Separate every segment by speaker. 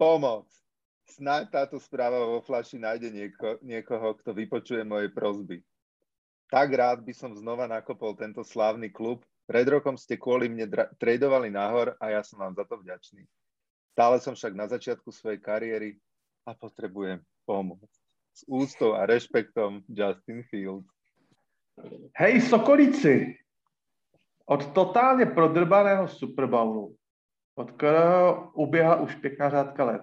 Speaker 1: Pomoc. Snáď táto správa vo flaši nájde nieko, niekoho, kto vypočuje moje prozby. Tak rád by som znova nakopol tento slávny klub. Pred rokom ste kvôli mne dra- tradovali nahor a ja som vám za to vďačný. Stále som však na začiatku svojej kariéry a potrebujem pomoc. S ústou a rešpektom Justin Fields.
Speaker 2: Hej, Sokolíci! Od totálně prodrbaného Super Bowlu, od kterého uběhla už pěkná řádka let,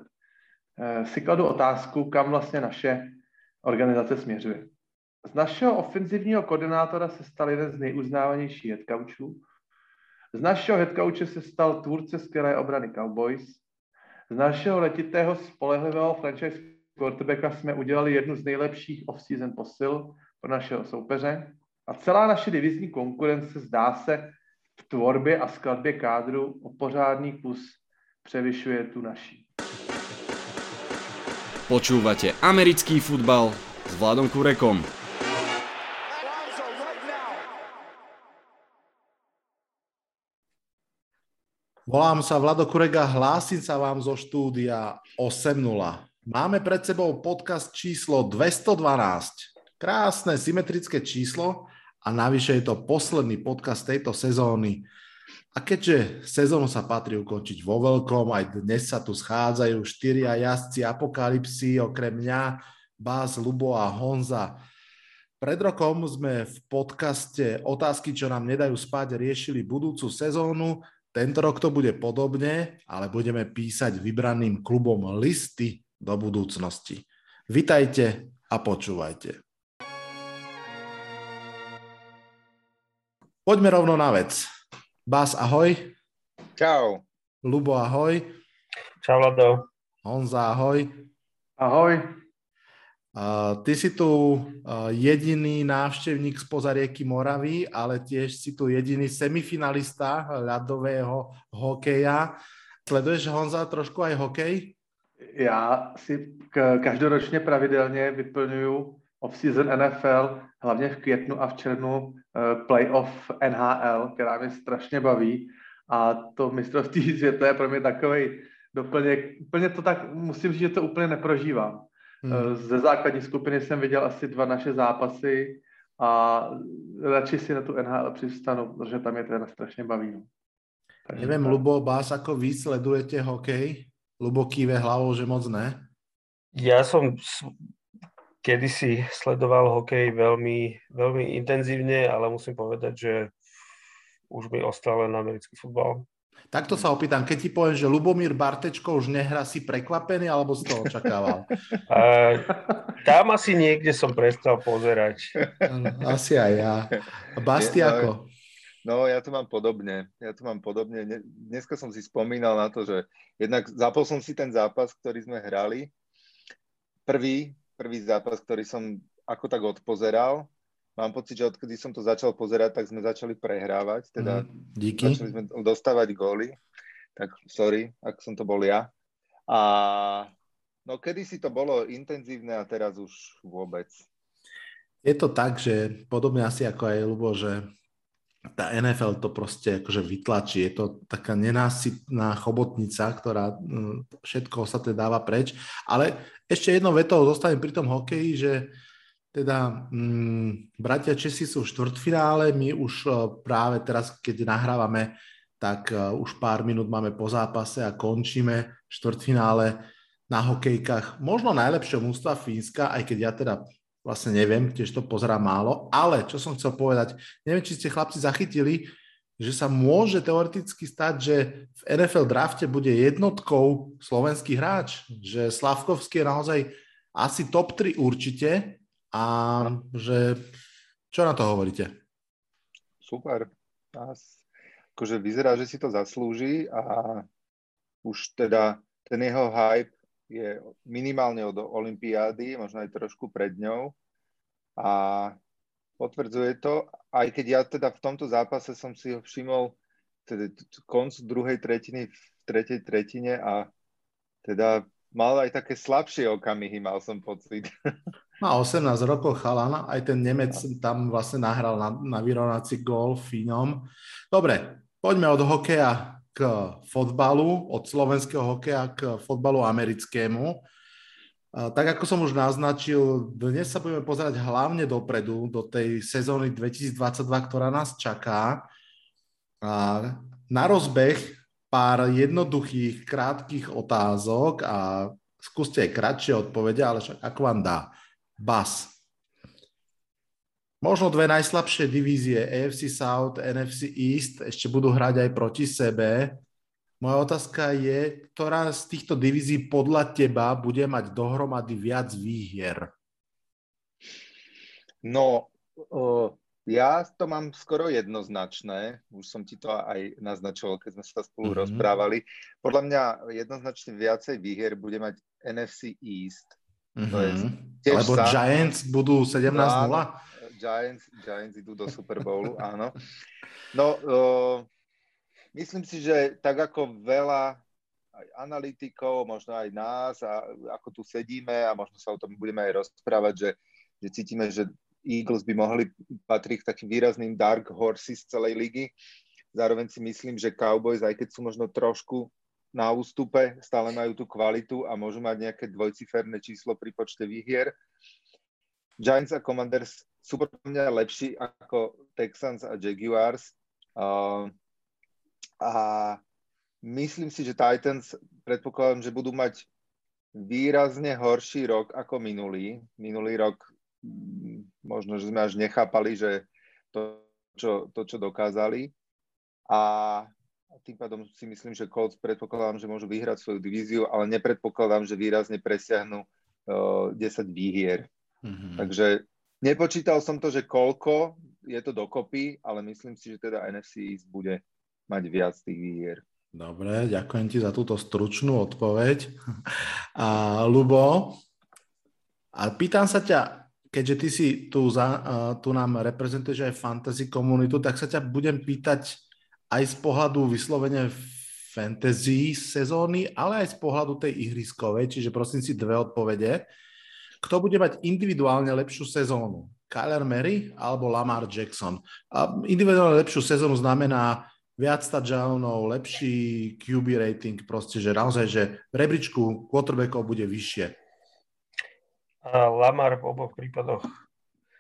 Speaker 2: eh, si kladu otázku, kam vlastně naše organizace směřuje. Z našeho ofenzivního koordinátora se stal jeden z nejuznávanějších headcoachů. Z našeho headcoache se stal tvůrce skvělé obrany Cowboys. Z našeho letitého spolehlivého franchise quarterbacka jsme udělali jednu z nejlepších off-season posil pro našeho soupeře. A celá naše divizní konkurence zdá se v tvorbě a skladbě kádru o pořádný kus převyšuje tu naší.
Speaker 3: Počúvate americký futbal s Vladom Kurekom.
Speaker 4: Volám sa Vlado Kurega, hlásim sa vám zo štúdia 8.0. Máme pred sebou podcast číslo 212. Krásne, symetrické číslo a navyše je to posledný podcast tejto sezóny. A keďže sezónu sa patrí ukončiť vo veľkom, aj dnes sa tu schádzajú štyria jazdci apokalypsy, okrem mňa, Bás, Lubo a Honza. Pred rokom sme v podcaste Otázky, čo nám nedajú spať, riešili budúcu sezónu tento rok to bude podobne, ale budeme písať vybraným klubom listy do budúcnosti. Vitajte a počúvajte. Poďme rovno na vec. Bas, ahoj.
Speaker 1: Čau.
Speaker 4: Lubo, ahoj.
Speaker 5: Čau, Lado.
Speaker 4: Honza, ahoj.
Speaker 2: Ahoj.
Speaker 4: Uh, ty si tu uh, jediný návštevník spoza rieky Moravy, ale tiež si tu jediný semifinalista ľadového hokeja. Sleduješ, Honza, trošku aj hokej?
Speaker 2: Já si každoročně pravidelně vyplňuju off-season NFL, hlavně v květnu a v červnu playoff NHL, která mě strašně baví. A to mistrovství světa je pro mě takový doplněk. Úplně to tak, musím říct, že to úplně neprožívám. Hmm. Eh, ze základní skupiny jsem viděl asi dva naše zápasy a radši si na tu NHL přistanu, protože tam je ten strašně baví. No.
Speaker 4: Takže Neviem, tak. Lubo, Bás, ako vy sledujete hokej? Lubo kýve hlavou, že moc ne?
Speaker 5: Ja som kedysi sledoval hokej veľmi, veľmi intenzívne, ale musím povedať, že už mi ostal len americký futbal.
Speaker 4: Takto sa opýtam, keď ti poviem, že Lubomír Bartečko už nehrá, si prekvapený, alebo si to očakával?
Speaker 5: Uh, tam asi niekde som prestal pozerať.
Speaker 4: Asi aj ja. Basti ako?
Speaker 1: No, ja to mám podobne. Ja to mám podobne. Dneska som si spomínal na to, že jednak zapol som si ten zápas, ktorý sme hrali. Prvý, prvý zápas, ktorý som ako tak odpozeral mám pocit, že odkedy som to začal pozerať, tak sme začali prehrávať, teda mm, díky. začali sme dostávať góly, tak sorry, ak som to bol ja. A no kedy si to bolo intenzívne a teraz už vôbec.
Speaker 4: Je to tak, že podobne asi ako aj Lubo, že tá NFL to proste akože vytlačí. Je to taká nenásytná chobotnica, ktorá mm, všetko sa teda dáva preč. Ale ešte jednou vetou zostanem pri tom hokeji, že teda mm, bratia Česi sú v štvrtfinále, my už uh, práve teraz, keď nahrávame, tak uh, už pár minút máme po zápase a končíme štvrtfinále na hokejkách. Možno najlepšie mústva Fínska, aj keď ja teda vlastne neviem, tiež to pozerám málo, ale čo som chcel povedať, neviem, či ste chlapci zachytili, že sa môže teoreticky stať, že v NFL drafte bude jednotkou slovenský hráč, že Slavkovský je naozaj asi top 3 určite, a že čo na to hovoríte?
Speaker 1: Super. Nás, akože vyzerá, že si to zaslúži a už teda ten jeho hype je minimálne od Olympiády, možno aj trošku pred ňou a potvrdzuje to, aj keď ja teda v tomto zápase som si ho všimol teda konc druhej tretiny v tretej tretine a teda mal aj také slabšie okamihy, mal som pocit.
Speaker 4: Má 18 rokov chalana, aj ten Nemec tam vlastne nahral na, na vyrovnací gól Fínom. Dobre, poďme od hokeja k fotbalu, od slovenského hokeja k fotbalu americkému. Tak ako som už naznačil, dnes sa budeme pozerať hlavne dopredu, do tej sezóny 2022, ktorá nás čaká. Na rozbeh pár jednoduchých, krátkých otázok a skúste aj kratšie odpovede, ale však ako vám dá. Bas. Možno dve najslabšie divízie AFC South, NFC East ešte budú hrať aj proti sebe. Moja otázka je, ktorá z týchto divízií podľa teba bude mať dohromady viac výhier?
Speaker 1: No, uh, ja to mám skoro jednoznačné. Už som ti to aj naznačoval, keď sme sa spolu mm-hmm. rozprávali. Podľa mňa jednoznačne viacej výhier bude mať NFC East.
Speaker 4: Mm-hmm. To je mhm. Lebo sa... Giants budú 17-0?
Speaker 1: Giants, Giants idú do Super Bowlu, áno. No, uh, myslím si, že tak ako veľa aj analytikov, možno aj nás, a ako tu sedíme a možno sa o tom budeme aj rozprávať, že, že cítime, že Eagles by mohli patriť k takým výrazným dark horses celej ligy. Zároveň si myslím, že Cowboys, aj keď sú možno trošku na ústupe, stále majú tú kvalitu a môžu mať nejaké dvojciferné číslo pri počte výhier. Giants a Commanders sú podľa mňa lepší ako Texans a Jaguars. Uh, a myslím si, že Titans predpokladám, že budú mať výrazne horší rok ako minulý. Minulý rok mm, možno, že sme až nechápali, že to, čo, to, čo dokázali. A tým pádom si myslím, že Colts predpokladám, že môžu vyhrať svoju divíziu, ale nepredpokladám, že výrazne presiahnu uh, 10 výhier. Mm-hmm. Takže Nepočítal som to, že koľko je to dokopy, ale myslím si, že teda NFC East bude mať viac tých výhier.
Speaker 4: Dobre, ďakujem ti za túto stručnú odpoveď. A Lubo, a pýtam sa ťa, keďže ty si tu, za, tu nám reprezentuješ aj fantasy komunitu, tak sa ťa budem pýtať aj z pohľadu vyslovene fantasy sezóny, ale aj z pohľadu tej ihriskovej, čiže prosím si dve odpovede. Kto bude mať individuálne lepšiu sezónu? Kyler Murray alebo Lamar Jackson? A individuálne lepšiu sezónu znamená viac touchdownov, lepší QB rating, proste, že naozaj, že v rebríčku quarterbackov bude vyššie.
Speaker 5: A Lamar v oboch prípadoch.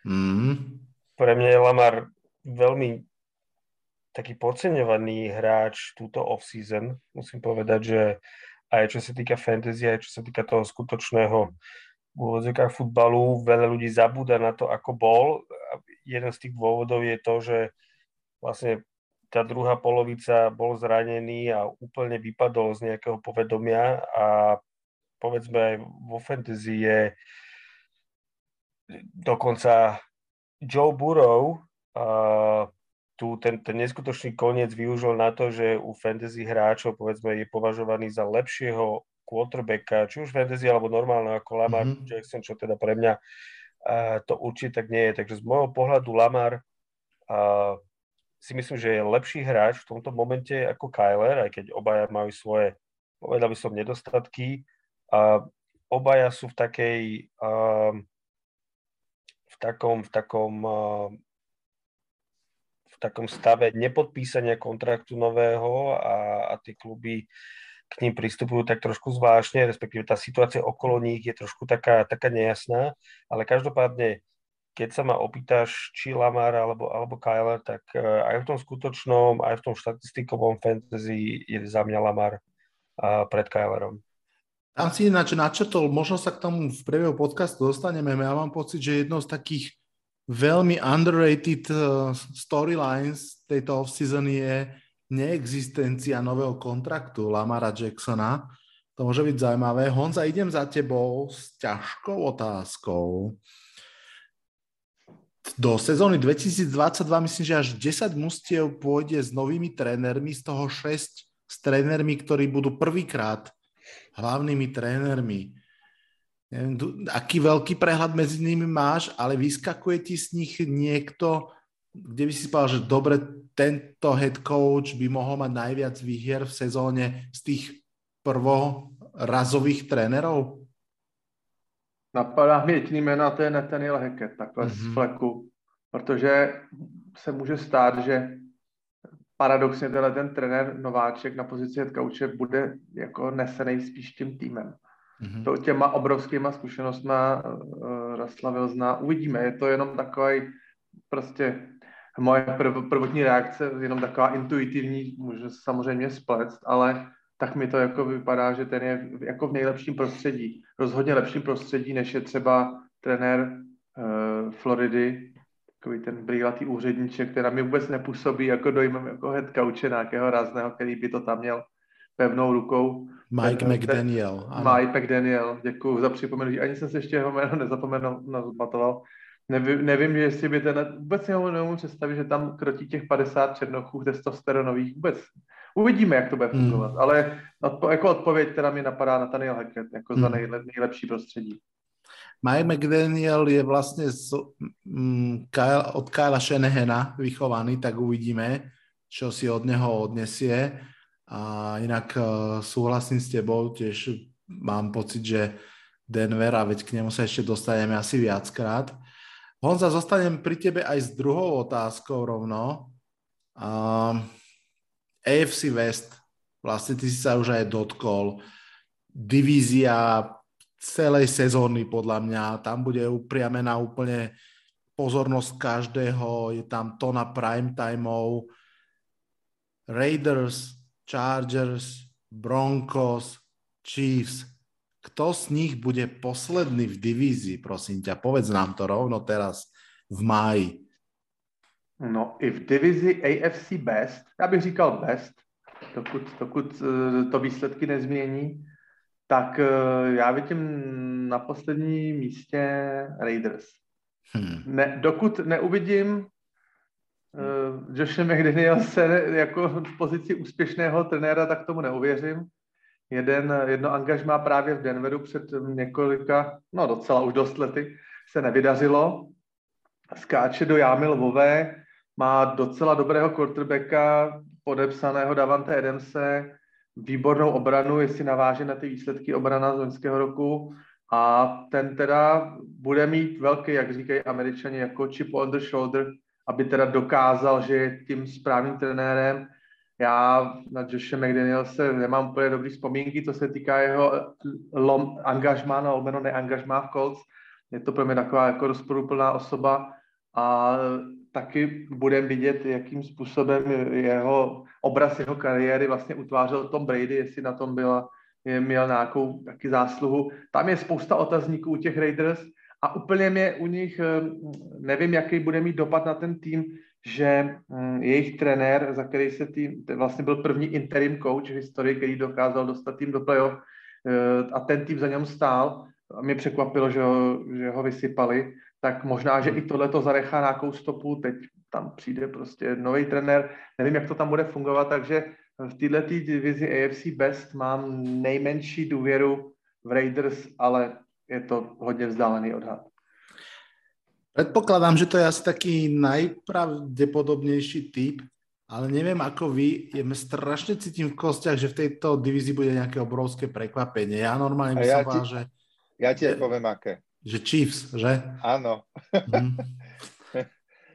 Speaker 5: Mm. Pre mňa je Lamar veľmi taký podceňovaný hráč túto off-season. Musím povedať, že aj čo sa týka fantasy, aj čo sa týka toho skutočného v úvodzovkách futbalu veľa ľudí zabúda na to, ako bol. Jeden z tých dôvodov je to, že vlastne tá druhá polovica bol zranený a úplne vypadol z nejakého povedomia a povedzme aj vo fantasy je dokonca Joe Burrow uh, tu ten, ten neskutočný koniec využil na to, že u fantasy hráčov povedzme je považovaný za lepšieho quarterbacka, či už fantasy alebo normálne ako Lamar mm-hmm. Jackson, čo teda pre mňa uh, to určite tak nie je. Takže z môjho pohľadu Lamar uh, si myslím, že je lepší hráč v tomto momente ako Kyler, aj keď obaja majú svoje, povedal by som, nedostatky. Uh, obaja sú v takej uh, v takom, v takom uh, v takom stave nepodpísania kontraktu nového a, a tie kluby k ním pristupujú tak trošku zvláštne, respektíve tá situácia okolo nich je trošku taká, taká nejasná, ale každopádne, keď sa ma opýtaš, či Lamar alebo, alebo Kyler, tak e, aj v tom skutočnom, aj v tom štatistikovom fantasy je za mňa Lamar pred Kylerom.
Speaker 4: Tam si ináč načrtol, možno sa k tomu v priebehu podcastu dostaneme. Ja mám pocit, že jednou z takých veľmi underrated e, storylines tejto off-season je neexistencia nového kontraktu Lamara Jacksona. To môže byť zaujímavé. Honza, idem za tebou s ťažkou otázkou. Do sezóny 2022 myslím, že až 10 mustiev pôjde s novými trénermi, z toho 6 s trénermi, ktorí budú prvýkrát hlavnými trénermi. Neviem, aký veľký prehľad medzi nimi máš, ale vyskakuje ti z nich niekto, kde by si povedal, že dobre, tento head coach by mohol mať najviac výhier v sezóne z tých prvorazových trénerov?
Speaker 2: Napadá mi jediný jméno, to je Nathaniel Hackett, takhle mm-hmm. z mhm. fleku, protože se může stát, že paradoxně tenhle ten trenér Nováček na pozici head coache bude jako nesený spíš tím týmem. Mm-hmm. To těma obrovskýma zkušenostma uh, Raslavil zná. Uvidíme, je to jenom takový prostě moje prv, prvotní reakce, jenom taková intuitivní, může samozřejmě splést, ale tak mi to jako vypadá, že ten je jako v nejlepším prostředí. Rozhodně lepším prostředí, než je třeba trenér uh, Floridy, takový ten brýlatý úředníček, který mi vůbec nepůsobí jako dojmem jako head coache nějakého rázného, který by to tam měl pevnou rukou.
Speaker 4: Mike ten, McDaniel.
Speaker 2: Ten, Mike McDaniel, děkuji za připomenutí. Ani jsem se ještě jeho jméno nezapomenul, nezapamatoval. Nevím, nevím, jestli by ten, vůbec si ho nemůžu představit, že tam krotí těch 50 černochů testosteronových. Vůbec uvidíme, jak to bude hmm. fungovat. Hmm. Ale odpo, jako odpověď, která mi napadá na Daniel Hackett, jako hmm. za nejlep, nejlepší prostředí.
Speaker 4: Mike McDaniel je vlastne z, mm, Kyle, od Kyla Shanahana vychovaný, tak uvidíme, čo si od neho odnesie. A inak uh, súhlasím s tebou, tiež mám pocit, že Denver, a veď k nemu sa ešte dostaneme asi viackrát. Honza, zostanem pri tebe aj s druhou otázkou rovno. Um, AFC West, vlastne ty si sa už aj dotkol. Divízia celej sezóny podľa mňa, tam bude upriamená úplne pozornosť každého, je tam tona prime timeov. Raiders, Chargers, Broncos, Chiefs. Kto z nich bude posledný v divízii, prosím ťa? Povedz nám to rovno teraz v máji.
Speaker 2: No i v divizi AFC Best, já bych říkal Best, dokud, dokud eh, to výsledky nezmění, tak eh, já vidím na posledním místě Raiders. Hmm. Ne, dokud neuvidím uh, Joshe McDanielse jako v pozici úspěšného trenéra, tak tomu neuvěřím. Jeden, jedno angažmá právě v Denveru před několika, no docela už dost lety, se nevydařilo. Skáče do jámy lvové, má docela dobrého quarterbacka, podepsaného Davante Adamse, výbornou obranu, jestli naváže na ty výsledky obrana z loňského roku a ten teda bude mít velký, jak říkají američani, jako chip on the shoulder, aby teda dokázal, že je tím správným trenérem. Já na Joshe McDanielse nemám úplně dobrý vzpomínky, to se týká jeho lom, angažmá, lomeno neangažmá v Colts. Je to pro mě taková jako rozporuplná osoba a taky budeme vidět, jakým způsobem jeho obraz jeho kariéry vlastně utvářel Tom Brady, jestli na tom byla, měl nějakou taky zásluhu. Tam je spousta otazníků u těch Raiders a úplně mě u nich, nevím, jaký bude mít dopad na ten tým, že jejich trenér, za který se tým, vlastně byl první interim coach v historii, který dokázal dostat tým do playoff eh, a ten tým za něm stál, a mě překvapilo, že ho, že ho vysypali, tak možná, že i tohle to zanechá nějakou stopu, teď tam přijde prostě nový trenér, nevím, jak to tam bude fungovat, takže v této divizi AFC Best mám nejmenší důvěru v Raiders, ale je to hodně vzdálený odhad.
Speaker 4: Predpokladám, že to je asi taký najpravdepodobnejší typ, ale neviem ako vy, ja strašne cítim v kostiach, že v tejto divízii bude nejaké obrovské prekvapenie. Ja normálne by ja ti, že...
Speaker 1: Ja ti poviem aké.
Speaker 4: Že Chiefs, že?
Speaker 1: Áno.
Speaker 4: Mm.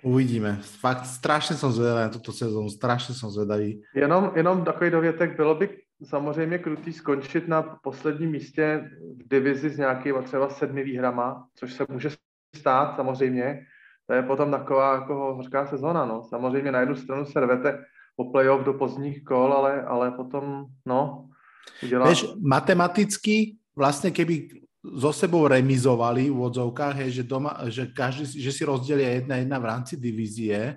Speaker 4: Uvidíme. Fakt strašně jsem zvědavý na tuto sezónu, strašně jsem zvědavý.
Speaker 2: Jenom, jenom takový dovětek, bylo by samozřejmě krutý skončit na posledním místě v divizi s nějakýma třeba sedmi výhrama, což se může stát samozřejmě. To je potom taková jako hořká sezóna, no. Samozřejmě na jednu stranu se rvete po playoff do pozdních kol, ale, ale potom, no,
Speaker 4: udělá... Víš, matematicky, vlastně keby so sebou remizovali v odzovkách, hej, že, doma, že, každý, že si rozdelia jedna jedna v rámci divízie,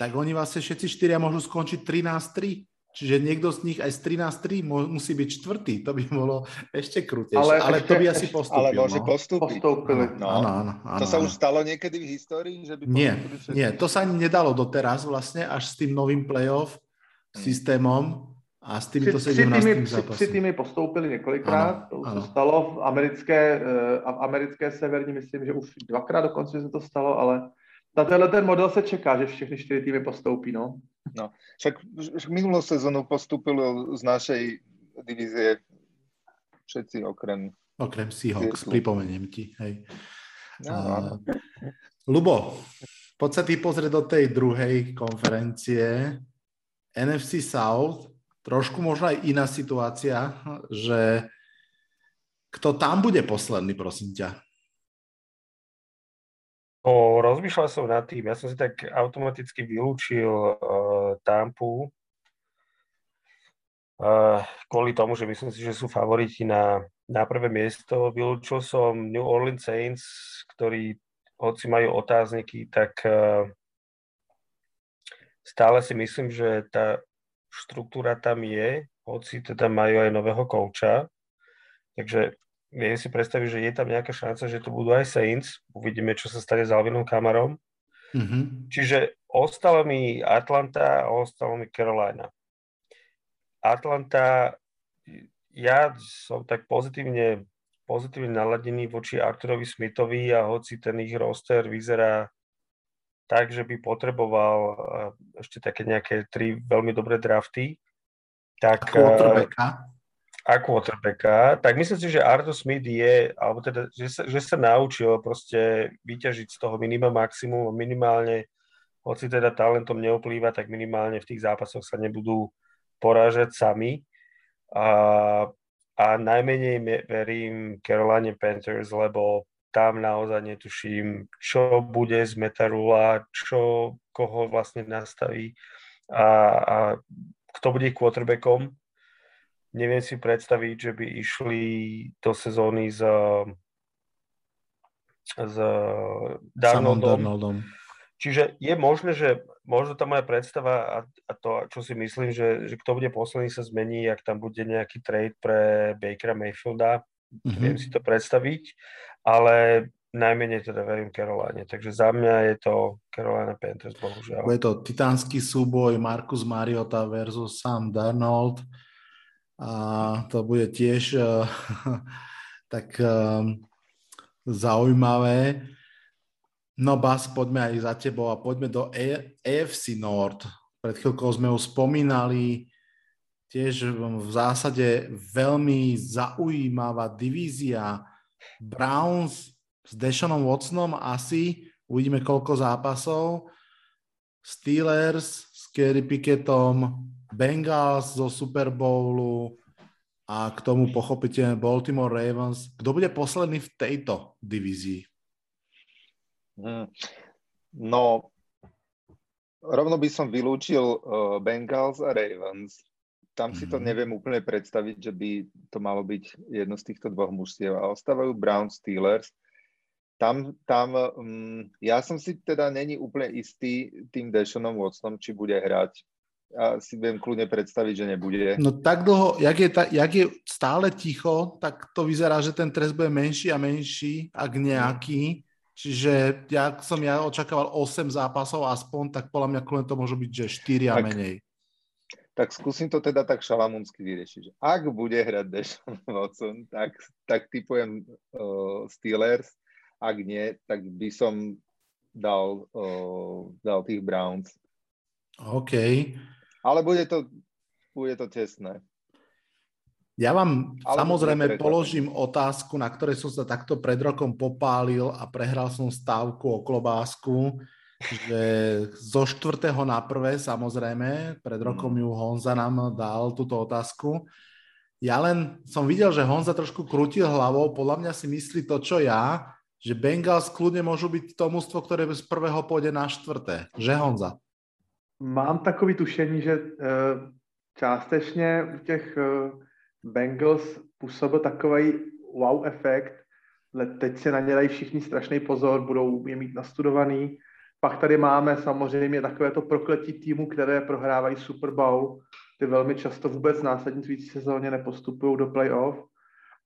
Speaker 4: tak oni vlastne všetci štyria môžu skončiť 13-3. Čiže niekto z nich aj z 13-3 musí byť čtvrtý. To by bolo ešte krutejšie. Ale, ale ešte, to by asi postupil.
Speaker 1: Ale môže no. postúpiť.
Speaker 2: Postúpili.
Speaker 1: No. Áno, áno, áno, to sa áno. už stalo niekedy v histórii? Že by
Speaker 4: nie, nie, to sa ani nedalo doteraz vlastne, až s tým novým playoff hmm. systémom a s týmito tři, 17 týmy,
Speaker 2: tři, tři týmy postoupili několikrát, ano, to už ano. se stalo v americké, eh, v americké severní, myslím, že už dvakrát dokonce se to stalo, ale na tenhle ten model se čeká, že všechny čtyři týmy postoupí, no.
Speaker 1: No, však minulou sezónu postupilo z našej divízie všetci okrem...
Speaker 4: Okrem Seahawks, pripomeniem ti, hej. No, uh, Lubo, poď sa ty pozrieť do tej druhej konferencie NFC South, trošku možno aj iná situácia, že kto tam bude posledný, prosím ťa?
Speaker 5: O, rozmýšľal som nad tým. Ja som si tak automaticky vylúčil uh, Tampu uh, kvôli tomu, že myslím si, že sú favoriti na, na prvé miesto. Vylúčil som New Orleans Saints, ktorí hoci majú otázniky, tak uh, stále si myslím, že tá štruktúra tam je, hoci teda majú aj nového kouča. Takže viem si predstaviť, že je tam nejaká šanca, že to budú aj Saints. Uvidíme, čo sa stane s Alvinom Kamarom. Mm-hmm. Čiže ostalo mi Atlanta a ostalo mi Carolina. Atlanta, ja som tak pozitívne, pozitívne naladený voči Arturovi Smithovi a hoci ten ich roster vyzerá tak, že by potreboval eh, ešte také nejaké tri veľmi dobré drafty, tak... A quarterbacka. A quarterbacka. Tak myslím si, že Arthur Smith je, alebo teda, že sa, že sa naučil proste vyťažiť z toho minimum maximum, minimálne, hoci teda talentom neoplýva, tak minimálne v tých zápasoch sa nebudú porážať sami. A, a najmenej verím Carolina Panthers, lebo tam naozaj netuším, čo bude z Metarula, čo, koho vlastne nastaví a, a kto bude quarterbackom. Neviem si predstaviť, že by išli do sezóny s, s Darnoldom. Čiže je možné, že možno tá moja predstava a, a to, čo si myslím, že, že kto bude posledný sa zmení, ak tam bude nejaký trade pre Bakera Mayfielda, mm-hmm. viem si to predstaviť ale najmenej teda verím Caroline. Takže za mňa je to Carolina Panthers, bohužiaľ.
Speaker 4: Je to titánsky súboj Marcus Mariota versus Sam Darnold a to bude tiež uh, tak um, zaujímavé. No Bas, poďme aj za tebou a poďme do A- AFC Nord. Pred chvíľkou sme už spomínali tiež v zásade veľmi zaujímavá divízia Browns s Deshanom Watsonom asi, uvidíme koľko zápasov, Steelers s Kerry Pickettom, Bengals zo Super Bowlu a k tomu pochopiteľne Baltimore Ravens. Kto bude posledný v tejto divízii?
Speaker 1: Hmm. No, rovno by som vylúčil uh, Bengals a Ravens tam si to mhm. neviem úplne predstaviť, že by to malo byť jedno z týchto dvoch mužstiev. A ostávajú Brown Steelers. Tam, tam um, ja som si teda není úplne istý tým Deshanom Watsonom, či bude hrať. Ja si viem kľudne predstaviť, že nebude.
Speaker 4: No tak dlho, jak je, ta, jak je stále ticho, tak to vyzerá, že ten trest bude menší a menší, ak nejaký. Čiže ja som ja očakával 8 zápasov aspoň, tak podľa mňa kľudne to môže byť, že 4 a menej
Speaker 1: tak skúsim to teda tak šalamúnsky vyriešiť. Ak bude hrať Deshaun Watson, tak, tak typujem uh, Steelers, ak nie, tak by som dal, uh, dal tých Browns.
Speaker 4: OK.
Speaker 1: Ale bude to, bude to tesné.
Speaker 4: Ja vám Ale samozrejme položím otázku, na ktorej som sa takto pred rokom popálil a prehral som stávku o klobásku že zo štvrtého na prvé, samozrejme, pred rokom ju Honza nám dal túto otázku. Ja len som videl, že Honza trošku krútil hlavou, podľa mňa si myslí to, čo ja, že Bengals kľudne môžu byť to mústvo, ktoré z prvého pôjde na štvrté. Že Honza?
Speaker 2: Mám takový tušení, že uh, částečně u těch uh, Bengals působil takový wow efekt, teď se na ně dají všichni strašný pozor, budou je mít nastudovaný, pak tady máme samozřejmě takové to prokletí týmu, které prohrávají Super Bowl. Ty velmi často vůbec v následující sezóně nepostupují do playoff.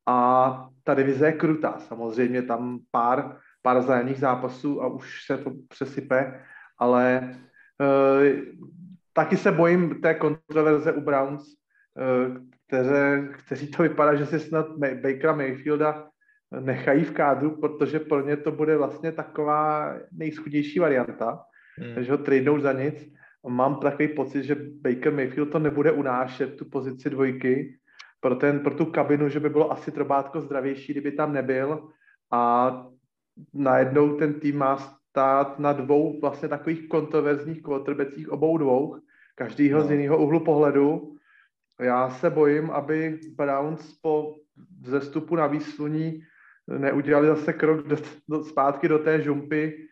Speaker 2: A ta divize je krutá. Samozřejmě tam pár, pár zájemných zápasů a už se to přesype, ale e, taky se bojím té kontroverze u Browns, e, které, kteří to vypadá, že si snad Bakera Mayfielda nechají v kádru, protože pro ně to bude vlastně taková nejschudnější varianta, hmm. takže ho tradnou za nic. Mám takový pocit, že Baker Mayfield to nebude unášet, tu pozici dvojky, pro, ten, pro tu kabinu, že by bylo asi trobátko zdravější, kdyby tam nebyl a najednou ten tým má stát na dvou vlastně takových kontroverzních quarterbackích obou dvou, každýho no. z jiného úhlu pohledu. Já se bojím, aby Browns po vzestupu na výsluní neudělali zase krok do, do, zpátky do té žumpy,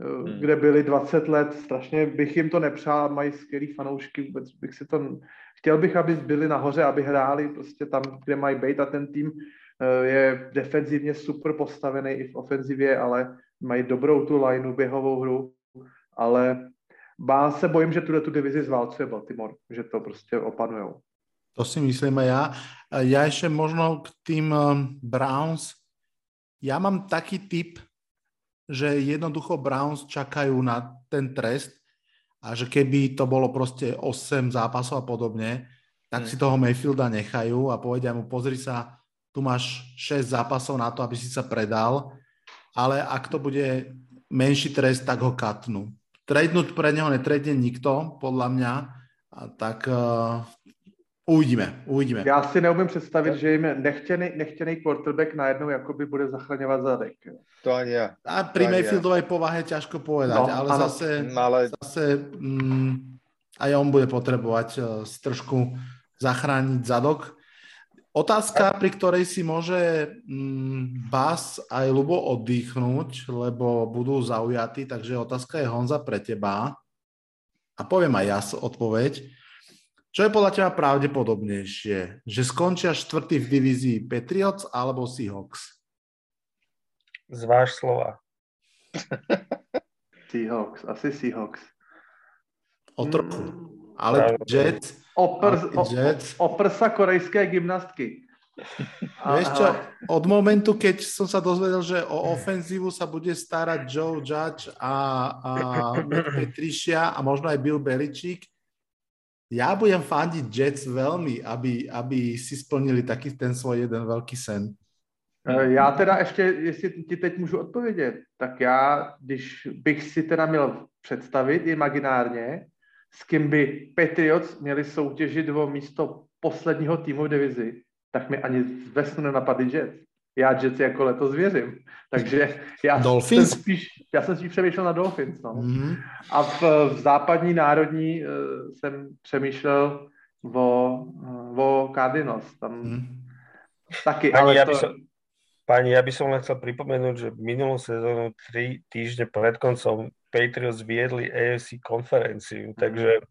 Speaker 2: hmm. kde byli 20 let. Strašně bych jim to nepřál, mají skvělý fanoušky, vůbec bych si to... Chtěl bych, aby byli nahoře, aby hráli prostě tam, kde mají být a ten tým eh, je defenzivně super postavený i v ofenzivě, ale mají dobrou tu lineu, běhovou hru, ale bá se bojím, že tuhle tu divizi zválcuje Baltimore, že to prostě opanujou.
Speaker 4: To si myslím aj ja. Ja ešte možno k tým eh, Browns. Ja mám taký typ, že jednoducho Browns čakajú na ten trest a že keby to bolo proste 8 zápasov a podobne, tak hmm. si toho Mayfielda nechajú a povedia mu, pozri sa, tu máš 6 zápasov na to, aby si sa predal, ale ak to bude menší trest, tak ho katnú. Tradenúť pre neho netredne nikto, podľa mňa, a tak uh, uvidíme, uvidíme.
Speaker 2: Já si neumím představit, že jim nechtěný, nechtěný quarterback najednou jakoby bude zachraňovat zadek.
Speaker 1: To ani ja.
Speaker 4: A pri Mayfieldovej povahe ťažko povedať, no, ale ano. zase, no, ale... zase mm, aj on bude potrebovať uh, trošku zachrániť zadok. Otázka, pri ktorej si môže mm, Bas aj Lubo oddychnúť, lebo budú zaujatí, takže otázka je Honza pre teba. A poviem aj ja odpoveď. Čo je podľa teba pravdepodobnejšie? Že skončia štvrtý v divízii Patriots alebo Seahawks?
Speaker 5: Zváž slova.
Speaker 2: Seahawks, asi Seahawks.
Speaker 4: O trochu. Ale Jets
Speaker 2: Opr, Jets. O, oprsa korejské gymnastky.
Speaker 4: Vieš čo, od momentu, keď som sa dozvedel, že o ofenzívu sa bude starať Joe Judge a, a Petrišia a možno aj Bill Belichick, ja budem fandiť Jets veľmi, aby, aby si splnili taký ten svoj jeden veľký sen.
Speaker 2: E, já teda ještě, jestli ti teď můžu odpovědět, tak já, když bych si teda měl představit imaginárně, s kým by Patriots měli soutěžit o místo posledního týmu v divizi, tak mi ani ve snu nenapadly Jets. Já Jets jako letos věřím. Takže já
Speaker 4: Dolphins?
Speaker 2: jsem spíš, já jsem spíš přemýšlel na Dolphins. No. Mm-hmm. A v, v západní národní uh, jsem přemýšlel o, uh, o Cardinals. Tam mm. taky,
Speaker 5: Pani, ale ja to... som, pani, ja by som len chcel pripomenúť, že minulú sezónu, tri týždne pred koncom Patriots viedli AFC konferenciu, takže...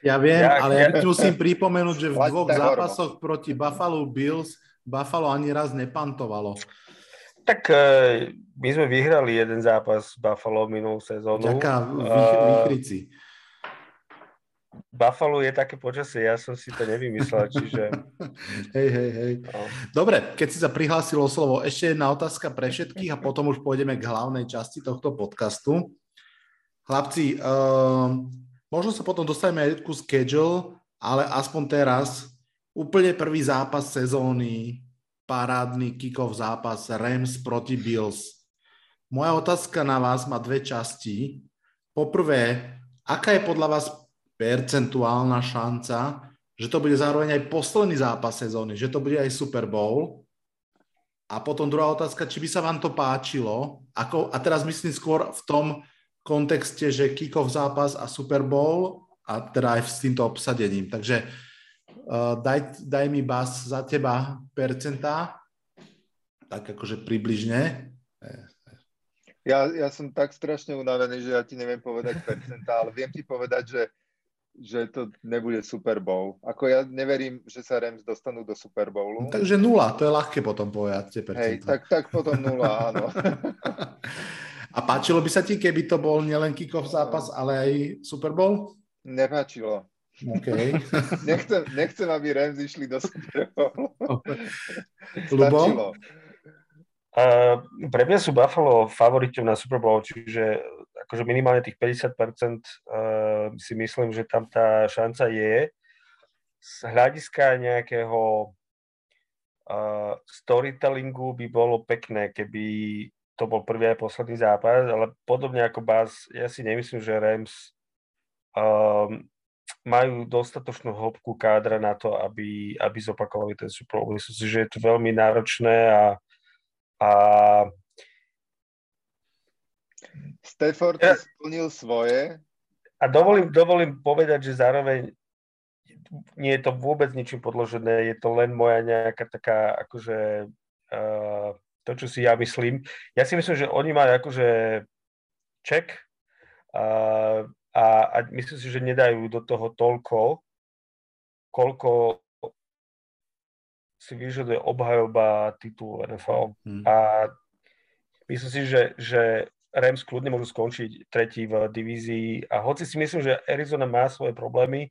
Speaker 4: Ja viem, ja, ale ja ja musím pripomenúť, že v dvoch zápasoch proti Buffalo Bills Buffalo ani raz nepantovalo.
Speaker 5: Tak e, my sme vyhrali jeden zápas Buffalo minulú sezónu.
Speaker 4: Ďaká výchrici. Uh,
Speaker 5: Buffalo je také počasie, ja som si to nevymyslel, čiže...
Speaker 4: hej, hej, hej. No. Dobre, keď si sa prihlásilo slovo, ešte jedna otázka pre všetkých a potom už pôjdeme k hlavnej časti tohto podcastu. Chlapci, uh, možno sa potom dostaneme aj ku schedule, ale aspoň teraz úplne prvý zápas sezóny, parádny kick-off zápas Rams proti Bills. Moja otázka na vás má dve časti. Poprvé, aká je podľa vás percentuálna šanca, že to bude zároveň aj posledný zápas sezóny, že to bude aj Super Bowl. A potom druhá otázka, či by sa vám to páčilo, ako, a teraz myslím skôr v tom kontexte, že kick-off zápas a Super Bowl a teda aj s týmto obsadením. Takže daj, daj mi bas za teba percentá, tak akože približne.
Speaker 1: Ja, ja som tak strašne unavený, že ja ti neviem povedať percentá, ale viem ti povedať, že že to nebude Super Bowl. Ako ja neverím, že sa Rams dostanú do Super Bowlu.
Speaker 4: No, takže nula, to je ľahké potom povedať.
Speaker 1: Hej, tak, tak potom nula, áno.
Speaker 4: A páčilo by sa ti, keby to bol nielen kick-off zápas, ale aj Super Bowl?
Speaker 1: Nepáčilo.
Speaker 4: Okay.
Speaker 1: nechcem, nechcem, aby Rams išli do Super Bowl.
Speaker 4: Lubo?
Speaker 5: Uh, pre mňa sú Buffalo favoritom na Super Bowl, čiže akože minimálne tých 50% uh, si myslím, že tam tá šanca je. Z hľadiska nejakého uh, storytellingu by bolo pekné, keby to bol prvý aj posledný zápas, ale podobne ako Bas, ja si nemyslím, že Rams um, majú dostatočnú hĺbku kádra na to, aby, aby zopakovali ten Super Bowl. Myslím si, že je to veľmi náročné a, a
Speaker 1: Stafford ja. splnil svoje
Speaker 5: a dovolím, dovolím povedať, že zároveň nie je to vôbec ničím podložené, je to len moja nejaká taká, akože, uh, to, čo si ja myslím. Ja si myslím, že oni majú akože check uh, a, a myslím si, že nedajú do toho toľko, koľko si vyžaduje obhajoba titulu NFL. Hmm. A myslím si, že, že Rams kľudne môžu skončiť tretí v divízii a hoci si myslím, že Arizona má svoje problémy,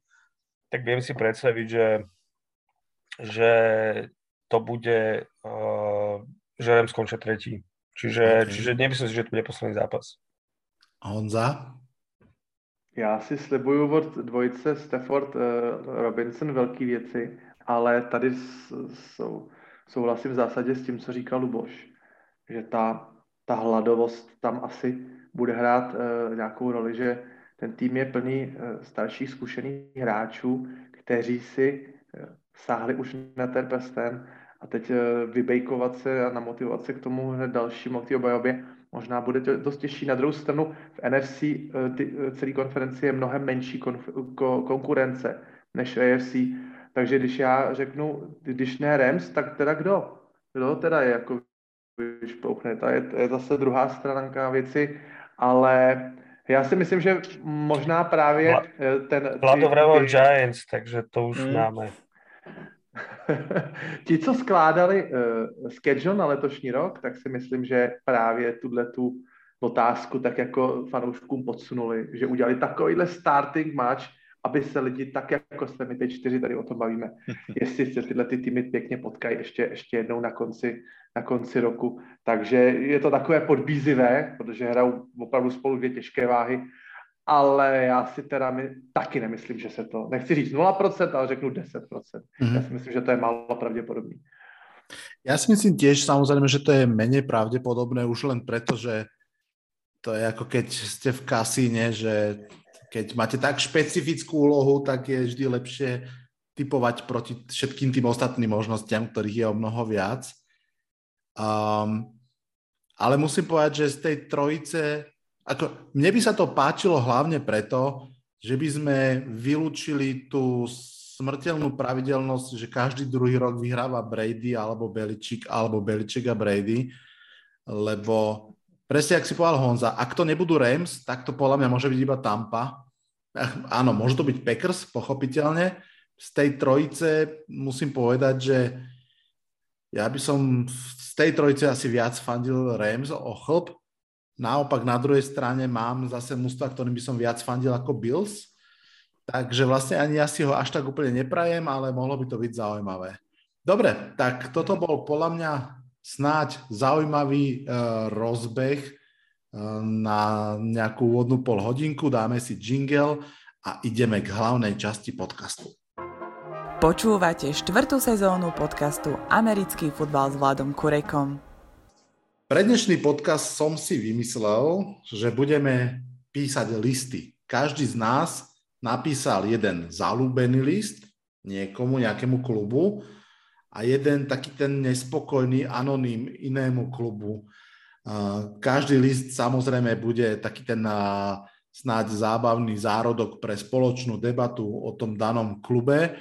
Speaker 5: tak viem si predstaviť, že, že to bude, uh, že Rams skončia tretí. Čiže, okay. čiže nemyslím si, že to bude posledný zápas.
Speaker 4: Honza?
Speaker 2: Já si slibuju od dvojice Stafford uh, Robinson velký věci ale tady sou, souhlasím v zásadě s tím, co říkal Luboš, že ta, ta hladovost tam asi bude hrát uh, nějakou roli, že ten tým je plný uh, starších zkušených hráčů, kteří si sáhli už na ten prsten a teď vybejkovat se a namotivovat se k tomu hned dalšímu, k té obajobě, možná bude to dost těžší. Na druhou stranu v NFC uh, ty, uh, celý konferenci je mnohem menší konf- ko- konkurence než AFC, takže když já řeknu, když ne Rams, tak teda kdo? Kdo teda je jako vyšpouchne? To je, je zase druhá stránka věci, ale já si myslím, že možná právě Vla, eh, ten...
Speaker 5: Vlado ty... Giants, takže to už hmm. máme.
Speaker 2: Ti, co skládali uh, schedule na letošní rok, tak si myslím, že právě tuhle tu otázku tak jako fanouškům podsunuli, že udělali takovýhle starting match, aby se lidi tak, jako jsme my teď čtyři tady o tom bavíme, jestli se tyhle ty týmy pěkně potkají ještě, ještě jednou na konci, na konci roku. Takže je to takové podbízivé, protože hrajou opravdu spolu dvě těžké váhy, ale já si teda my, taky nemyslím, že se to, nechci říct 0%, ale řeknu 10%. Mm-hmm. Já si myslím, že to je málo pravděpodobný.
Speaker 4: Ja si myslím tiež samozrejme, že to je menej pravdepodobné už len preto, že to je ako keď ste v kasíne, že keď máte tak špecifickú úlohu, tak je vždy lepšie typovať proti všetkým tým ostatným možnostiam, ktorých je o mnoho viac. Um, ale musím povedať, že z tej trojice, ako, mne by sa to páčilo hlavne preto, že by sme vylúčili tú smrteľnú pravidelnosť, že každý druhý rok vyhráva Brady alebo Beličík, alebo Beliček a Brady, lebo presne, ak si povedal Honza, ak to nebudú Rams, tak to podľa mňa môže byť iba Tampa. Áno, môže to byť Packers, pochopiteľne. Z tej trojice musím povedať, že ja by som z tej trojice asi viac fandil Rams o chlp. Naopak na druhej strane mám zase mústva, ktorým by som viac fandil ako Bills. Takže vlastne ani ja si ho až tak úplne neprajem, ale mohlo by to byť zaujímavé. Dobre, tak toto bol podľa mňa snáď zaujímavý uh, rozbeh uh, na nejakú úvodnú pol hodinku. Dáme si jingle a ideme k hlavnej časti podcastu.
Speaker 6: Počúvate štvrtú sezónu podcastu Americký futbal s Vladom Kurekom.
Speaker 4: Pre dnešný podcast som si vymyslel, že budeme písať listy. Každý z nás napísal jeden zalúbený list niekomu, nejakému klubu a jeden taký ten nespokojný anonym inému klubu. Každý list samozrejme bude taký ten snáď zábavný zárodok pre spoločnú debatu o tom danom klube.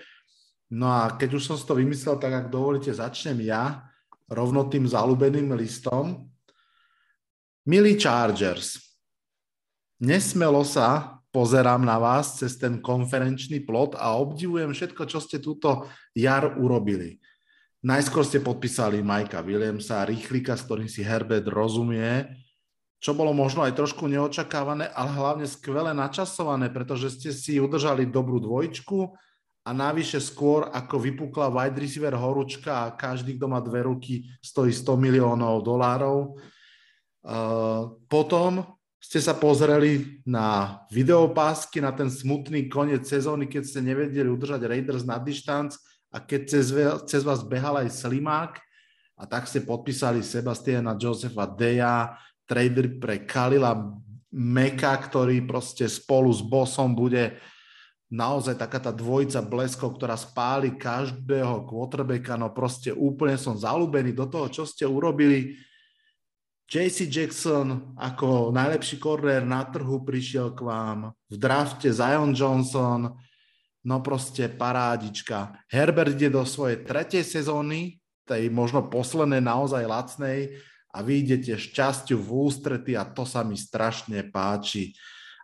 Speaker 4: No a keď už som si to vymyslel, tak ak dovolíte, začnem ja rovno tým zalúbeným listom. Milí Chargers, nesmelo sa pozerám na vás cez ten konferenčný plot a obdivujem všetko, čo ste túto jar urobili. Najskôr ste podpísali Majka Williamsa, rýchlika, s ktorým si Herbert rozumie, čo bolo možno aj trošku neočakávané, ale hlavne skvele načasované, pretože ste si udržali dobrú dvojčku a navyše skôr, ako vypukla wide receiver horúčka a každý, kto má dve ruky, stojí 100 miliónov dolárov. Uh, potom ste sa pozreli na videopásky, na ten smutný koniec sezóny, keď ste nevedeli udržať Raiders na dištanc a keď cez, cez vás behal aj Slimák a tak ste podpísali Sebastiana Josefa Deja, trader pre Kalila Meka, ktorý proste spolu s Bosom bude naozaj taká tá dvojica bleskov, ktorá spáli každého quarterbacka, no proste úplne som zalúbený do toho, čo ste urobili. JC Jackson ako najlepší korner na trhu prišiel k vám. V drafte Zion Johnson, no proste parádička. Herbert ide do svojej tretej sezóny, tej možno poslednej naozaj lacnej a vy idete šťastiu v ústrety a to sa mi strašne páči.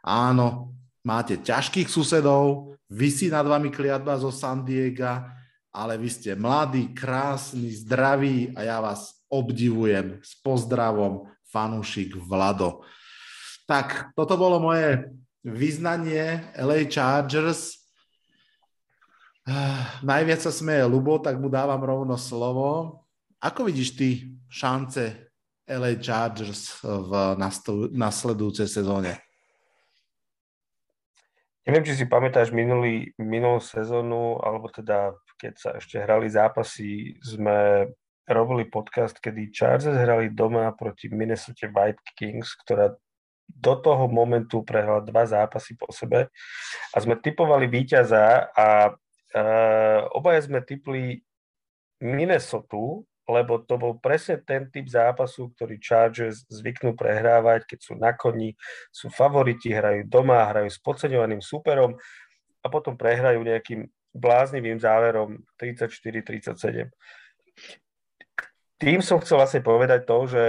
Speaker 4: Áno, máte ťažkých susedov, vysí nad vami kliatba zo San Diego, ale vy ste mladí, krásni, zdraví a ja vás obdivujem. S pozdravom, fanúšik Vlado. Tak, toto bolo moje vyznanie LA Chargers. Najviac sa smeje Lubo, tak mu dávam rovno slovo. Ako vidíš ty šance LA Chargers v nasledujúcej sezóne?
Speaker 5: Neviem, či si pamätáš minulý, minulú sezónu, alebo teda keď sa ešte hrali zápasy, sme robili podcast, kedy Chargers hrali doma proti Minnesota White Kings, ktorá do toho momentu prehrala dva zápasy po sebe. A sme typovali víťaza a uh, obaja sme typli Minnesota, lebo to bol presne ten typ zápasu, ktorý Chargers zvyknú prehrávať, keď sú na koni, sú favoriti, hrajú doma, hrajú s podceňovaným superom a potom prehrajú nejakým bláznivým záverom 34-37 tým som chcel vlastne povedať to, že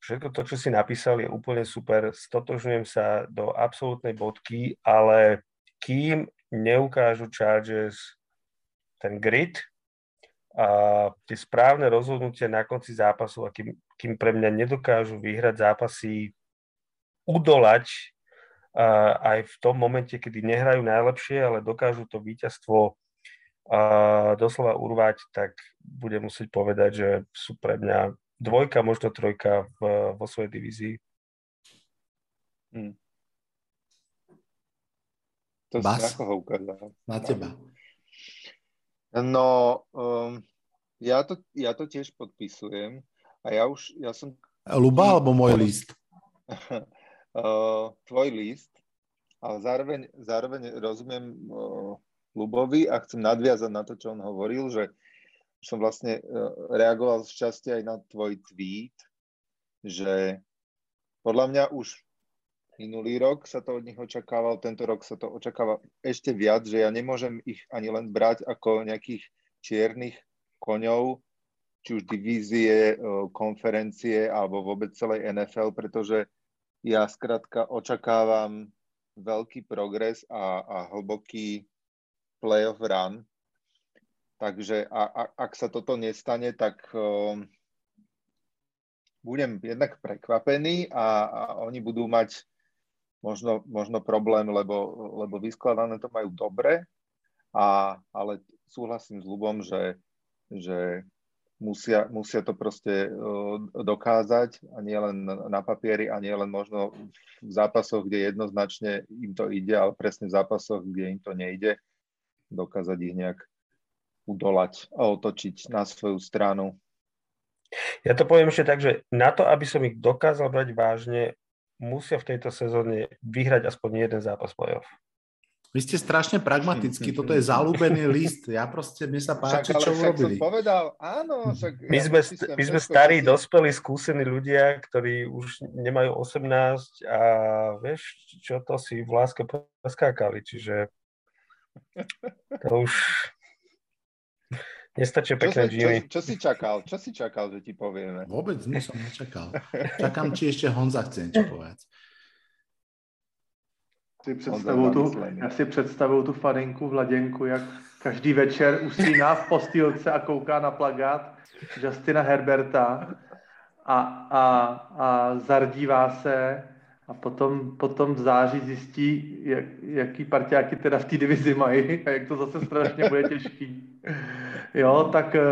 Speaker 5: všetko to, čo si napísal, je úplne super. Stotožňujem sa do absolútnej bodky, ale kým neukážu Chargers ten grid a tie správne rozhodnutia na konci zápasu a kým, kým pre mňa nedokážu vyhrať zápasy, udolať a aj v tom momente, kedy nehrajú najlepšie, ale dokážu to víťazstvo a doslova urvať, tak budem musieť povedať, že sú pre mňa dvojka, možno trojka v, vo svojej divízii. Hmm.
Speaker 1: To Bas?
Speaker 4: Na teba.
Speaker 1: No, um, ja, to, ja to tiež podpisujem a ja už, ja som...
Speaker 4: Luba alebo môj list?
Speaker 1: uh, tvoj list, ale zároveň, zároveň rozumiem uh, Lubovi a chcem nadviazať na to, čo on hovoril, že som vlastne e, reagoval z časti aj na tvoj tweet, že podľa mňa už minulý rok sa to od nich očakával, tento rok sa to očakáva ešte viac, že ja nemôžem ich ani len brať ako nejakých čiernych koňov, či už divízie, e, konferencie alebo vôbec celej NFL, pretože ja skrátka očakávam veľký progres a, a hlboký playoff run. Takže a, a, ak sa toto nestane, tak um, budem jednak prekvapený a, a oni budú mať možno, možno problém, lebo, lebo vyskladané to majú dobre, a, ale súhlasím s Lubom, že, že musia, musia to proste dokázať a nie len na papieri a nie len možno v zápasoch, kde jednoznačne im to ide, ale presne v zápasoch, kde im to nejde dokázať ich nejak udolať a otočiť na svoju stranu.
Speaker 5: Ja to poviem ešte tak, že na to, aby som ich dokázal brať vážne, musia v tejto sezóne vyhrať aspoň jeden zápas playoff.
Speaker 4: Vy ste strašne pragmatickí, toto je zalúbený list. Ja proste, mne sa páči, však, čo urobili.
Speaker 1: Som povedal, áno, však
Speaker 5: my ja sme, my sme starí, si... dospelí, skúsení ľudia, ktorí už nemajú 18 a vieš, čo to si v láske preskákali, čiže to už nestačia pekné
Speaker 1: čo, čo, čo, si čakal? Čo si čakal, že ti povieme?
Speaker 4: Vôbec nie som nečakal. Čakám, či ešte Honza chce niečo povedať.
Speaker 2: Si představuju tu, já si představuju tu Farinku v Laděnku, jak každý večer usíná v postýlce a kouká na plagát Justina Herberta a, a, a zardívá se a potom, potom v září zjistí, jak, jaký partiáky teda v té divizi mají a jak to zase strašně bude těžký. Jo, tak eh,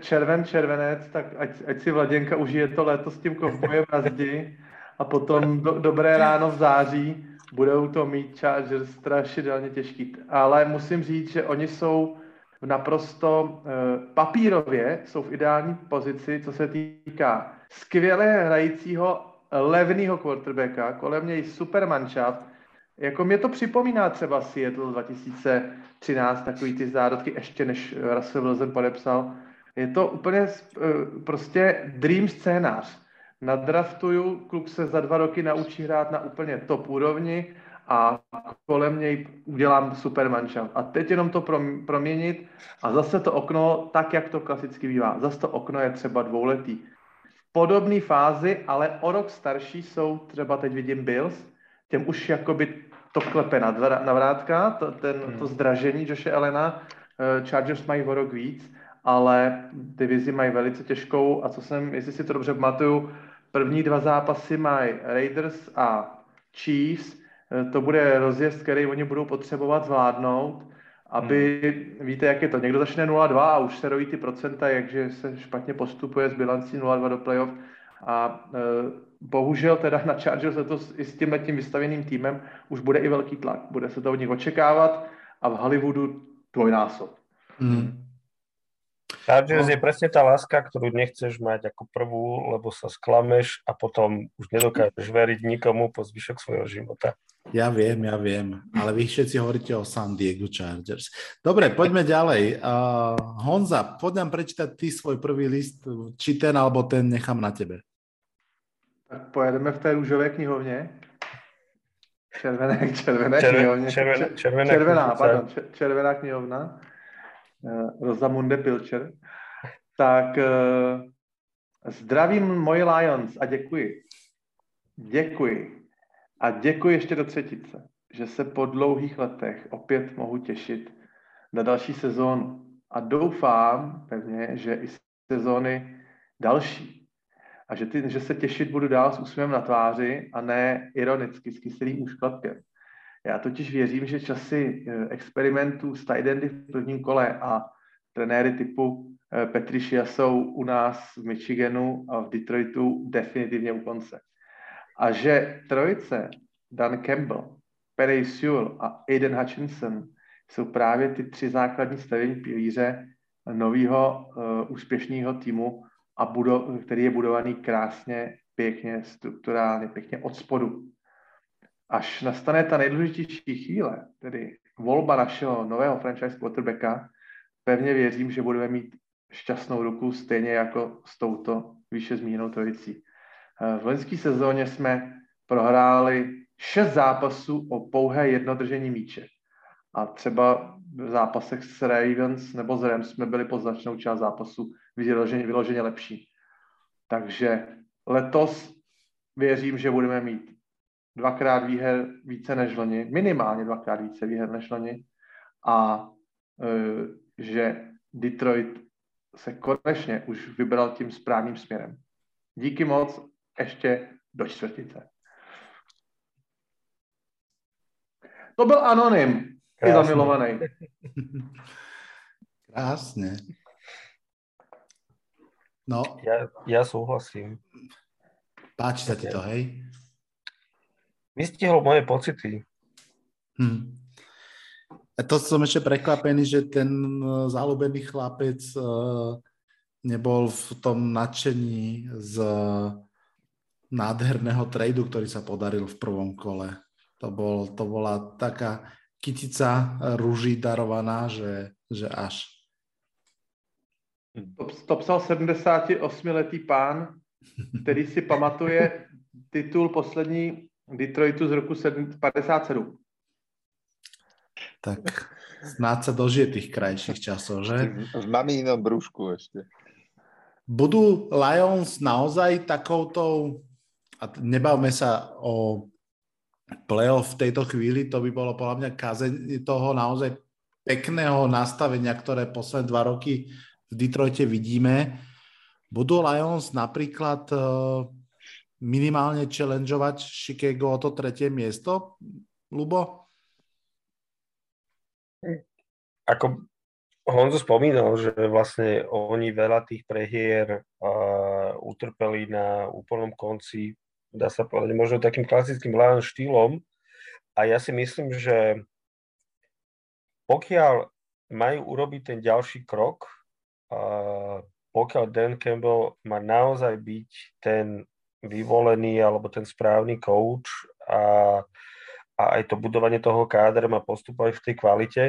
Speaker 2: červen, červenec, tak ať, ať si Vladěnka užije to léto s tím kovbojem na zdi a potom do, dobré ráno v září budou to mít Chargers strašidelně těžký. Ale musím říct, že oni jsou v naprosto e, papírově, jsou v ideální pozici, co se týká skvěle hrajícího levného quarterbacka, kolem něj super manšaft. Jako mě to připomíná třeba Seattle 2013, takový ty zárodky, ještě než Russell Wilson podepsal. Je to úplně eh, prostě dream scénář. nadraftuju, kluk se za dva roky naučí hrát na úplně top úrovni a kolem něj udělám super manšaft. A teď jenom to proměnit a zase to okno, tak jak to klasicky bývá, zase to okno je třeba dvouletý. V podobné fázi, ale o rok starší jsou třeba teď vidím Bills, těm už jakoby to klepe na, dva, na vrátka, to, ten, hmm. to zdražení Joše Elena, eh, Chargers mají o rok víc, ale divizi mají velice těžkou a co jsem, jestli si to dobře pamatuju, první dva zápasy mají Raiders a Chiefs, eh, to bude rozjezd, který oni budou potřebovat zvládnout, aby, hmm. víte, jak je to, někdo začne 0-2 a už se rojí ty procenta, jakže se špatně postupuje s bilancí 0-2 do playoff a e, bohužel teda na Chargers letos i s tím tím vystaveným týmem už bude i velký tlak. Bude se to od nich očekávat a v Hollywoodu dvojnásob. Hmm.
Speaker 5: Chargers no. je presne tá láska, ktorú nechceš mať ako prvú, lebo sa sklameš a potom už nedokážeš veriť nikomu po zvyšok svojho života.
Speaker 4: Ja viem, ja viem, ale vy všetci hovoríte o San Diego Chargers. Dobre, poďme ďalej. Uh, Honza, poď nám prečítať ty svoj prvý list, či ten alebo ten nechám na tebe.
Speaker 2: Pojedeme v té růžové knihovně. Červené, červené Červen, knihovně.
Speaker 5: Červená, červená,
Speaker 2: červená, pardon, červená knihovna. Rosamunde Pilcher. Tak eh, zdravím moji Lions a děkuji. Děkuji. A děkuji ještě do třetice, že se po dlouhých letech opět mohu těšit na další sezónu. A doufám pevně, že i sezóny další. A že, ty, že se těšit budu dál s úsměvem na tváři a ne ironicky s kyselým úškladkem. Já totiž věřím, že časy eh, experimentů s tight v prvním kole a trenéry typu eh, Petrišia jsou u nás v Michiganu a v Detroitu definitivně u konce. A že trojice Dan Campbell, Perry Sewell a Aiden Hutchinson jsou právě ty tři základní stavení pilíře nového uh, úspěšného týmu, a budo, který je budovaný krásně, pěkně, strukturálně, pěkně od spodu až nastane ta nejdůležitější chvíle, tedy volba našeho nového franchise quarterbacka, pevně věřím, že budeme mít šťastnou ruku stejně jako s touto výše zmíněnou trojicí. Eh, v loňské sezóně jsme prohráli šest zápasů o pouhé jednodržení míče. A třeba v zápasech s Ravens nebo s Rams jsme byli po značnou část zápasu vyloženě, vyloženě lepší. Takže letos věřím, že budeme mít dvakrát výher více než loni, minimálně dvakrát více výher než loni a e, že Detroit se konečně už vybral tím správným směrem. Díky moc, ještě do čtvrtice. To byl anonym, i zamilovaný.
Speaker 4: Krásně. No.
Speaker 5: Ja, ja súhlasím.
Speaker 4: Páči sa ti to, hej?
Speaker 5: vystihol moje pocity.
Speaker 4: Hmm. A to som ešte prekvapený, že ten e, zalúbený chlapec uh, nebol v tom nadšení z nádherného tradu, ktorý sa podaril v prvom kole. To, bol, to bola taká kytica rúží darovaná, že, že až.
Speaker 2: To, to psal 78-letý pán, který si pamatuje titul poslední Detroitu z roku 57.
Speaker 4: Tak snáď sa dožije tých krajších časov, že?
Speaker 1: V mamínom brúšku ešte.
Speaker 4: Budú Lions naozaj takouto, a nebavme sa o playoff v tejto chvíli, to by bolo podľa mňa kazeň toho naozaj pekného nastavenia, ktoré posledné dva roky v Detroite vidíme. Budú Lions napríklad minimálne challengeovať Chicago o to tretie miesto, Lubo?
Speaker 5: Ako Honzo spomínal, že vlastne oni veľa tých prehier uh, utrpeli na úplnom konci, dá sa povedať, možno takým klasickým Lion štýlom. A ja si myslím, že pokiaľ majú urobiť ten ďalší krok, pokiaľ Dan Campbell má naozaj byť ten vyvolený alebo ten správny coach a, a aj to budovanie toho kádra má postupovať v tej kvalite,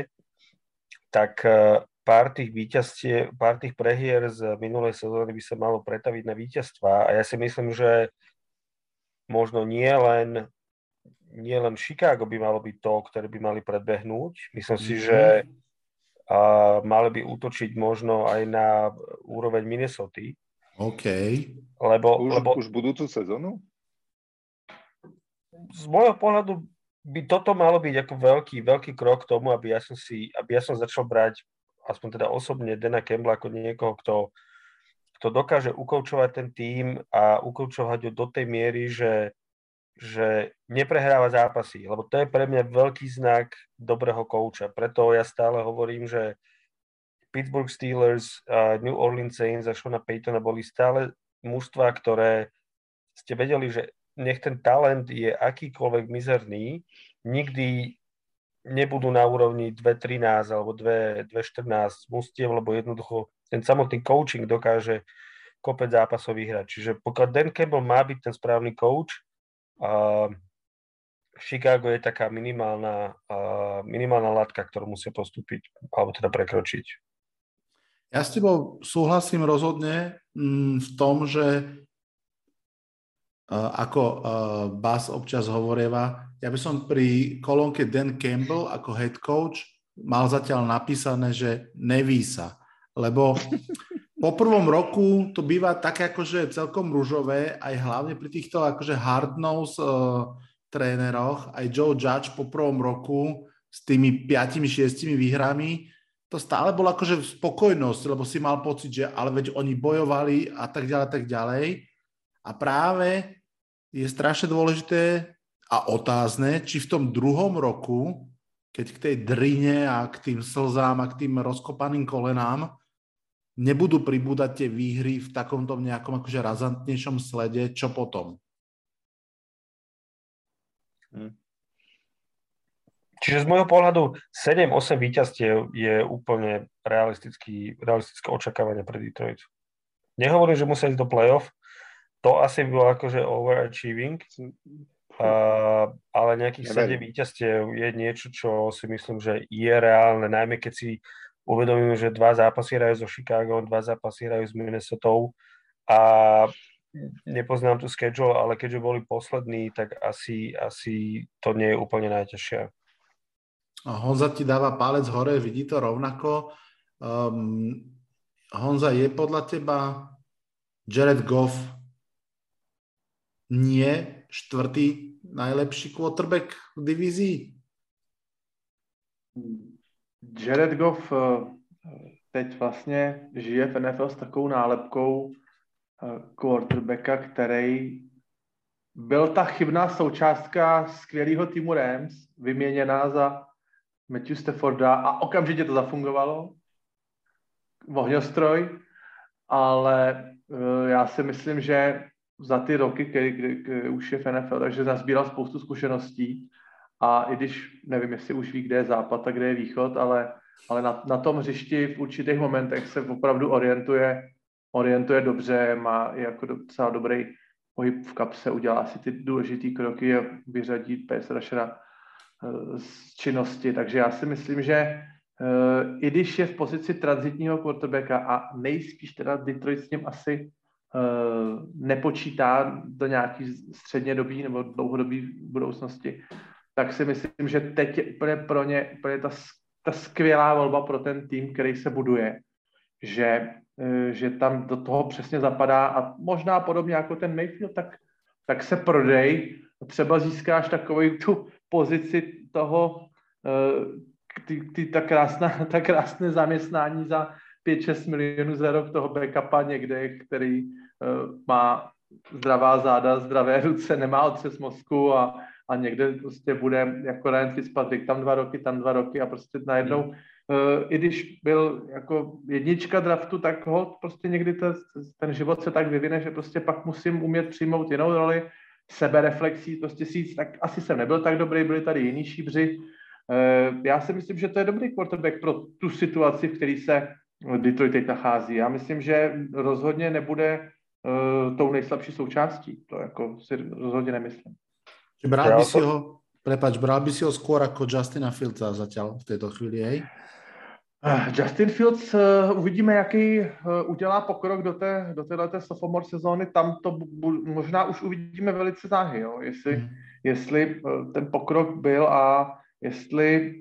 Speaker 5: tak uh, pár tých víťazstiev, pár tých prehier z minulej sezóny by sa malo pretaviť na víťazstva a ja si myslím, že možno nie len nie len Chicago by malo byť to, ktoré by mali predbehnúť. Myslím si, mm-hmm. že a mali by útočiť možno aj na úroveň Minnesota.
Speaker 4: OK.
Speaker 5: Lebo,
Speaker 1: Už,
Speaker 5: lebo
Speaker 1: už budúcu sezónu?
Speaker 5: z môjho pohľadu by toto malo byť ako veľký, veľký krok k tomu, aby ja som si, aby ja som začal brať aspoň teda osobne Dana Campbell ako niekoho, kto, kto dokáže ukoučovať ten tým a ukoučovať ho do tej miery, že že neprehráva zápasy, lebo to je pre mňa veľký znak dobrého kouča. Preto ja stále hovorím, že Pittsburgh Steelers, New Orleans Saints a Shona Paytona boli stále mužstva, ktoré ste vedeli, že nech ten talent je akýkoľvek mizerný, nikdy nebudú na úrovni 2.13 alebo 2.14 mustiev, lebo jednoducho ten samotný coaching dokáže kopec zápasov vyhrať. Čiže pokiaľ Dan Campbell má byť ten správny coach, a Chicago je taká minimálna, minimálna látka, ktorú musia postúpiť, alebo teda prekročiť.
Speaker 4: Ja s tebou súhlasím rozhodne mm, v tom, že ako Bas občas hovorieva, ja by som pri kolónke Dan Campbell ako head coach mal zatiaľ napísané, že neví sa, lebo po prvom roku to býva také akože celkom rúžové, aj hlavne pri týchto akože hard-nose uh, tréneroch, aj Joe Judge po prvom roku s tými 5-6 výhrami, to stále bola akože spokojnosť, lebo si mal pocit, že ale veď oni bojovali a tak ďalej, tak ďalej. A práve je strašne dôležité a otázne, či v tom druhom roku, keď k tej drine a k tým slzám a k tým rozkopaným kolenám, nebudú pribúdať tie výhry v takomto nejakom akože razantnejšom slede, čo potom?
Speaker 5: Hm. Čiže z môjho pohľadu 7-8 víťazstiev je úplne realistické očakávanie pre Detroit. Nehovorím, že musia ísť do playoff, to asi by bolo akože overachieving, uh, ale nejakých 7 víťazstiev je niečo, čo si myslím, že je reálne, najmä keď si uvedomíme, že dva zápasy hrajú so Chicago, dva zápasy hrajú s Minnesota a nepoznám tu schedule, ale keďže boli poslední, tak asi, asi to nie je úplne najťažšie.
Speaker 4: Honza ti dáva palec hore, vidí to rovnako. Um, Honza, je podľa teba Jared Goff nie štvrtý najlepší quarterback v divízii?
Speaker 2: Jared Goff eh, teď vlastně žije v NFL s takovou nálepkou eh, quarterbacka, který byl ta chybná součástka skvělého týmu Rams, vyměněná za Matthew Stafforda a okamžitě to zafungovalo. Ohňostroj, ale uh, já si myslím, že za ty roky, kdy, kdy, kdy už je v NFL, takže nazbíral spoustu zkušeností a i když nevím, jestli už ví, kde je západ a kde je východ, ale, ale na, na tom hřišti v určitých momentech se opravdu orientuje, orientuje dobře, má jako docela dobrý pohyb v kapse, udělá si ty důležité kroky a vyřadí pass rushera eh, z činnosti. Takže já si myslím, že eh, i když je v pozici transitního quarterbacka a nejspíš teda Detroit s ním asi eh, nepočítá do nějaký středně dobí nebo dlouhodobí budoucnosti, tak si myslím, že teď je úplně pro ně úplně ta, ta skvělá volba pro ten tým, který se buduje, že, eh, že tam do toho přesně zapadá a možná podobně jako ten Mayfield, tak, tak se prodej, třeba získáš takovou tu pozici toho, eh, ty, ty, ta, krásná, ta krásné zaměstnání za 5-6 milionů za rok toho backupa někde, který uh, má zdravá záda, zdravé ruce, nemá otřes mozku a, a někde prostě bude jako Ryan Fitzpatrick, tam dva roky, tam dva roky a prostě najednou, hmm. uh, i když byl jako jednička draftu, tak ho prostě někdy to, ten život se tak vyvine, že prostě pak musím umět přijmout jinou roli, sebereflexí, prostě si tak asi jsem nebyl tak dobrý, byli tady jiní šíbři. Uh, já si myslím, že to je dobrý quarterback pro tu situaci, v které se Detroit teď nachází. Já myslím, že rozhodně nebude uh, tou nejslabší součástí. To jako si rozhodně nemyslím.
Speaker 4: Bral by si ho, prepač, bral by si ho skôr ako Justina Fieldsa zatiaľ v tejto chvíli, hej?
Speaker 2: Eh, Justin Fields, uh, uvidíme, jaký uh, udělá pokrok do, té, do této sophomore sezóny. Tam to bu- možná už uvidíme velice záhy, jo? Jestli, mm. jestli ten pokrok byl a jestli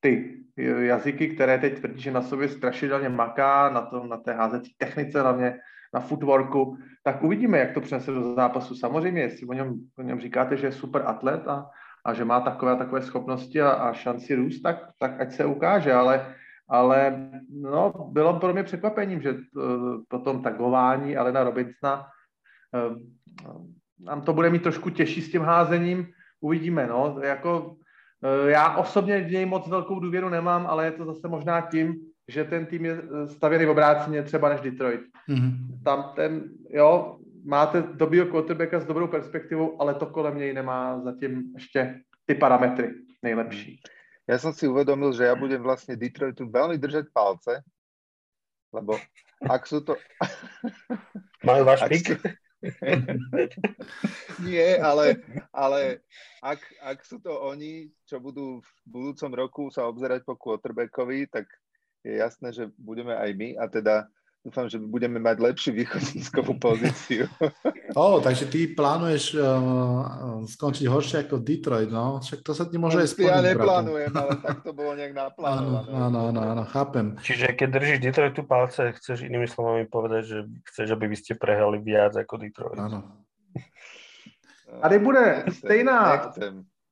Speaker 2: ty jazyky, které teď tvrdí, že na sobě strašidelně maká, na, tom, na té házecí technice, hlavně na footworku, tak uvidíme, jak to přinese do zápasu. Samozřejmě, jestli o něm, o něm říkáte, že je super atlet a, a že má takové takové schopnosti a, a šanci růst, tak, tak ať se ukáže, ale ale no, bylo pro mě překvapením, že potom tagování Alena Robinsona eh, nám to bude mít trošku těžší s tím házením, uvidíme, no, jako eh, já osobně v něj moc velkou důvěru nemám, ale je to zase možná tím, že ten tým je stavěný v obráceně třeba než Detroit. Mm-hmm. Tam ten, jo, máte dobrýho quarterbacka s dobrou perspektivou, ale to kolem něj nemá zatím ještě ty parametry nejlepší.
Speaker 1: Ja som si uvedomil, že ja budem vlastne Detroitu veľmi držať palce, lebo ak sú to...
Speaker 5: Majú váš pik? Sú...
Speaker 1: Nie, ale, ale ak, ak sú to oni, čo budú v budúcom roku sa obzerať po quarterbackovi, tak je jasné, že budeme aj my a teda dúfam, že budeme mať lepšiu východiskovú pozíciu.
Speaker 4: O, oh, takže ty plánuješ uh, skončiť horšie ako Detroit, no? Však to sa ti môže no, aj
Speaker 1: splniť. Ja neplánujem, ale tak to bolo nejak naplánované.
Speaker 4: Áno, áno, áno, chápem.
Speaker 5: Čiže keď držíš Detroitu palce, chceš inými slovami povedať, že chceš, aby vy ste prehrali viac ako Detroit.
Speaker 4: Áno.
Speaker 2: Tady bude stejná,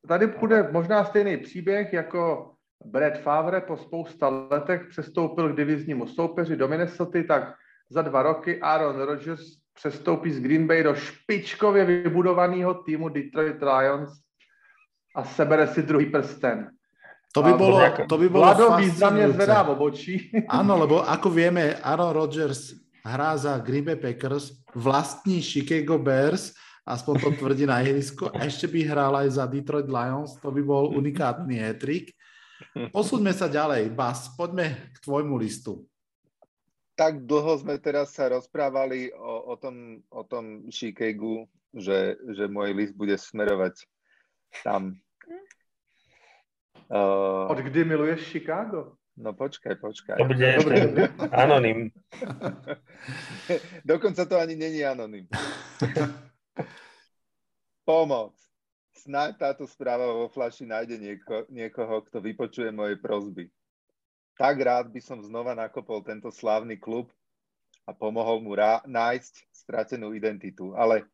Speaker 2: tady bude možná stejný příběh jako Brad Favre po spousta letech přestoupil k diviznímu soupeři do Minnesota, tak za dva roky Aaron Rodgers přestoupí z Green Bay do špičkově vybudovaného týmu Detroit Lions a sebere si druhý prsten.
Speaker 4: To by bolo, to by bolo
Speaker 2: Vlado významne zvedá v obočí.
Speaker 4: Áno, lebo ako vieme, Aaron Rodgers hrá za Green Bay Packers, vlastní Chicago Bears, aspoň to tvrdí na ihrisku, a ešte by hral aj za Detroit Lions, to by bol unikátny hetrik. Posúďme sa ďalej. Bas, poďme k tvojmu listu.
Speaker 1: Tak dlho sme teraz sa rozprávali o, o tom, o tom Chicagu, že, že môj list bude smerovať tam.
Speaker 2: Uh, Od kdy miluješ Chicago?
Speaker 1: No počkaj, počkaj.
Speaker 5: To bude dobre, dobre. anonym.
Speaker 1: Dokonca to ani není anonym. Pomoc snáď táto správa vo flaši nájde nieko, niekoho, kto vypočuje moje prozby. Tak rád by som znova nakopol tento slávny klub a pomohol mu rá, nájsť stratenú identitu. Ale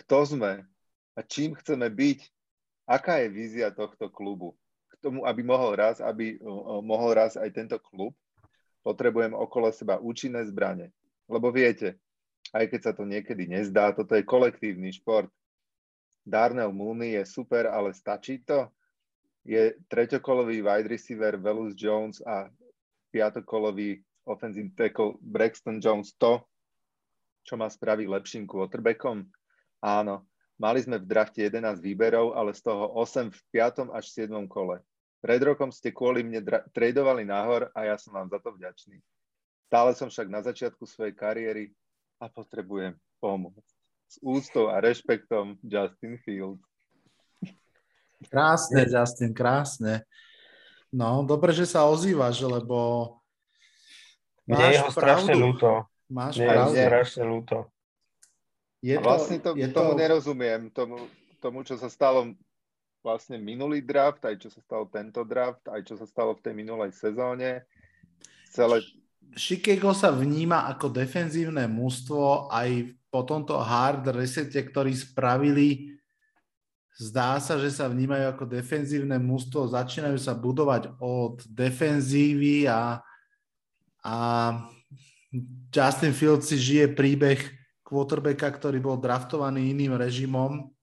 Speaker 1: kto sme a čím chceme byť? Aká je vízia tohto klubu? K tomu, aby mohol raz, aby mohol raz aj tento klub, potrebujem okolo seba účinné zbranie. Lebo viete, aj keď sa to niekedy nezdá, toto je kolektívny šport Darnell Mooney je super, ale stačí to? Je treťokolový wide receiver Velus Jones a piatokolový offensive tackle Braxton Jones to, čo ma spraví lepším quarterbackom? Áno, mali sme v drafte 11 výberov, ale z toho 8 v 5. až 7. kole. Pred rokom ste kvôli mne dra- tradovali nahor a ja som vám za to vďačný. Stále som však na začiatku svojej kariéry a potrebujem pomoc s ústou a rešpektom Justin Fields.
Speaker 4: Krásne, Justin, krásne. No, dobre, že sa ozývaš, lebo
Speaker 5: máš je ho strašne ľúto.
Speaker 4: Máš
Speaker 5: Mne pravdu. je strašne ľúto.
Speaker 1: Je to, vlastne to, je tomu to... nerozumiem, tomu, tomu, čo sa stalo vlastne minulý draft, aj čo sa stalo tento draft, aj čo sa stalo v tej minulej sezóne. Celé...
Speaker 4: Chicago sa vníma ako defenzívne mužstvo aj po tomto hard resete, ktorý spravili, zdá sa, že sa vnímajú ako defenzívne mústvo, začínajú sa budovať od defenzívy a, a Justin Fields si žije príbeh quarterbacka, ktorý bol draftovaný iným režimom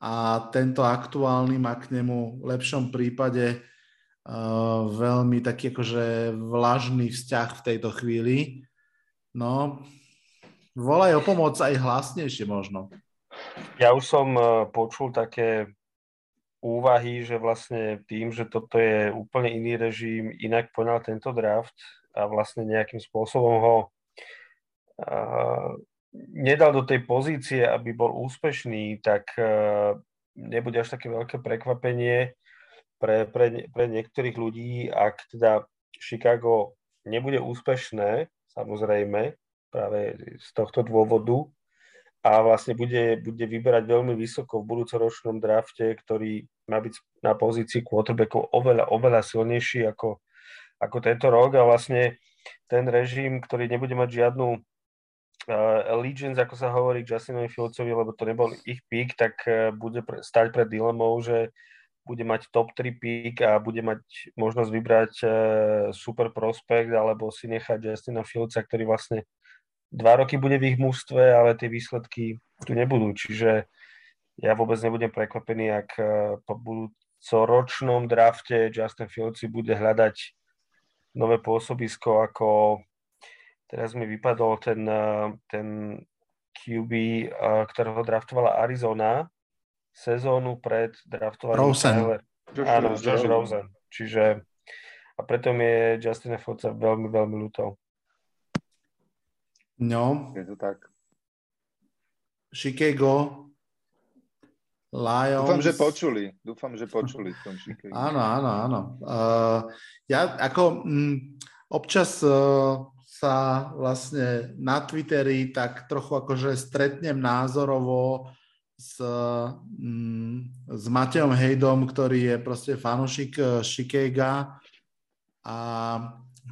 Speaker 4: a tento aktuálny má k nemu v lepšom prípade uh, veľmi taký akože vlažný vzťah v tejto chvíli. No, Volaj o pomoc aj hlasnejšie možno.
Speaker 5: Ja už som e, počul také úvahy, že vlastne tým, že toto je úplne iný režim, inak poňal tento draft a vlastne nejakým spôsobom ho uh, nedal do tej pozície, aby bol úspešný, tak uh, nebude až také veľké prekvapenie pre, pre, pre niektorých ľudí, ak teda Chicago nebude úspešné, samozrejme, práve z tohto dôvodu. A vlastne bude, bude vyberať veľmi vysoko v budúcoročnom drafte, ktorý má byť na pozícii quarterbackov oveľa, oveľa silnejší ako, ako tento rok. A vlastne ten režim, ktorý nebude mať žiadnu uh, allegiance, ako sa hovorí k Justinovi Fieldsovi, lebo to nebol ich pick, tak uh, bude pre, stať pred dilemou, že bude mať top 3 pick a bude mať možnosť vybrať uh, super prospekt alebo si nechať Justina Fieldsa, ktorý vlastne dva roky bude v ich mústve, ale tie výsledky tu nebudú. Čiže ja vôbec nebudem prekvapený, ak uh, po budúcoročnom drafte Justin Fields bude hľadať nové pôsobisko ako teraz mi vypadol ten, uh, ten QB, uh, ktorého draftovala Arizona, sezónu pred draftovaním
Speaker 4: Rosen.
Speaker 5: Tyler. Áno, Josh Rosen. Čiže a preto mi je Justin Fordsa veľmi, veľmi ľúto.
Speaker 4: No.
Speaker 1: Je to tak.
Speaker 4: Chicago, Lions.
Speaker 1: Dúfam, že počuli. Dúfam, že počuli v tom Chicago.
Speaker 4: Áno, áno, áno. Uh, ja ako m, občas uh, sa vlastne na Twitteri tak trochu akože stretnem názorovo s, mm, s Matejom Hejdom, ktorý je proste fanúšik Chicago a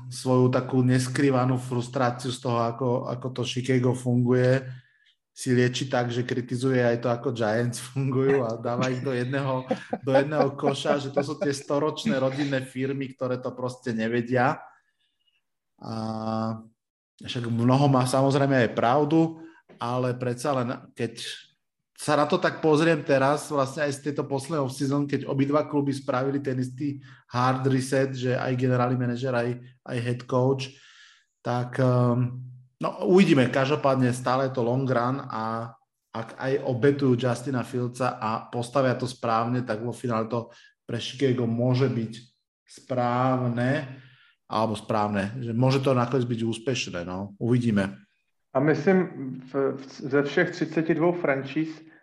Speaker 4: svoju takú neskrývanú frustráciu z toho, ako, ako to Chicago funguje, si lieči tak, že kritizuje aj to, ako Giants fungujú a dáva ich do jedného, do jedného koša, že to sú tie storočné rodinné firmy, ktoré to proste nevedia. A však mnoho má samozrejme aj pravdu, ale predsa len, keď sa na to tak pozriem teraz, vlastne aj z tejto poslednej off-season, keď obidva kluby spravili ten istý hard reset, že aj generálny manažer, aj, aj head coach, tak um, no, uvidíme. Každopádne stále je to long run a ak aj obetujú Justina Fieldsa a postavia to správne, tak vo finále to pre Chicago môže byť správne, alebo správne, že môže to nakoniec byť úspešné, no. Uvidíme.
Speaker 2: A myslím, v, v, ze všech 32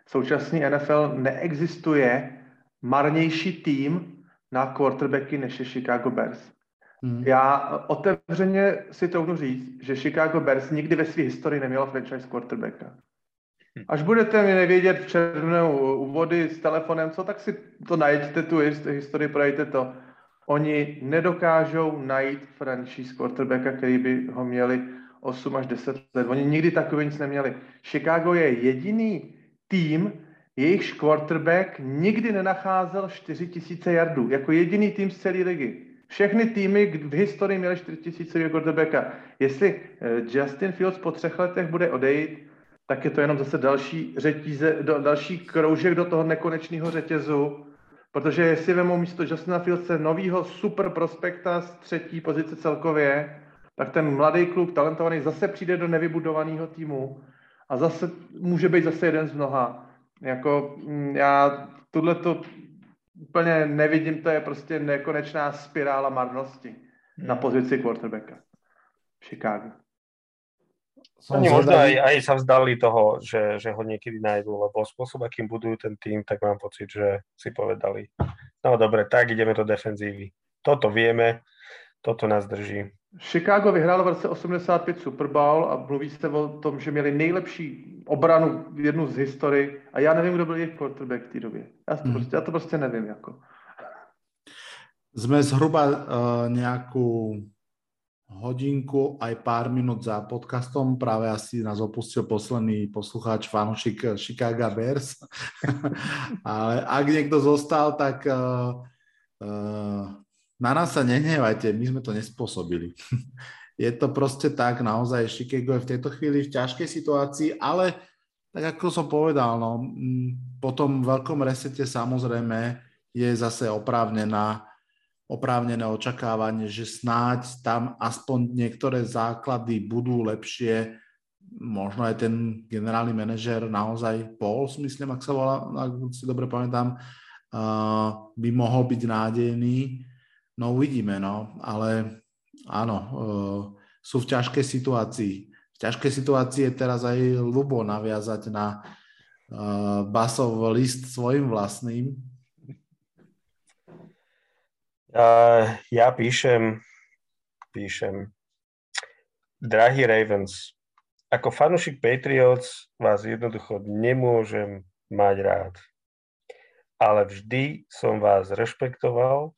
Speaker 2: franšíz současný NFL neexistuje marnější tým na quarterbacky než je Chicago Bears. Hmm. Já otevřeně si troufnu říct, že Chicago Bears nikdy ve své historii nemělo franchise quarterbacka. Až budete mi nevědět v červnou úvody s telefonem, co, tak si to najděte, tu historii, projďte to. Oni nedokážou najít franchise quarterbacka, který by ho měli 8 až 10 let. Oni nikdy takový nic neměli. Chicago je jediný tým, jejichž quarterback nikdy nenacházel 4000 jardů. Jako jediný tým z celé ligy. Všechny týmy v historii měly 4000 quarterbacka. Jestli eh, Justin Fields po třech letech bude odejít, tak je to jenom zase další, řetíze, další kroužek do toho nekonečného řetězu, protože jestli vemou místo Justina Fieldse novýho super prospekta z třetí pozice celkově, tak ten mladý kluk, talentovaný, zase přijde do nevybudovaného týmu a zase může být zase jeden z mnoha. Jako mm, já tuhle to úplně nevidím, to je prostě nekonečná spirála marnosti hmm. na pozici quarterbacka v Chicago.
Speaker 5: Oni možno aj, aj sa vzdali toho, že, že ho niekedy nájdú, lebo spôsob, akým budujú ten tým, tak mám pocit, že si povedali, no dobre, tak ideme do defenzívy. Toto vieme, toto nás drží.
Speaker 2: Chicago vyhrálo v roce 85 Super Bowl a mluví se o tom, že měli nejlepší obranu jednu z historii a já nevím, kdo byl jejich quarterback v té době. Já to, hmm. prostě, já to prostě nevím. Jako.
Speaker 4: Sme zhruba uh, nejakú hodinku aj pár minút za podcastom. Práve asi nás opustil posledný poslucháč, fanúšik Chicago Bears. Ale ak niekto zostal, tak uh, uh, na nás sa nehnevajte, my sme to nespôsobili. je to proste tak, naozaj Chicago je v tejto chvíli v ťažkej situácii, ale tak ako som povedal, no, po tom veľkom resete samozrejme je zase oprávnená, oprávnené očakávanie, že snáď tam aspoň niektoré základy budú lepšie. Možno aj ten generálny manažer naozaj Pauls, myslím, ak sa volá, ak si dobre pamätám, uh, by mohol byť nádejný No uvidíme, no, ale áno, uh, sú v ťažkej situácii. V ťažkej situácii je teraz aj Lubo naviazať na uh, basov list svojim vlastným.
Speaker 5: Uh, ja píšem, píšem Drahý Ravens, ako fanúšik Patriots vás jednoducho nemôžem mať rád. Ale vždy som vás rešpektoval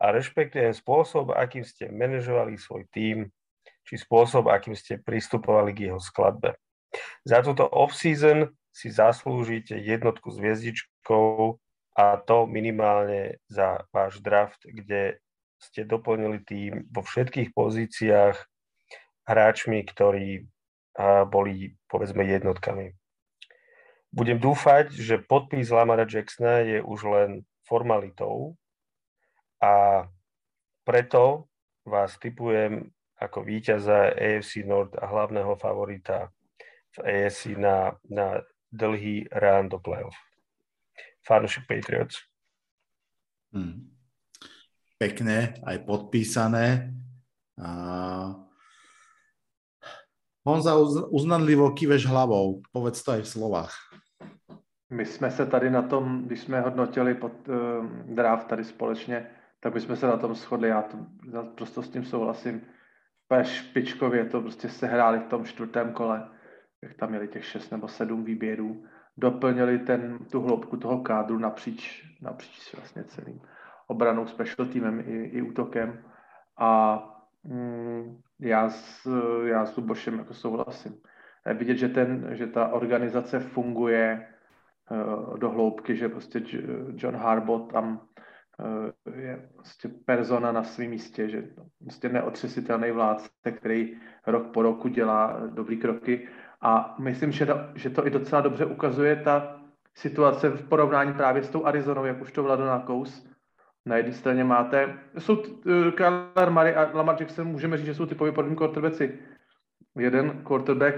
Speaker 5: a rešpektujem spôsob, akým ste manažovali svoj tím, či spôsob, akým ste pristupovali k jeho skladbe. Za túto off-season si zaslúžite jednotku s hviezdičkou a to minimálne za váš draft, kde ste doplnili tým vo všetkých pozíciách hráčmi, ktorí boli povedzme jednotkami. Budem dúfať, že podpis Lamara Jacksona je už len formalitou a preto vás typujem ako víťaza AFC North a hlavného favorita v AFC na, na dlhý rán do playoff. Fanúšik Patriots.
Speaker 4: Hmm. Pekne, aj podpísané. A Honza, uznanlivo kýveš hlavou, povedz to aj v slovách.
Speaker 2: My jsme se tady na tom, když jsme hodnotili pod, uh, draft tady společně, tak jsme se na tom shodli, já, to, já prostě s tím souhlasím. Špičkově to prostě se hráli v tom čtvrtém kole, jak tam měli těch šest nebo sedm výběrů, doplnili ten, tu hloubku toho kádru napříč, napříč vlastně celým obranou, special týmem i, i útokem. A mm, já s, já s Lubošem jako souhlasím. Je vidět, že, ten, že ta organizace funguje uh, do hloubky, že prostě John Harbaugh tam je prostě persona na svém místě, že prostě neotřesitelný vládce, který rok po roku dělá dobrý kroky. A myslím, že, to, že to i docela dobře ukazuje ta situace v porovnání právě s tou Arizonou, jak už to Vlado nakous, na jedné straně máte, jsou uh, Kyler Murray a Lamar Jackson, můžeme říct, že jsou typově podobní quarterbacki. Jeden quarterback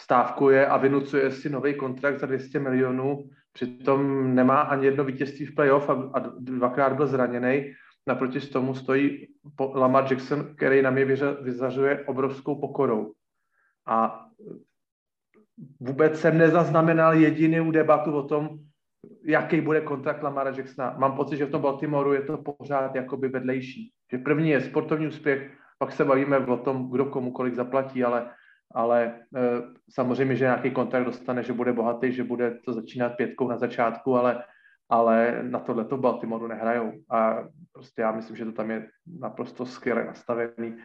Speaker 2: stávkuje a vynucuje si nový kontrakt za 200 milionů, přitom nemá ani jedno vítězství v playoff a, a dvakrát byl zraněný. Naproti tomu stojí Lamar Jackson, který na mě vyzařuje obrovskou pokorou. A vůbec jsem nezaznamenal jedinou debatu o tom, jaký bude kontrakt Lamara Jacksona. Mám pocit, že v tom Baltimoru je to pořád jakoby vedlejší. Že první je sportovní úspěch, pak se bavíme o tom, kdo komu kolik zaplatí, ale, ale e, samozřejmě, že nějaký kontrakt dostane, že bude bohatý, že bude to začínat pětkou na začátku, ale, ale na tohle to Baltimoru nehrajou. A prostě já myslím, že to tam je naprosto skvěle nastavený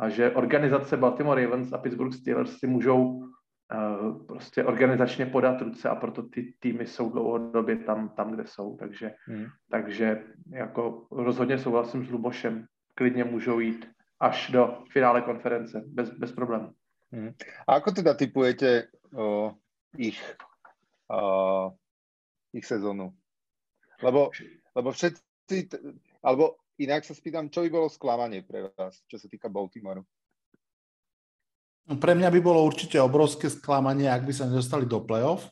Speaker 2: a že organizace Baltimore Ravens a Pittsburgh Steelers si můžou Eh, prostě organizačně podat ruce a proto ty týmy jsou dlouhodobě tam, tam kde jsou. Takže, hmm. takže jako rozhodně souhlasím s Lubošem. Klidně můžou jít až do finále konference, bez, bez problémů.
Speaker 1: Hmm. A ako teda typujete o, ich, o, ich sezónu? Lebo, lebo všetci, alebo inak sa spýtam, čo by bolo sklamanie pre vás, čo sa týka Baltimoru?
Speaker 4: No, pre mňa by bolo určite obrovské sklamanie, ak by sa nedostali do play-off.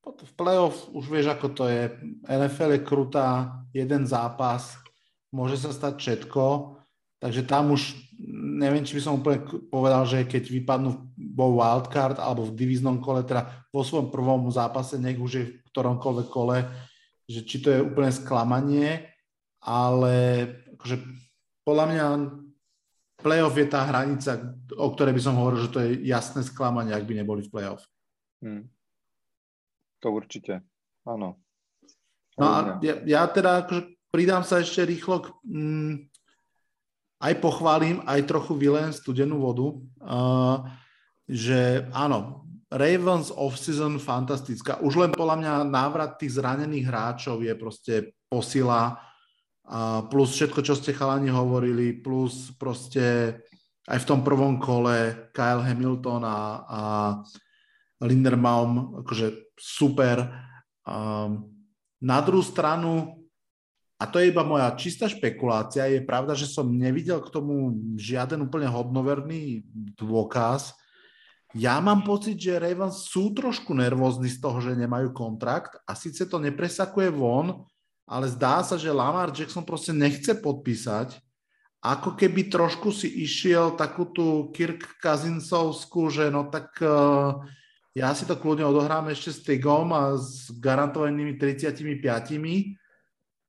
Speaker 4: V play-off už vieš, ako to je. NFL je krutá, jeden zápas, môže sa stať všetko, takže tam už neviem, či by som úplne povedal, že keď vypadnú vo wildcard alebo v divíznom kole, teda vo svojom prvom zápase, nech už je v ktoromkoľvek kole, že či to je úplne sklamanie, ale akože podľa mňa playoff je tá hranica, o ktorej by som hovoril, že to je jasné sklamanie, ak by neboli v playoff. Hmm.
Speaker 1: To určite, áno.
Speaker 4: No a ja, ja teda akože pridám sa ešte rýchlo k, mm, aj pochválim, aj trochu vylejem studenú vodu, uh, že áno, Ravens off-season fantastická. Už len podľa mňa návrat tých zranených hráčov je proste posila plus všetko, čo ste chalani hovorili, plus proste aj v tom prvom kole Kyle Hamilton a, a Linderbaum, akože super. Um, na druhú stranu, a to je iba moja čistá špekulácia, je pravda, že som nevidel k tomu žiaden úplne hodnoverný dôkaz. Ja mám pocit, že Ravens sú trošku nervózni z toho, že nemajú kontrakt a síce to nepresakuje von, ale zdá sa, že Lamar Jackson proste nechce podpísať, ako keby trošku si išiel takú tú Kirk Kazinsovskú, že no tak uh, ja si to kľudne odohrám ešte s Tigom a s garantovanými 35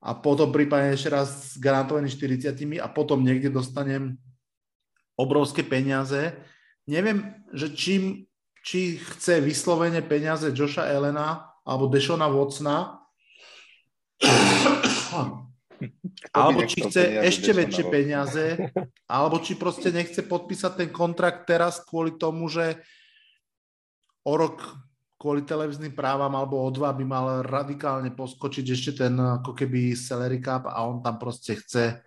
Speaker 4: a potom prípadne ešte raz s garantovanými 40 a potom niekde dostanem obrovské peniaze. neviem, že čím, či chce vyslovene peniaze Joša Elena alebo Dešona Vocna, alebo či chce ešte väčšie peniaze, alebo či proste nechce podpísať ten kontrakt teraz kvôli tomu, že o rok kvôli televíznym právam alebo o dva by mal radikálne poskočiť ešte ten ako keby salary cap a on tam proste chce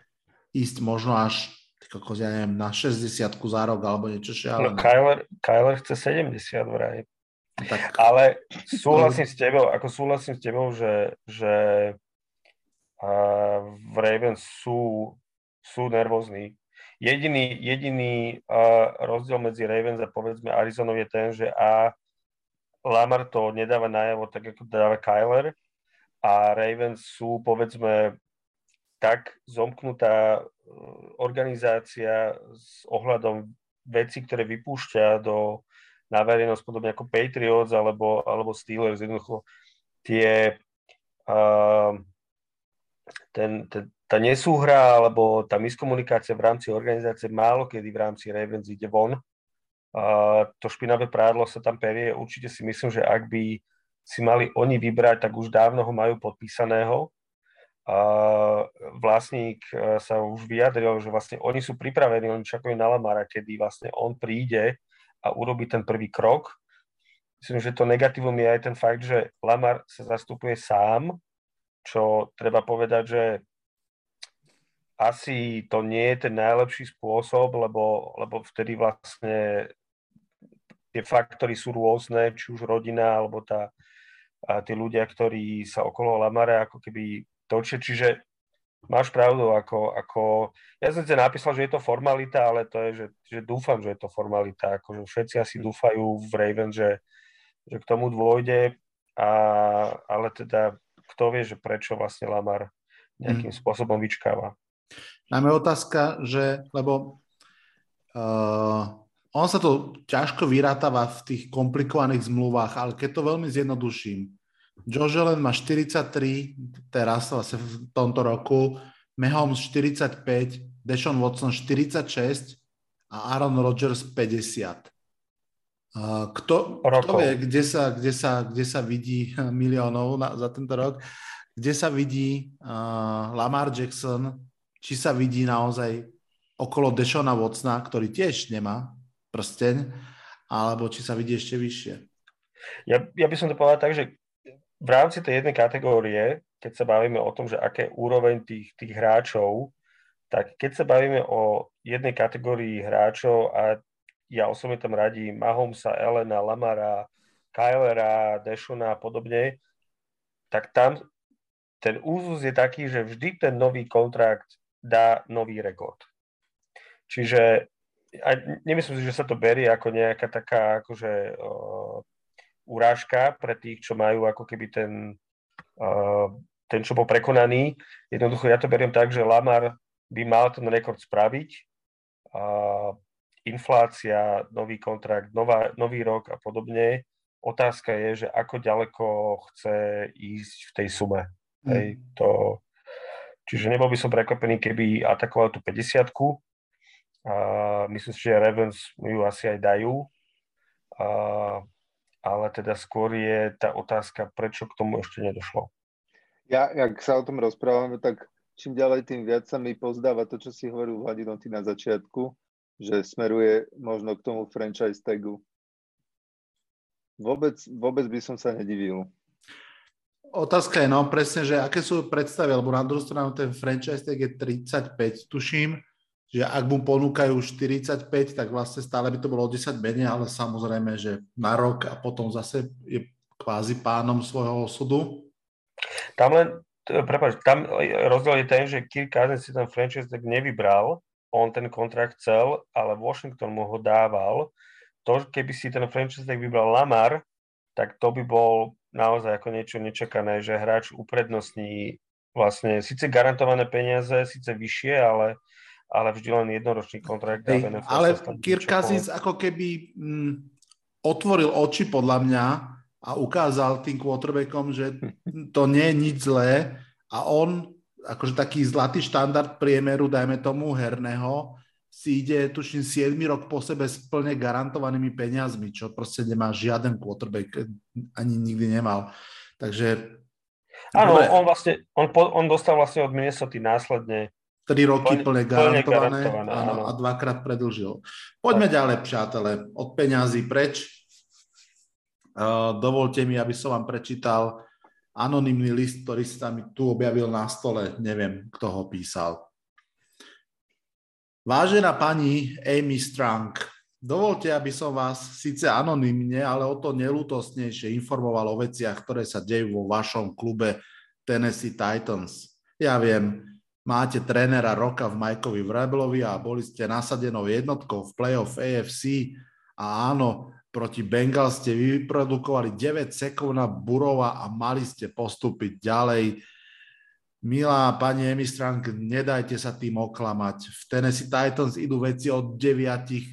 Speaker 4: ísť možno až kokos, ja neviem, na 60 za rok alebo niečo šialené.
Speaker 5: No, Kyler, Kyler chce 70 vraj. Tak. Ale súhlasím s tebou, ako súhlasím s tebou, že, že v Ravens sú, sú nervózni. Jediný, jediný uh, rozdiel medzi Ravens a povedzme Arizonou je ten, že a Lamar to nedáva najavo tak, ako dáva Kyler a Ravens sú povedzme tak zomknutá organizácia s ohľadom veci, ktoré vypúšťa do, na verejnosť, podobne ako Patriots alebo, alebo Steelers, jednoducho tie, uh, ten, ten, tá nesúhra alebo tá miskomunikácia v rámci organizácie málo kedy v rámci Ravens ide von. To špinavé prádlo sa tam perie. Určite si myslím, že ak by si mali oni vybrať, tak už dávno ho majú podpísaného vlastník e, sa už vyjadril, že vlastne oni sú pripravení, oni čakajú na Lamara, kedy vlastne on príde a urobí ten prvý krok. Myslím, že to negatívum je aj ten fakt, že Lamar sa zastupuje sám, čo treba povedať, že asi to nie je ten najlepší spôsob, lebo, lebo vtedy vlastne tie faktory sú rôzne, či už rodina, alebo tá, a tí ľudia, ktorí sa okolo Lamara ako keby točie, čiže máš pravdu, ako, ako ja som si napísal, že je to formalita, ale to je, že, že dúfam, že je to formalita, akože všetci asi dúfajú v Raven, že, že k tomu dôjde, a, ale teda kto vie, že prečo vlastne Lamar nejakým hmm. spôsobom vyčkáva.
Speaker 4: Máme otázka, že, lebo uh, on sa to ťažko vyrátava v tých komplikovaných zmluvách, ale keď to veľmi zjednoduším, Josh Allen má 43 teraz vlastne v tomto roku, Mahomes 45, Deshaun Watson 46 a Aaron Rodgers 50. Kto, kto vie, kde sa, kde, sa, kde sa vidí miliónov na, za tento rok, kde sa vidí uh, Lamar Jackson, či sa vidí naozaj okolo Deshona Watsona, ktorý tiež nemá prsteň, alebo či sa vidí ešte vyššie.
Speaker 5: Ja, ja by som to povedal tak, že v rámci tej jednej kategórie, keď sa bavíme o tom, že aké úroveň tých, tých hráčov, tak keď sa bavíme o jednej kategórii hráčov a ja osobne tam radím Mahomesa, Elena, Lamara, Kylera, Dešona a podobne, tak tam ten úzus je taký, že vždy ten nový kontrakt dá nový rekord. Čiže a nemyslím si, že sa to berie ako nejaká taká akože, uh, urážka pre tých, čo majú ako keby ten, uh, ten čo bol prekonaný. Jednoducho ja to beriem tak, že Lamar by mal ten rekord spraviť. Uh, inflácia, nový kontrakt, nová, nový rok a podobne. Otázka je, že ako ďaleko chce ísť v tej sume. Mm. Hej, to, čiže nebol by som prekvapený, keby atakoval tú 50 myslím si, že Ravens ju asi aj dajú. A ale teda skôr je tá otázka, prečo k tomu ešte nedošlo.
Speaker 1: Ja, jak sa o tom rozprávame, tak čím ďalej, tým viac sa mi pozdáva to, čo si hovoril Vladino ty na začiatku, že smeruje možno k tomu franchise tagu. Vôbec, vôbec by som sa nedivil.
Speaker 4: Otázka je, no presne, že aké sú predstavy, lebo na druhú stranu ten franchise tag je 35, tuším, že ak mu ponúkajú 45, tak vlastne stále by to bolo 10 menej, ale samozrejme, že na rok a potom zase je kvázi pánom svojho osudu.
Speaker 5: Tam len, prepáč, tam rozdiel je ten, že Kirk Cousins si ten franchise tak nevybral, on ten kontrakt chcel, ale Washington mu ho dával. To, keby si ten franchise tak vybral Lamar, tak to by bol naozaj ako niečo nečakané, že hráč uprednostní vlastne síce garantované peniaze, síce vyššie, ale ale vždy len jednoročný kontrakt.
Speaker 4: Hey, ale Kirk Cousins ako keby mm, otvoril oči podľa mňa a ukázal tým quarterbackom, že to nie je nič zlé a on, akože taký zlatý štandard priemeru, dajme tomu herného, si ide, tuším, 7 rok po sebe s plne garantovanými peniazmi, čo proste nemá žiaden quarterback, ani nikdy nemal. Takže...
Speaker 5: Áno, on vlastne, on, on dostal vlastne od Minnesota následne
Speaker 4: 3 roky plne, plne garantované, áno, áno. a dvakrát predlžil. Poďme tak. ďalej, přátelé, od peňazí preč. Uh, dovolte mi, aby som vám prečítal anonymný list, ktorý sa mi tu objavil na stole. Neviem, kto ho písal. Vážená pani Amy Strang, dovolte, aby som vás síce anonymne, ale o to nelútostnejšie informoval o veciach, ktoré sa dejú vo vašom klube Tennessee Titans. Ja viem, máte trénera roka v Majkovi Vreblovi a boli ste nasadenou jednotkou v playoff AFC a áno, proti Bengal ste vyprodukovali 9 sekov na Burova a mali ste postúpiť ďalej Milá pani Emistrang, nedajte sa tým oklamať. V Tennessee Titans idú veci od 9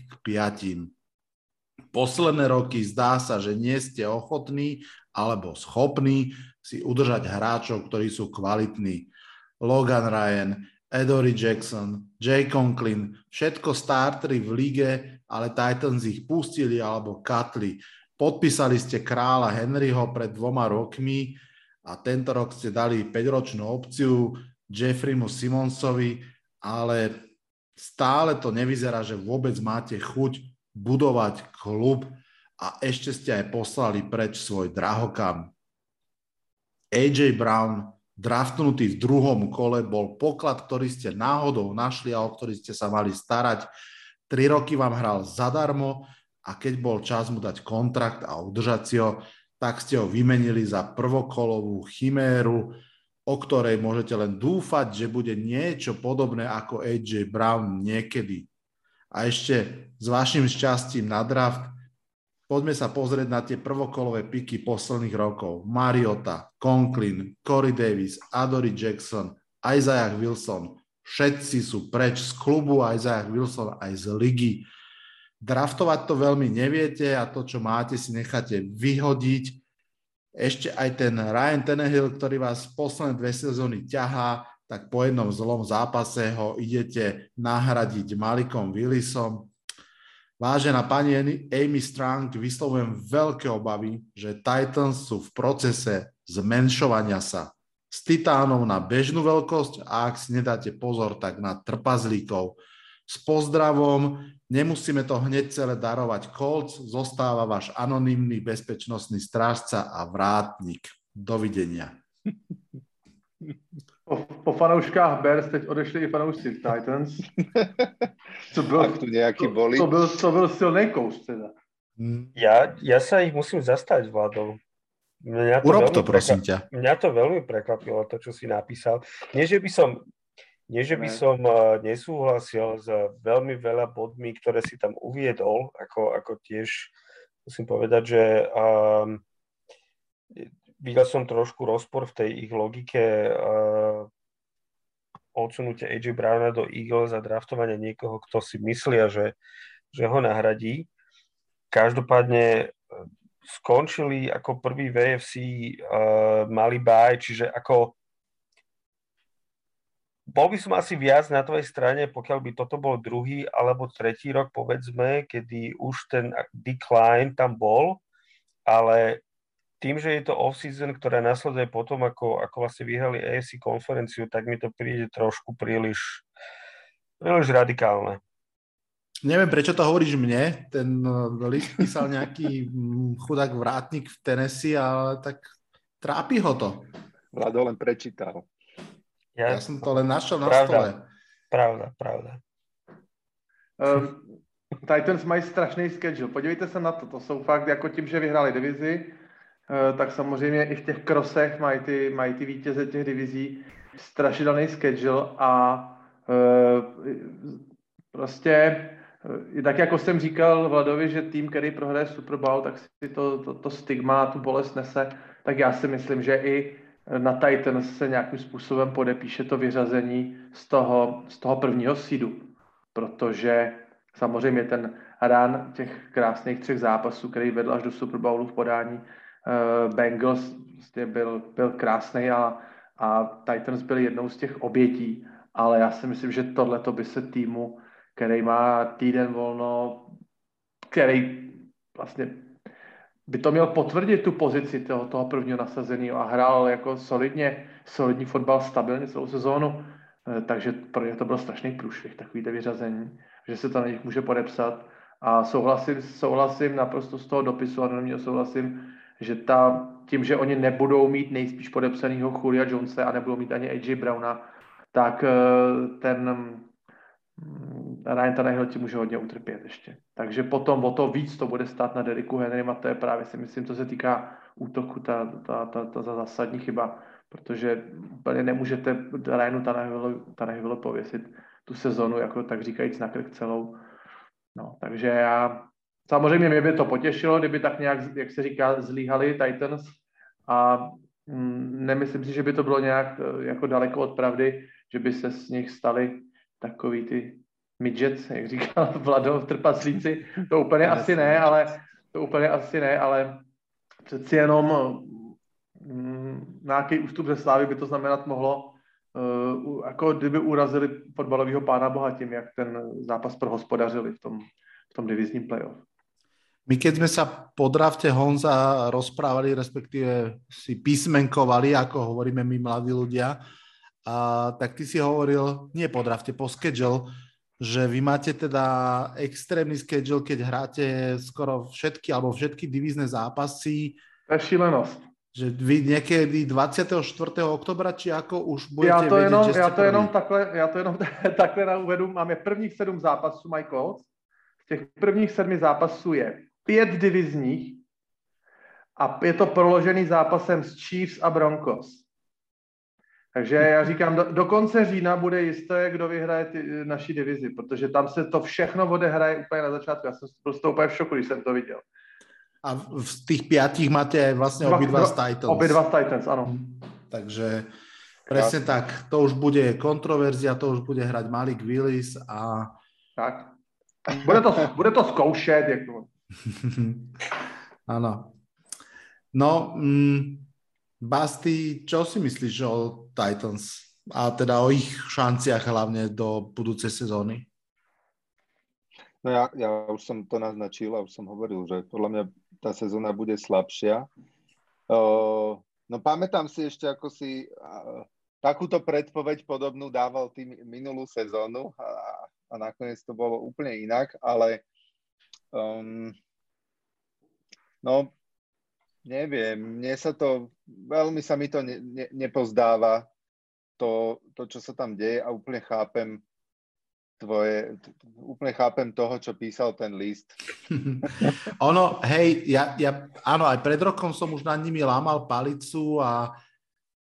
Speaker 4: k 5. Posledné roky zdá sa, že nie ste ochotní alebo schopní si udržať hráčov, ktorí sú kvalitní. Logan Ryan, Edory Jackson, Jay Conklin, všetko startery v lige, ale Titans ich pustili alebo katli. Podpísali ste kráľa Henryho pred dvoma rokmi, a tento rok ste dali 5-ročnú opciu Jeffreymu Simonsovi, ale stále to nevyzerá, že vôbec máte chuť budovať klub a ešte ste aj poslali preč svoj drahokam. AJ Brown, draftnutý v druhom kole, bol poklad, ktorý ste náhodou našli a o ktorý ste sa mali starať. Tri roky vám hral zadarmo a keď bol čas mu dať kontrakt a udržať si ho, tak ste ho vymenili za prvokolovú chiméru, o ktorej môžete len dúfať, že bude niečo podobné ako AJ Brown niekedy. A ešte s vašim šťastím na draft, poďme sa pozrieť na tie prvokolové piky posledných rokov. Mariota, Conklin, Corey Davis, Adory Jackson, Isaiah Wilson. Všetci sú preč z klubu, Isaiah Wilson aj z ligy draftovať to veľmi neviete a to, čo máte, si necháte vyhodiť. Ešte aj ten Ryan Tannehill, ktorý vás posledné dve sezóny ťahá, tak po jednom zlom zápase ho idete nahradiť Malikom Willisom. Vážená pani Amy Strang, vyslovujem veľké obavy, že Titans sú v procese zmenšovania sa z titánov na bežnú veľkosť a ak si nedáte pozor, tak na trpazlíkov. S pozdravom, nemusíme to hneď celé darovať Colts, zostáva váš anonymný bezpečnostný strážca a vrátnik. Dovidenia.
Speaker 2: Po, po fanouškách Bears teď odešli i fanoušci Titans.
Speaker 1: Co byl, tu nejaký boli.
Speaker 2: To, to, byl, to byl silný kous teda.
Speaker 5: Hmm. Ja, ja sa ich musím zastať vládou.
Speaker 4: Mňa to Urob to, prosím ťa.
Speaker 5: Mňa to veľmi prekvapilo, to, čo si napísal. Nie, že by som nie, že by som uh, nesúhlasil s veľmi veľa bodmi, ktoré si tam uviedol, ako, ako tiež musím povedať, že um, videl som trošku rozpor v tej ich logike uh, odsunutia AJ Browna do Eagles a draftovania niekoho, kto si myslia, že, že ho nahradí. Každopádne skončili ako prvý VFC uh, mali baj, čiže ako bol by som asi viac na tvojej strane, pokiaľ by toto bol druhý alebo tretí rok, povedzme, kedy už ten decline tam bol, ale tým, že je to off-season, ktorá nasleduje potom, ako, ako vlastne vyhrali AFC konferenciu, tak mi to príde trošku príliš, príliš radikálne.
Speaker 4: Neviem, prečo to hovoríš mne. Ten eh, list písal nejaký mm, chudák vrátnik v Tennessee, ale tak trápi ho to.
Speaker 1: Vlado len prečítal.
Speaker 4: Ja, ja som to len našiel na pravda, stole.
Speaker 5: Pravda, pravda.
Speaker 2: Uh, Titans mají strašný schedule. Podívejte se na to. To jsou fakt jako tím, že vyhráli divizi, tak samozřejmě i v těch krosech mají ty, mají ty vítěze těch divizí strašidelný schedule a uh, prostě tak jako jsem říkal Vladovi, že tým, který prohraje Super Bowl, tak si to, to, to stigma, tu bolest nese, tak já si myslím, že i na Titans se nějakým způsobem podepíše to vyřazení z toho, z toho prvního sídu, protože samozřejmě ten rán těch krásných třech zápasů, který vedl až do Super Bowlu v podání uh, Bengals, vlastně byl, byl krásný a, a Titans byl jednou z těch obětí, ale já si myslím, že tohle by se týmu, který má týden volno, který vlastně by to měl potvrdit tu pozici toho, toho prvního nasazeného a hrál jako solidně, solidní fotbal stabilně celou sezónu, eh, takže pro ně to byl strašný průšvih, takovýhle vyřazení, že se to na nich může podepsat. A souhlasím, souhlasím naprosto z toho dopisu, anonimního souhlasím, že ta, tím, že oni nebudou mít nejspíš podepsanýho Julia Jonese a nebudou mít ani AJ Browna, tak eh, ten mm, Ryan Tannehill ti může hodně utrpět ještě. Takže potom o to víc to bude stát na Deriku Henrym a to je právě si myslím, co se týká útoku, ta, ta, ta, ta zásadní chyba, protože úplně nemůžete Ryanu Tannehillu pověsit tu sezonu, jako tak říkajíc na krk celou. No, takže já, samozřejmě mě by to potěšilo, kdyby tak nějak, jak se říká, zlíhali Titans a mm, nemyslím si, že by to bylo nějak eh, jako daleko od pravdy, že by se z nich stali takový ty midgets, jak říkal Vlado, trpaslíci, to úplně asi ne, ale to úplně asi ne, ale přeci jenom mm, nějaký ústup ze slávy by to znamenat mohlo, uh, jako kdyby urazili fotbalového pána boha tím, jak ten zápas prohospodařili v tom, v tom divizním playoff.
Speaker 4: My keď sme sa po drafte Honza rozprávali, respektíve si písmenkovali, ako hovoríme my mladí ľudia, a, tak ty si hovoril, nie po drafte, po schedule, že vy máte teda extrémny schedule, keď hráte skoro všetky alebo všetky divízne zápasy.
Speaker 2: To je šílenosť.
Speaker 4: Že vy někdy 24. oktobra, či ako už budete
Speaker 2: já to
Speaker 4: vědět,
Speaker 2: jenom,
Speaker 4: že
Speaker 2: já to jenom takhle, já to jenom takhle na uvedu. Máme prvních sedm zápasů, Michael. Z těch prvních sedmi zápasů je pět divizních a je to proložený zápasem s Chiefs a Broncos. Takže já říkám, do, do konce října bude jisté, kdo vyhraje ty, naší divizi, protože tam se to všechno odehraje úplně na začátku. Já jsem prostě úplně v šoku, když jsem to viděl.
Speaker 4: A v těch pětích máte vlastně obidva z Titans.
Speaker 2: Obidva z Titans, ano.
Speaker 4: Takže presne tak, to už bude kontroverzia, to už bude hrať Malik Willis a...
Speaker 2: Tak. Bude to, bude to zkoušet. Jako.
Speaker 4: ano. No, mm, Basti, čo si myslíš o Titans a teda o ich šanciach hlavne do budúcej sezóny?
Speaker 1: No ja, ja už som to naznačil a už som hovoril, že podľa mňa tá sezóna bude slabšia. Uh, no pamätám si ešte, ako si uh, takúto predpoveď podobnú dával tým minulú sezónu a, a nakoniec to bolo úplne inak, ale um, no Neviem, mne sa to, veľmi sa mi to ne, ne, nepozdáva, to, to, čo sa tam deje a úplne chápem tvoje, úplne chápem toho, čo písal ten list.
Speaker 4: ono, hej, ja, ja, áno, aj pred rokom som už nad nimi lámal palicu a,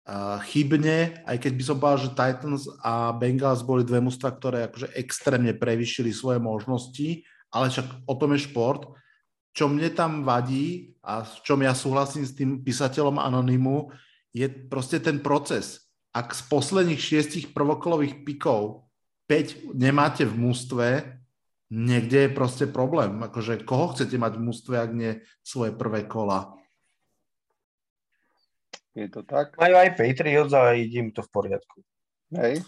Speaker 4: a chybne, aj keď by som povedal, že Titans a Bengals boli dve mužstva, ktoré akože extrémne prevyšili svoje možnosti, ale však o tom je šport čo mne tam vadí a v čom ja súhlasím s tým písateľom Anonymu, je proste ten proces. Ak z posledných šiestich prvokolových pikov 5 nemáte v mústve, niekde je proste problém. Akože koho chcete mať v mústve, ak nie svoje prvé kola?
Speaker 1: Je to tak?
Speaker 5: Majú aj Patriots a idím to v poriadku.
Speaker 1: Hej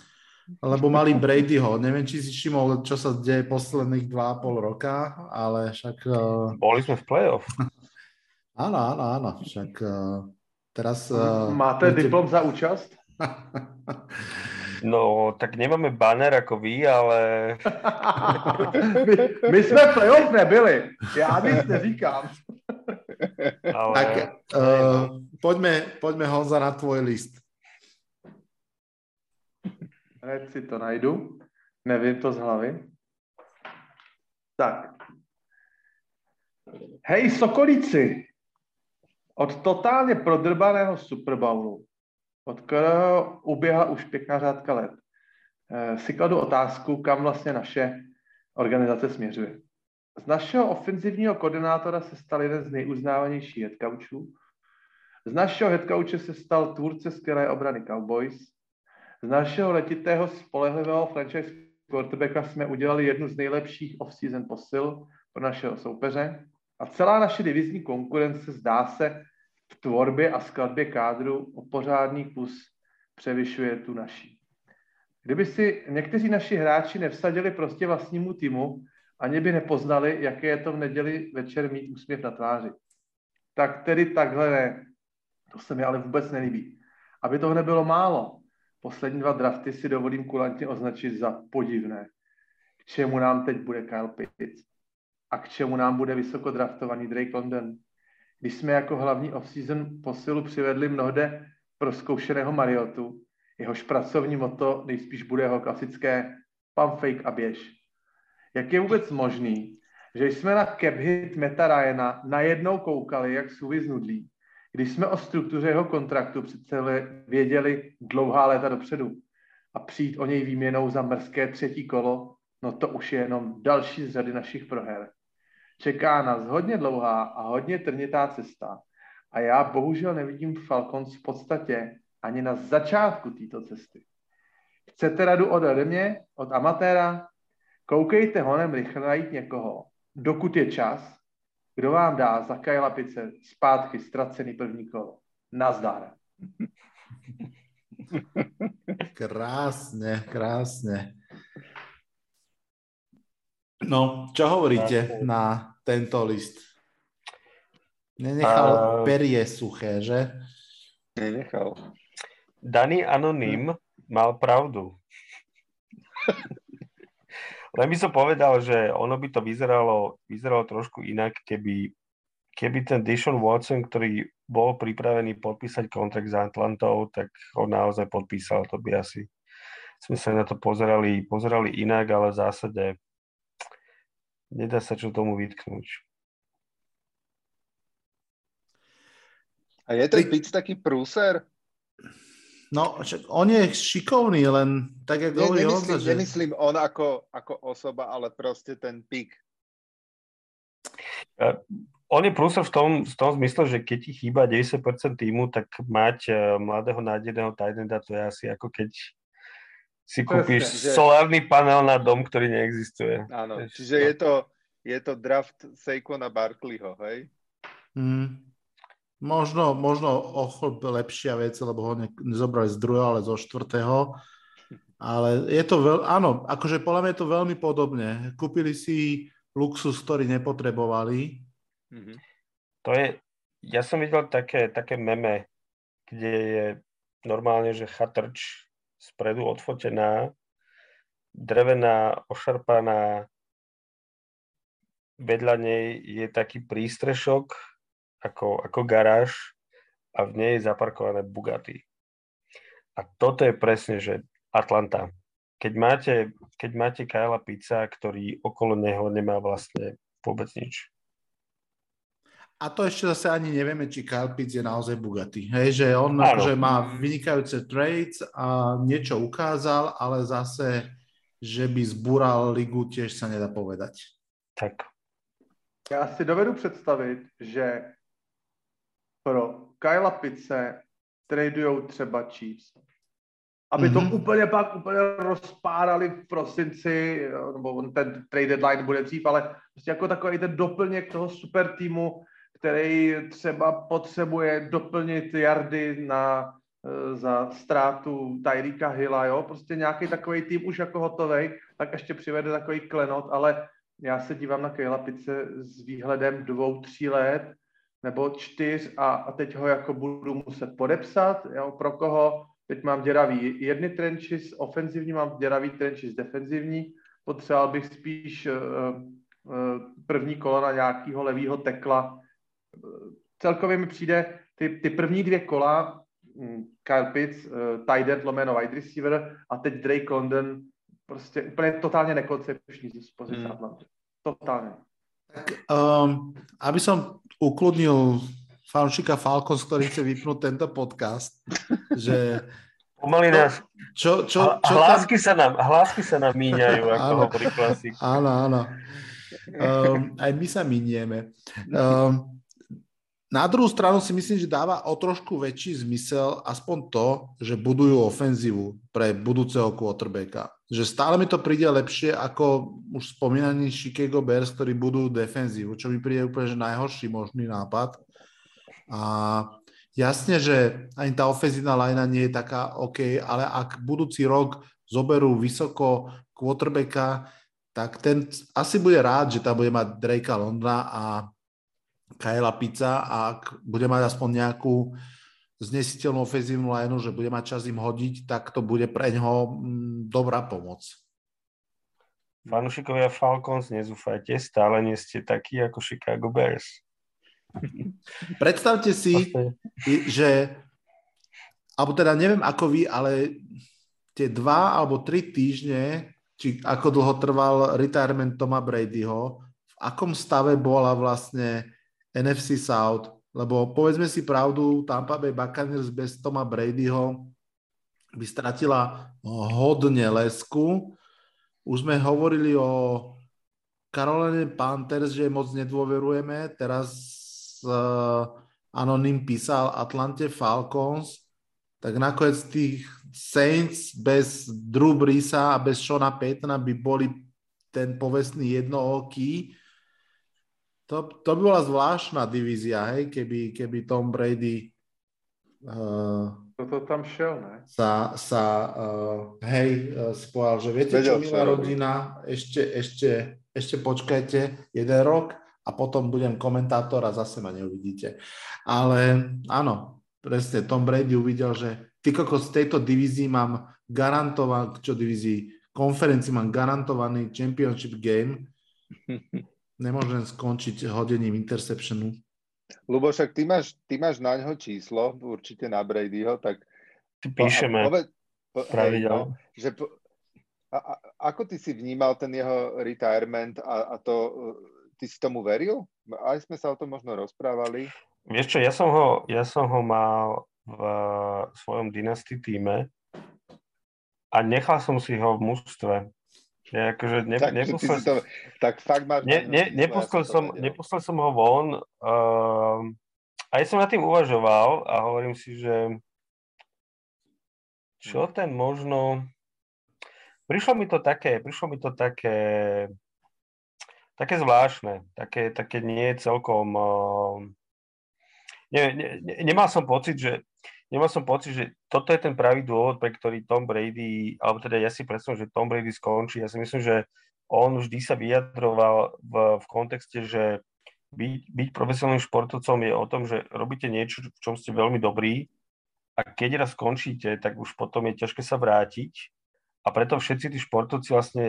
Speaker 4: lebo mali Bradyho. Neviem, či si všimol, čo sa deje posledných dva a pol roka, ale však... Uh...
Speaker 5: Boli sme v play-off.
Speaker 4: áno, áno, áno. Však uh, teraz... Uh,
Speaker 2: Máte budete... diplom za účast?
Speaker 5: No, tak nemáme banner ako vy, ale...
Speaker 2: my, my sme v play-off nebyli. Ja nic neříkám.
Speaker 4: ale... Tak uh, poďme, poďme Honza na tvoj list.
Speaker 2: Hned si to najdu. Nevím to z hlavy. Tak. Hej, Sokolíci! Od totálně prodrbaného Super Bowlu, od kterého uběhla už pěkná řádka let, eh, si kladu otázku, kam vlastně naše organizace směřuje. Z našeho ofenzivního koordinátora se stal jeden z nejuznávanějších headcoachů. Z našeho headcoache se stal tvůrce skvělé obrany Cowboys. Z našeho letitého spolehlivého franchise quarterbacka jsme udělali jednu z nejlepších off-season posil pro našeho soupeře a celá naše divizní konkurence zdá se v tvorbě a skladbě kádru o pořádný kus převyšuje tu naší. Kdyby si někteří naši hráči nevsadili prostě vlastnímu týmu, ani by nepoznali, jaké je to v neděli večer mít úsměv na tváři. Tak tedy takhle ne. To se mi ale vůbec nelíbí. Aby toho nebylo málo, poslední dva drafty si dovolím kulantně označit za podivné. K čemu nám teď bude Kyle Pitts? A k čemu nám bude vysoko draftovaný Drake London? Když jsme jako hlavní off-season posilu přivedli mnohde proskoušeného Mariotu, jehož pracovní moto nejspíš bude jeho klasické pump fake a běž. Jak je vůbec možný, že jsme na cap hit Meta Ryana najednou koukali, jak suvi znudlí, když jsme o struktuře jeho kontraktu přece věděli dlouhá léta dopředu a přijít o něj výměnou za mrzké třetí kolo, no to už je jenom další z řady našich proher. Čeká nás hodně dlouhá a hodně trnitá cesta a já bohužel nevidím Falcons v podstatě ani na začátku této cesty. Chcete radu ode mě, od amatéra? Koukejte honem rychle najít někoho, dokud je čas, kdo vám dá za Kajlapice zpátky ztracený první kolo. Nazdar.
Speaker 4: Krásne, krásne. No, čo hovoríte na tento list? Nenechal uh, perie suché, že?
Speaker 1: Nenechal.
Speaker 5: Daný anonym mal pravdu. Len by som povedal, že ono by to vyzeralo, vyzeralo trošku inak, keby, keby ten Dishon Watson, ktorý bol pripravený podpísať kontrakt s Atlantou, tak ho naozaj podpísal. To by asi sme sa na to pozerali, pozerali inak, ale v zásade nedá sa čo tomu vytknúť.
Speaker 1: A je ten Pitts taký prúser?
Speaker 4: No, však on je šikovný, len tak, ako hovorí
Speaker 1: nemyslím,
Speaker 4: Honza, že...
Speaker 1: nemyslím on ako, ako osoba, ale proste ten pik.
Speaker 5: Uh, on je prúser v tom, v tom zmysle, že keď ti chýba 90% týmu, tak mať uh, mladého nádejného Tidenda, to je asi ako keď si kúpiš Presne, že... solárny panel na dom, ktorý neexistuje.
Speaker 1: Áno, čiže je to, je to draft Saquona Barkleyho, hej?
Speaker 4: Mm. Možno, možno o chlb lepšia vec, lebo ho nezobrali z druhého, ale zo štvrtého. Ale je to veľ, áno, akože podľa mňa je to veľmi podobne. Kúpili si luxus, ktorý nepotrebovali.
Speaker 5: Mm-hmm. To je, ja som videl také, také meme, kde je normálne, že chatrč spredu odfotená, drevená, ošarpaná, vedľa nej je taký prístrešok, ako, ako garáž a v nej je zaparkované Bugatti. A toto je presne, že Atlanta. Keď máte, keď máte Kyla Pizza, ktorý okolo neho nemá vlastne vôbec nič.
Speaker 4: A to ešte zase ani nevieme, či Kyle Pitts je naozaj Bugatti. Hej, že on akože má vynikajúce trades a niečo ukázal, ale zase, že by zbúral ligu, tiež sa nedá povedať.
Speaker 5: Tak.
Speaker 2: Já si dovedu představit, že pro Kyla Pice tradujou třeba Chiefs. Aby mm-hmm. to mhm. úplně pak úplně rozpárali v prosinci, nebo ten trade deadline bude dřív, ale prostě jako takový ten doplněk toho super týmu, který třeba potřebuje doplnit jardy na, e, za ztrátu Tyrika Hilla, jo, prostě nějaký takový tým už jako hotový, tak ještě přivede takový klenot, ale já se dívám na Kejla Pice s výhledem dvou, tří let nebo čtyř a, a teď ho jako budu muset podepsat, jo, pro koho teď mám děravý jedny trenchy z ofenzivní, mám děravý trenchy z defenzivní, potřeboval bych spíš uh, uh, první kolo na nějakého levýho tekla. Celkově mi přijde ty, ty první dvě kola, um, Kyle Pitts, uh, tight end, lomeno wide receiver a teď Drake London, prostě úplně totálně nekoncepční z pozice hmm. Atlanty. Totálně.
Speaker 4: Tak, um, aby som ukludnil fanšika Falcons, ktorý chce vypnúť tento podcast, že
Speaker 5: Pomaly nás.
Speaker 4: Čo, čo, čo
Speaker 5: hlásky, tam... sa nám, hlásky sa nám míňajú, ako hovorí klasik.
Speaker 4: Áno, áno. Um, aj my sa minieme. Um, na druhú stranu si myslím, že dáva o trošku väčší zmysel aspoň to, že budujú ofenzívu pre budúceho quarterbacka. Že stále mi to príde lepšie ako už spomínaný Chicago Bears, ktorí budú defenzívu, čo mi príde úplne že najhorší možný nápad. A jasne, že ani tá ofenzívna lajna nie je taká OK, ale ak budúci rok zoberú vysoko quarterbacka, tak ten asi bude rád, že tam bude mať Drakea Londra a Kyla Pizza a ak bude mať aspoň nejakú znesiteľnú ofenzívnu lineu, že bude mať čas im hodiť, tak to bude pre ňoho mm, dobrá pomoc.
Speaker 5: Fanúšikovia Falcons, nezúfajte, stále nie ste takí ako Chicago Bears.
Speaker 4: Predstavte si, že, alebo teda neviem ako vy, ale tie dva alebo tri týždne, či ako dlho trval retirement Toma Bradyho, v akom stave bola vlastne NFC South, lebo povedzme si pravdu, Tampa Bay Buccaneers bez Toma Bradyho by stratila hodne lesku. Už sme hovorili o Caroline Panthers, že moc nedôverujeme. Teraz uh, Anonym písal Atlante Falcons, tak nakoniec tých Saints bez Drew Brisa a bez Shona Paytona by boli ten povestný jednooký. To, to by bola zvláštna divízia, hej, keby, keby Tom Brady
Speaker 2: uh, Toto tam šel, ne?
Speaker 4: Sa, sa uh, hej, uh, spojal, že viete Vedel, čo, milá rodina, ešte, ešte, ešte počkajte jeden rok a potom budem komentátor a zase ma neuvidíte. Ale áno, presne Tom Brady uvidel, že ty kokos z tejto divízii mám garantovaný, čo divízii, konferencii mám garantovaný championship game. Nemôžem skončiť hodením interceptionu.
Speaker 1: Lubo, však ty máš, ty máš na ňo číslo, určite na Bradyho, tak...
Speaker 5: Píšeme. Po, po, hej, no,
Speaker 1: že po, a, a, ako ty si vnímal ten jeho retirement a, a to ty si tomu veril? Aj sme sa o tom možno rozprávali.
Speaker 5: Vieš čo, ja som ho, ja som ho mal v svojom dynasty týme a nechal som si ho v mužstve. Ja akože ne, tak, nepustil, to,
Speaker 1: tak fakt máš...
Speaker 5: Ne, ne, nepustil, ja som, nepustil som ho von. Uh, aj som nad tým uvažoval a hovorím si, že čo ten možno... Prišlo mi to také, prišlo mi to také také zvláštne, také, také nie celkom... Uh, ne, ne, ne, nemal som pocit, že nemal som pocit, že toto je ten pravý dôvod, pre ktorý Tom Brady, alebo teda ja si predstavím, že Tom Brady skončí. Ja si myslím, že on vždy sa vyjadroval v, v kontexte, že byť, byť profesionálnym športovcom je o tom, že robíte niečo, v čom ste veľmi dobrí a keď raz skončíte, tak už potom je ťažké sa vrátiť a preto všetci tí športovci vlastne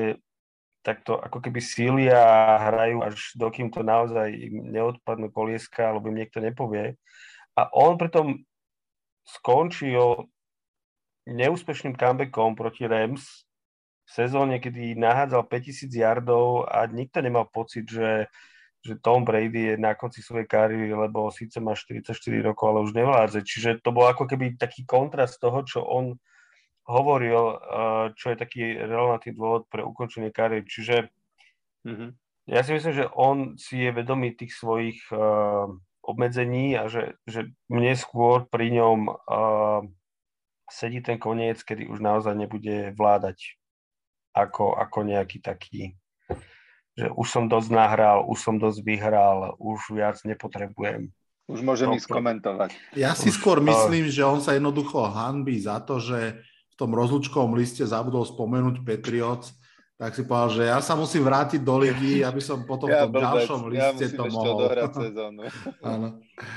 Speaker 5: takto ako keby sília hrajú až dokým to naozaj im neodpadnú kolieska, alebo im niekto nepovie. A on pritom skončil neúspešným comebackom proti Rams v sezóne, kedy nahádzal 5000 yardov a nikto nemal pocit, že, že Tom Brady je na konci svojej kariéry, lebo síce má 44 rokov, ale už nevládze. Čiže to bol ako keby taký kontrast toho, čo on hovoril, eh, čo je taký relevantný dôvod pre ukončenie kariéry. Čiže mm-hmm. ja si myslím, že on si je vedomý tých svojich uh, obmedzení a že, že mne skôr pri ňom uh, sedí ten koniec, kedy už naozaj nebude vládať ako, ako nejaký taký že už som dosť nahral, už som dosť vyhral, už viac nepotrebujem.
Speaker 1: Už môžem no, ísť komentovať.
Speaker 4: Ja si už, skôr myslím, že on sa jednoducho hanbí za to, že tom rozlučkovom liste zabudol spomenúť Patriots, tak si povedal, že ja sa musím vrátiť do ligy, aby som potom ja, v tom ďalšom liste ja to mohol.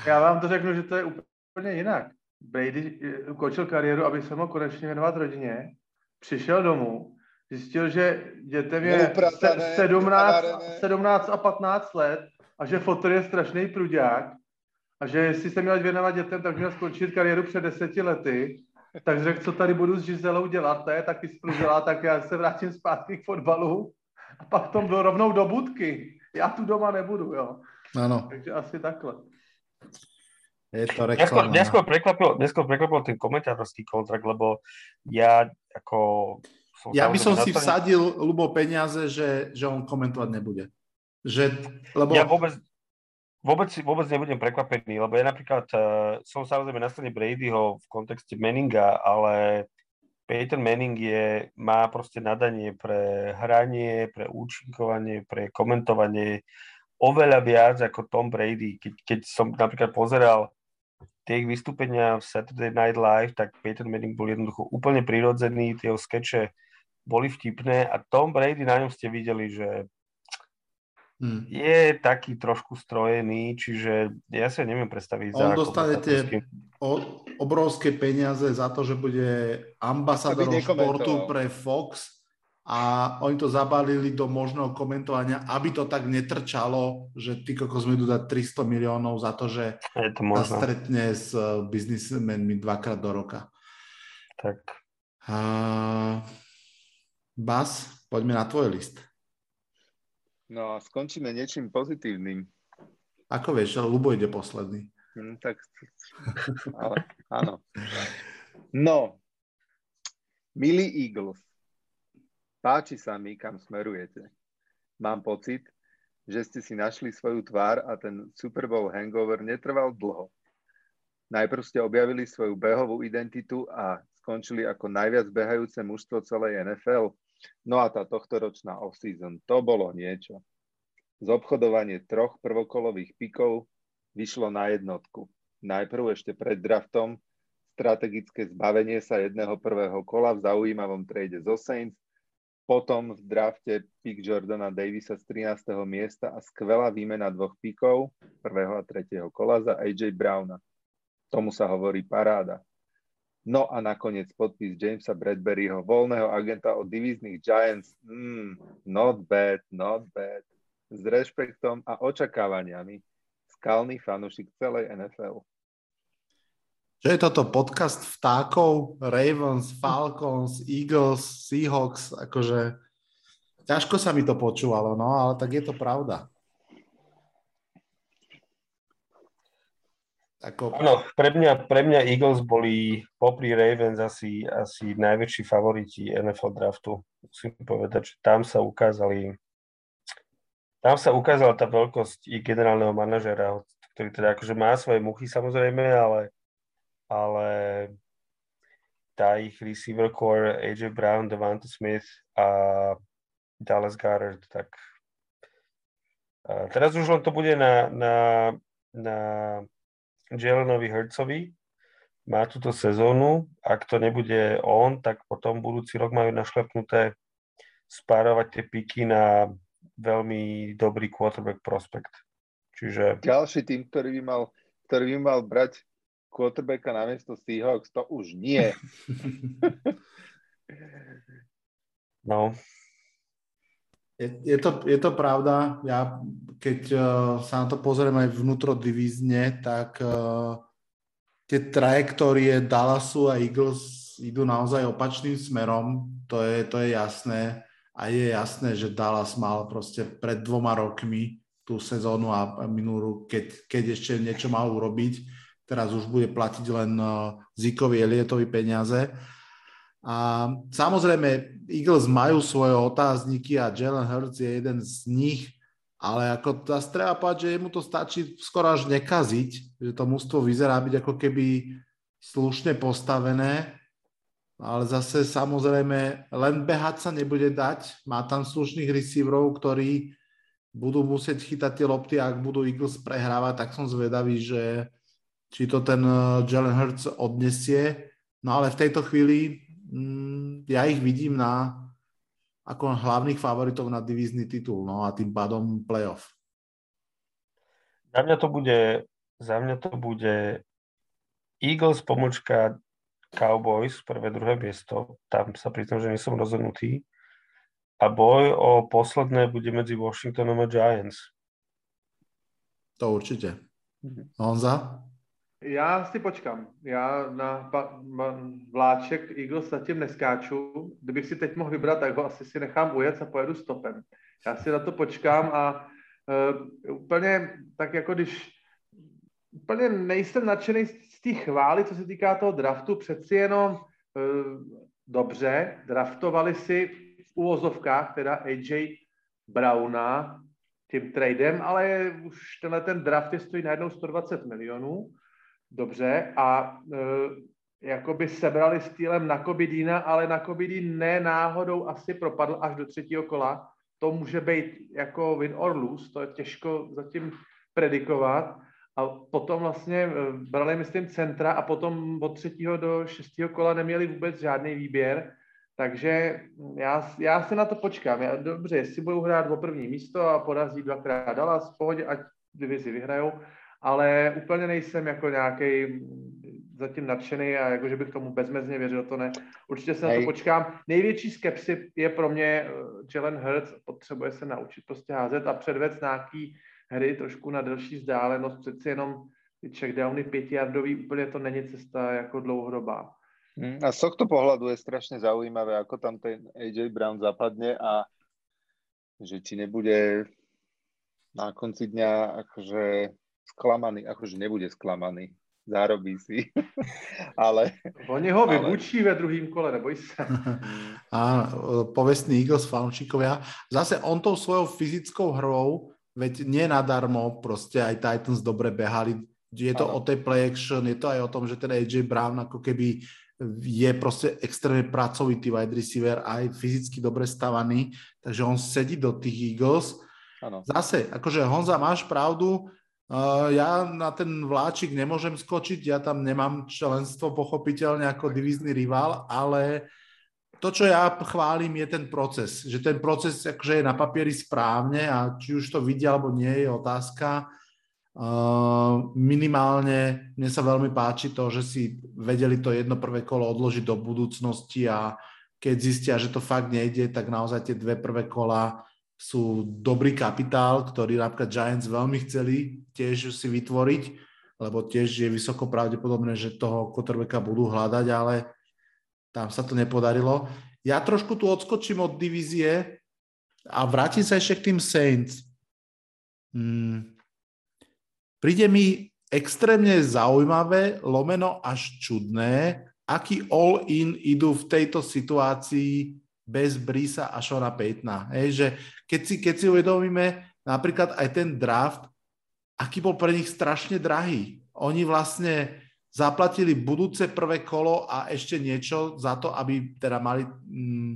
Speaker 2: Já vám to řeknu, že to je úplně jinak. Brady eh, ukončil kariéru, aby se mohl konečně věnovat rodině, přišel domů, zjistil, že dětem je se, 17, 17 a 15 let a že fotr je strašný prudák a že jestli se měl věnovat dětem, tak měl skončit kariéru před deseti lety tak řekl, co tady budu s Žizelou dělat, to je taky spružila, tak já se vrátím zpátky k fotbalu a pak tom do, rovnou do budky. Já tu doma nebudu, jo.
Speaker 4: Ano.
Speaker 2: Takže asi takhle.
Speaker 4: Je to reklama.
Speaker 5: Mňa skôr prekvapil, prekvapil ten komentátorský kontrakt, lebo ja ako...
Speaker 4: Som ja by som si vsadil, Lubo, peniaze, že, že on komentovať nebude. Že, lebo...
Speaker 5: Ja vôbec, Vôbec, vôbec nebudem prekvapený, lebo ja napríklad uh, som samozrejme na strane Bradyho v kontexte Manninga, ale Peyton Manning je, má proste nadanie pre hranie, pre účinkovanie, pre komentovanie oveľa viac ako Tom Brady. Keď, keď som napríklad pozeral tie ich vystúpenia v Saturday Night Live, tak Peyton Manning bol jednoducho úplne prirodzený, tie jeho skeče boli vtipné a Tom Brady na ňom ste videli, že
Speaker 4: Hmm.
Speaker 5: je taký trošku strojený, čiže ja si neviem predstaviť.
Speaker 4: On
Speaker 5: za
Speaker 4: dostane tie o- obrovské peniaze za to, že bude ambasádorom športu pre Fox a oni to zabalili do možného komentovania, aby to tak netrčalo, že ty kokos mi idú dať 300 miliónov za to, že
Speaker 5: Je to
Speaker 4: sa
Speaker 5: možno.
Speaker 4: stretne s eh, biznismenmi dvakrát do roka.
Speaker 5: Tak.
Speaker 4: A... Bas, poďme na tvoj list.
Speaker 1: No a skončíme niečím pozitívnym.
Speaker 4: Ako vieš, Lubo ide posledný.
Speaker 1: Hm, tak, ale áno. No, milí Eagles, páči sa mi, kam smerujete. Mám pocit, že ste si našli svoju tvár a ten Super Bowl hangover netrval dlho. Najprv ste objavili svoju behovú identitu a skončili ako najviac behajúce mužstvo celej NFL. No a tá tohtoročná off-season, to bolo niečo. Z obchodovanie troch prvokolových pikov vyšlo na jednotku. Najprv ešte pred draftom strategické zbavenie sa jedného prvého kola v zaujímavom trade zo Saints, potom v drafte pick Jordana Davisa z 13. miesta a skvelá výmena dvoch pikov, prvého a tretieho kola za AJ Browna. Tomu sa hovorí paráda. No a nakoniec podpis Jamesa Bradburyho, voľného agenta od divíznych Giants. Mm, not bad, not bad. S rešpektom a očakávaniami. Skalný fanúšik celej NFL.
Speaker 4: Čo je toto podcast vtákov? Ravens, Falcons, Eagles, Seahawks, akože ťažko sa mi to počúvalo, no, ale tak je to pravda. Ako,
Speaker 5: Áno, pre mňa, pre mňa Eagles boli popri Ravens asi, asi najväčší favoriti NFL draftu. Musím povedať, že tam sa ukázali tam sa ukázala tá veľkosť i generálneho manažera, ktorý teda akože má svoje muchy samozrejme, ale, ale tá ich receiver core AJ Brown, Devante Smith a Dallas Goddard, tak a teraz už len to bude na, na, na Jalenovi Hurtsovi. Má túto sezónu. Ak to nebude on, tak potom budúci rok majú našlepnuté spárovať tie piky na veľmi dobrý quarterback prospekt. Čiže
Speaker 1: Ďalší tým, ktorý by mal, ktorý by mal brať quarterbacka na miesto Seahawks, to už nie.
Speaker 5: no,
Speaker 4: Je, to, je to pravda. Ja, keď uh, sa na to pozriem aj vnútrodivízne, tak uh, tie trajektórie Dallasu a Eagles idú naozaj opačným smerom. To je, to je jasné. A je jasné, že Dallas mal proste pred dvoma rokmi tú sezónu a minulú, keď, keď ešte niečo mal urobiť. Teraz už bude platiť len uh, Zikovi Elietovi peniaze. A samozrejme, Eagles majú svoje otázniky a Jalen Hurts je jeden z nich, ale ako zase treba povedať, že mu to stačí skoro až nekaziť, že to mústvo vyzerá byť ako keby slušne postavené, ale zase samozrejme len behať sa nebude dať. Má tam slušných receiverov, ktorí budú musieť chytať tie lopty, ak budú Eagles prehrávať, tak som zvedavý, že či to ten eh, Jalen Hurts odnesie. No ale v tejto chvíli ja ich vidím na ako hlavných favoritov na divízny titul, no a tým pádom playoff.
Speaker 5: za mňa to bude, za mňa to bude Eagles pomočka Cowboys, prvé, druhé miesto. Tam sa priznám, že nie som rozhodnutý. A boj o posledné bude medzi Washingtonom a Giants.
Speaker 4: To určite. Honza?
Speaker 2: Já si počkám. Já na pa, ma, vláček Eagles zatím neskáču. Kdybych si teď mohl vybrat, tak ho asi si nechám ujet a pojedu stopem. Já si na to počkám a uh, úplně tak jako když úplně nejsem nadšený z té chvály, co se týká toho draftu, přeci jenom uh, dobře, draftovali si v úvozovkách teda AJ Browna tím tradem, ale už tenhle ten draft je stojí najednou 120 milionů. Dobře, a e, jakoby sebrali stýlem na Kobidína, ale na Kobidín ne náhodou asi propadl až do třetího kola. To může být jako win or lose, to je těžko zatím predikovat. A potom vlastně e, brali, myslím, centra a potom od třetího do šestého kola neměli vůbec žádný výběr. takže já, já si na to počkám. Já, dobře, jestli budou hrát o první místo a porazí dvakrát Dallas, v pohodě, ať divizi vyhrajou, ale úplně nejsem jako nějaký zatím nadšený a jako, že bych tomu bezmezně věřil, to ne. Určitě se Hej. na to počkám. Největší skepsy je pro mě eh, Jalen Hurts, potřebuje se naučit prostě házet a předvést nějaký hry trošku na delší vzdálenost, přeci jenom checkdowny pětijardový, úplně to není cesta jako dlouhodobá.
Speaker 1: Mm, a z tohto pohľadu je strašne zaujímavé, ako tam ten AJ Brown zapadne a že či nebude na konci dňa akože sklamaný, akože nebude sklamaný, zárobí si, ale...
Speaker 2: Oni ho vybučí ale... ve druhým kole, neboj sa.
Speaker 4: A povestný Eagles fanúšikovia. Zase on tou svojou fyzickou hrou, veď nie nadarmo, proste aj Titans dobre behali, je to ano. o tej play action, je to aj o tom, že ten AJ Brown ako keby je proste extrémne pracovitý wide receiver, aj fyzicky dobre stavaný, takže on sedí do tých Eagles. Ano. Zase, akože Honza, máš pravdu, ja na ten vláčik nemôžem skočiť, ja tam nemám členstvo pochopiteľne ako divizný rival, ale to, čo ja chválim, je ten proces. Že ten proces akože je na papieri správne a či už to vidia alebo nie je otázka. Minimálne mne sa veľmi páči to, že si vedeli to jedno prvé kolo odložiť do budúcnosti a keď zistia, že to fakt nejde, tak naozaj tie dve prvé kola sú dobrý kapitál, ktorý napríklad Giants veľmi chceli tiež si vytvoriť, lebo tiež je vysoko pravdepodobné, že toho quarterbacka budú hľadať, ale tam sa to nepodarilo. Ja trošku tu odskočím od divízie a vrátim sa ešte k tým Saints. Hmm Príde mi extrémne zaujímavé, lomeno až čudné, aký all-in idú v tejto situácii bez Brisa a Shona Paytona. Hej, že keď si, keď si uvedomíme napríklad aj ten draft, aký bol pre nich strašne drahý. Oni vlastne zaplatili budúce prvé kolo a ešte niečo za to, aby teda mali mm,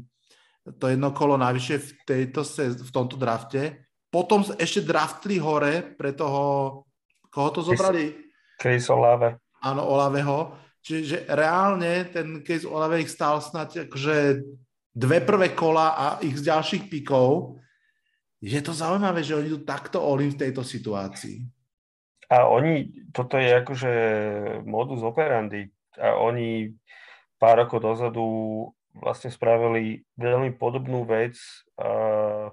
Speaker 4: to jedno kolo navyše v, tejto, v tomto drafte. Potom ešte draftli hore pre toho Koho to zobrali?
Speaker 5: Chris Olave.
Speaker 4: Áno, Olaveho. Čiže reálne ten case Olave ich stál snať akože dve prvé kola a ich z ďalších pikov. Je to zaujímavé, že oni idú takto olin v tejto situácii.
Speaker 5: A oni, toto je akože modus operandi. A oni pár rokov dozadu vlastne spravili veľmi podobnú vec. A,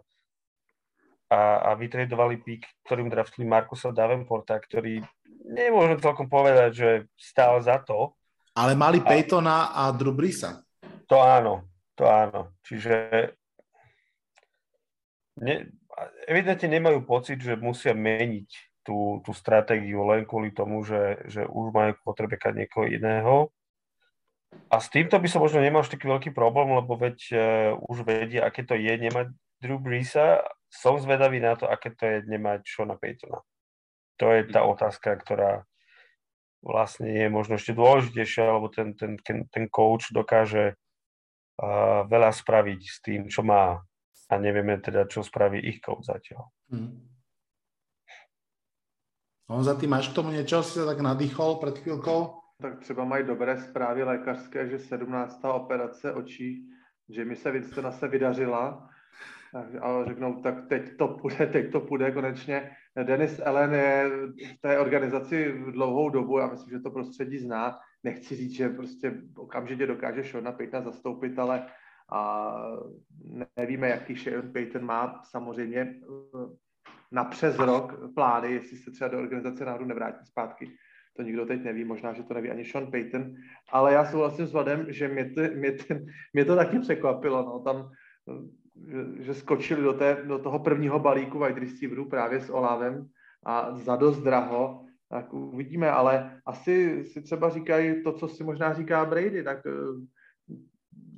Speaker 5: a vytredovali pík, ktorým draftili Markusa Davenporta, ktorý nemôžem celkom povedať, že stál za to.
Speaker 4: Ale mali a, Peytona a Drew Brisa.
Speaker 5: To áno, to áno. Čiže ne, evidentne nemajú pocit, že musia meniť tú, tú stratégiu len kvôli tomu, že, že už majú potrebekať niekoho iného. A s týmto by som možno nemal až taký veľký problém, lebo veď uh, už vedia, aké to je nemať Drew Brisa som zvedavý na to, aké to je nemať Shona Paytona. To je tá otázka, ktorá vlastne je možno ešte dôležitejšia, lebo ten, ten, ten, ten coach dokáže veľa spraviť s tým, čo má a nevieme teda, čo spraví ich coach zatiaľ. Hmm.
Speaker 4: On za tým máš k tomu niečo, si sa tak nadýchol pred chvíľkou?
Speaker 2: Tak třeba mají dobré zprávy lékařské, že 17. operace očí, že mi se Winstona se vydařila a řeknou, tak teď to půjde, teď to půjde konečně. Denis Ellen je v té organizaci dlouhou dobu, já myslím, že to prostředí zná. Nechci říct, že prostě okamžitě dokáže Shona Paytona zastoupit, ale a nevíme, jaký Sean Payton má samozřejmě na přes rok plány, jestli se třeba do organizace náhodou nevrátí zpátky. To nikdo teď neví, možná, že to neví ani Sean Payton, ale já souhlasím s Vadem, že mě, to, mě, ten, mě to taky překvapilo. No. Tam že, že skočili do, té, do toho prvního balíku wide receiverů právě s Olávem a za dost draho, tak uvidíme, ale asi si třeba říkají to, co si možná říká Brady, tak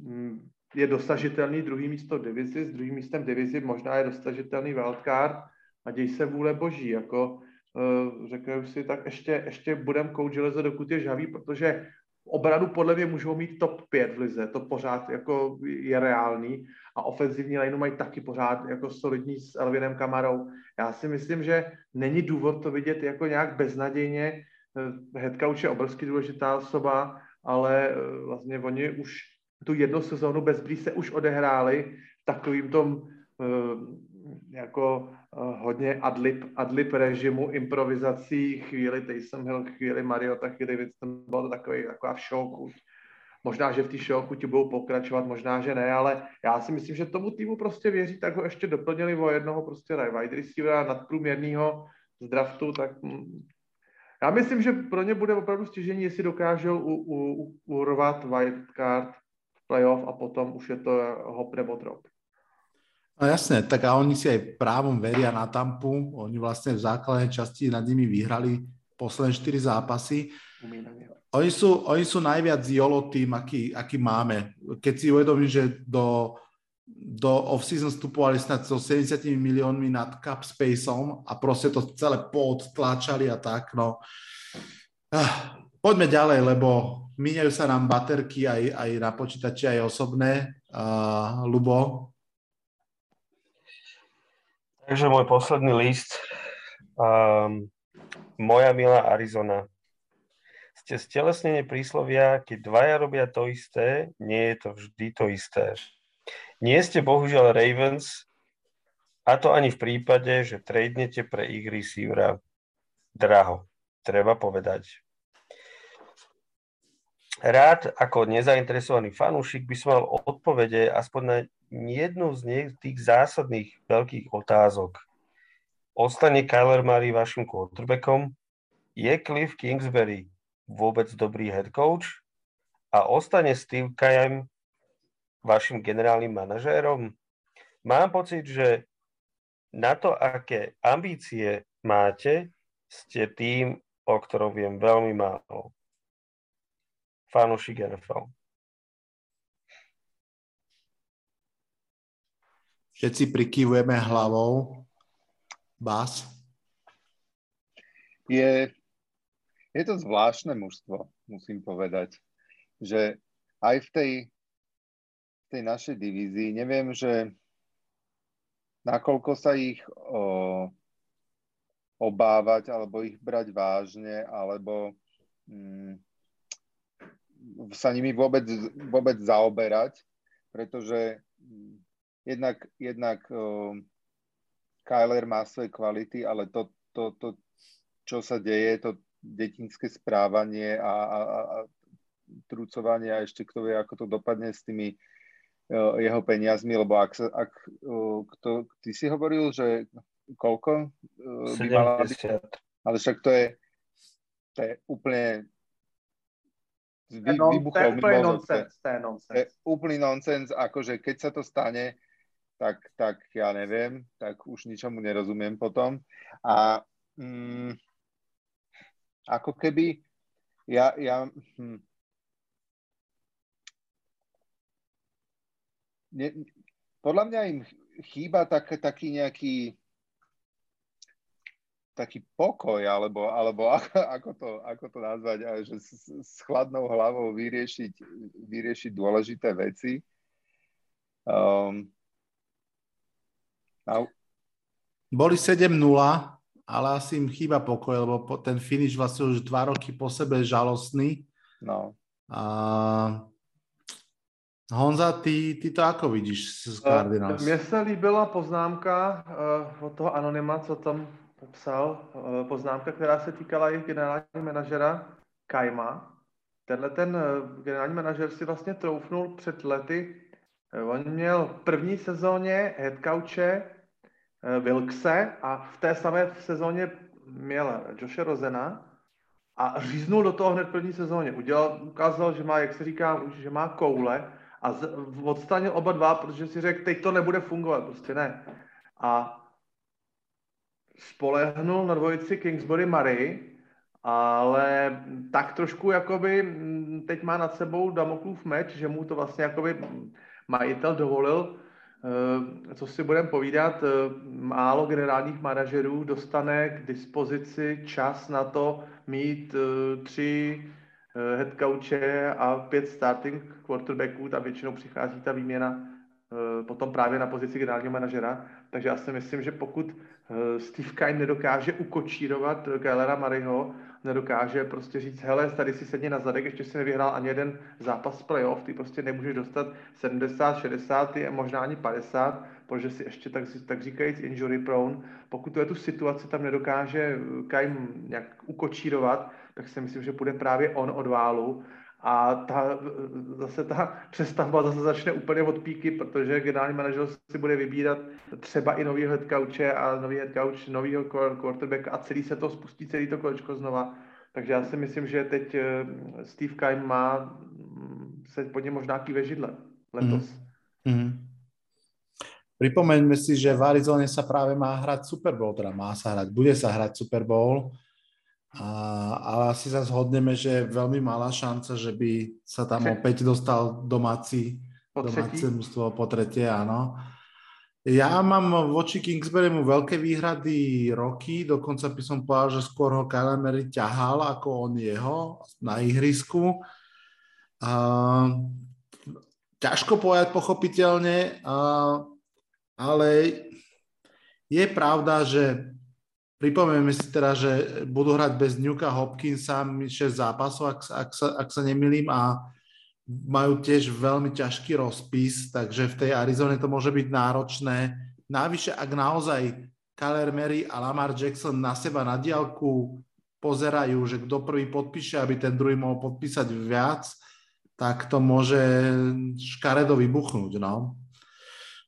Speaker 2: mm, je dosažitelný druhý místo v divizi, s druhým místem v divizi možná je dosažitelný wildcard a děj se vůle boží, jako eh, řeknu si, tak ještě, ještě budem kouč železo, dokud je žavý, protože obranu podle mě můžou mít top 5 v lize, to pořád jako je reálný a ofenzivní lineu mají taky pořád jako solidní s Elvinem Kamarou. Já si myslím, že není důvod to vidět jako nějak beznadějně. Head coach je obrovsky důležitá osoba, ale eh, vlastně oni už tu jednu sezónu bez se už odehráli v takovým tom jako hodně adlib, adlib režimu, improvizací, chvíli Taysom Hill, chvíli Mariota, chvíli Winston, bylo to takový, taková show Možná, že v té show ti budou pokračovat, možná, že ne, ale já si myslím, že tomu týmu prostě věří, tak ho ještě doplnili o jednoho prostě wide receivera nadprůměrného z draftu, tak hm, já myslím, že pro ně bude opravdu stěžení, jestli dokážou u, u, urvat wildcard playoff a potom už je to hop nebo drop.
Speaker 4: No jasne, tak a oni si aj právom veria na Tampu. Oni vlastne v základnej časti nad nimi vyhrali posledné 4 zápasy. Oni sú, oni sú najviac YOLO tým, aký, aký máme. Keď si uvedomím, že do, do off-season vstupovali snad so 70 miliónmi nad cap spaceom a proste to celé podtláčali a tak, no. Ah, poďme ďalej, lebo míňajú sa nám baterky aj, aj na počítači, aj osobné. Uh, Lubo,
Speaker 5: Takže môj posledný list. Um, moja milá Arizona. Ste stelesnenie príslovia, keď dvaja robia to isté, nie je to vždy to isté. Nie ste bohužiaľ Ravens, a to ani v prípade, že tradenete pre ich receivera. Draho, treba povedať. Rád ako nezainteresovaný fanúšik by som mal odpovede aspoň na jednu z nej, tých zásadných veľkých otázok. Ostane Kyler Murray vašim quarterbackom? Je Cliff Kingsbury vôbec dobrý head coach? A ostane Steve Kajem vašim generálnym manažérom? Mám pocit, že na to, aké ambície máte, ste tým, o ktorom viem veľmi málo. Fanúšik NFL.
Speaker 4: Všetci prikývujeme hlavou. Bás?
Speaker 1: Je, je to zvláštne mužstvo, musím povedať. Že aj v tej, v tej našej divízii, neviem, že nakoľko sa ich o, obávať, alebo ich brať vážne, alebo mm, sa nimi vôbec, vôbec zaoberať, pretože jednak, jednak uh, Kyler má svoje kvality, ale to, to, to, čo sa deje, to detinské správanie a, a, a trúcovanie a ešte kto vie, ako to dopadne s tými uh, jeho peniazmi, lebo ak, sa, ak uh, kto, ty si hovoril, že koľko
Speaker 5: uh, by mala byť,
Speaker 1: ale však to je, to je úplne vy, vybuchol to je, nonsense. to je úplný nonsens, akože keď sa to stane, tak, tak ja neviem, tak už ničomu nerozumiem potom. A mm, ako keby ja, ja hm, ne, podľa mňa im chýba tak, taký nejaký taký pokoj, alebo, alebo ako, to, ako to nazvať, že s, s chladnou hlavou vyriešiť, vyriešiť dôležité veci. Um,
Speaker 4: a... Boli 7-0, ale asi im chýba pokoj, lebo ten finish vlastne už dva roky po sebe je žalostný.
Speaker 1: No.
Speaker 4: A... Honza, ty, ty to ako vidíš z Cardinals?
Speaker 2: Mně se líbila poznámka uh, od toho anonyma, co tam popsal, uh, poznámka, která se týkala jejich generálního manažera Kajma. Tenhle ten uh, generální manažer si vlastně troufnul před lety, uh, on měl v první sezóně headcouche Wilkse a v té samé sezóně měl Joshe Rozena a říznul do toho hned první sezóně. Udělal, ukázal, že má, jak se říká, že má koule a z, odstranil oba dva, protože si řekl, teď to nebude fungovat, prostě ne. A spolehnul na dvojici Kingsbury Murray, ale tak trošku jakoby mm, teď má nad sebou Damoklův meč, že mu to vlastně jakoby majitel dovolil Eh, co si budeme povídat, eh, málo generálních manažerů dostane k dispozici čas na to mít eh, tři head coache a pět starting quarterbacků, tam většinou přichází ta výměna eh, potom právě na pozici generálního manažera. Takže já si myslím, že pokud eh, Steve Kine nedokáže ukočírovat Kylera Maryho, nedokáže prostě říct, hele, tady si sedně na zadek, ještě si nevyhrál ani jeden zápas playoff, ty prostě nemůžeš dostat 70, 60, možná ani 50, protože si ještě tak, tak říkajíc injury prone. Pokud to je tu situaci tam nedokáže Kajm nějak ukočírovat, tak si myslím, že půjde právě on od válu a ta, zase ta přestavba zase začne úplně od píky, protože generální manažer si bude vybírat třeba i nový head coache a nový head coach, novýho quarterbacka a celý se to spustí, celý to kolečko znova. Takže já si myslím, že teď eh, Steve Kime má mm, se pod něm možná kýve židle letos. Mm-hmm.
Speaker 4: Pripomeňme si, že v Arizone sa práve má hrať Super Bowl, teda má sa hrať, bude sa hrať Super Bowl a, ale asi sa zhodneme, že je veľmi malá šanca, že by sa tam opäť dostal domáci, domáce mústvo po tretie, áno. Ja mám voči Kingsburymu veľké výhrady roky, dokonca by som povedal, že skôr ho Kyle Mary ťahal ako on jeho na ihrisku. A, ťažko povedať pochopiteľne, a, ale je pravda, že Pripomenieme si teda, že budú hrať bez Newka Hopkinsa 6 zápasov, ak, ak, sa, ak sa nemilím, a majú tiež veľmi ťažký rozpis, takže v tej Arizone to môže byť náročné. Navyše, ak naozaj Kyler Mary a Lamar Jackson na seba na diálku pozerajú, že kto prvý podpíše, aby ten druhý mohol podpísať viac, tak to môže škaredo vybuchnúť. No.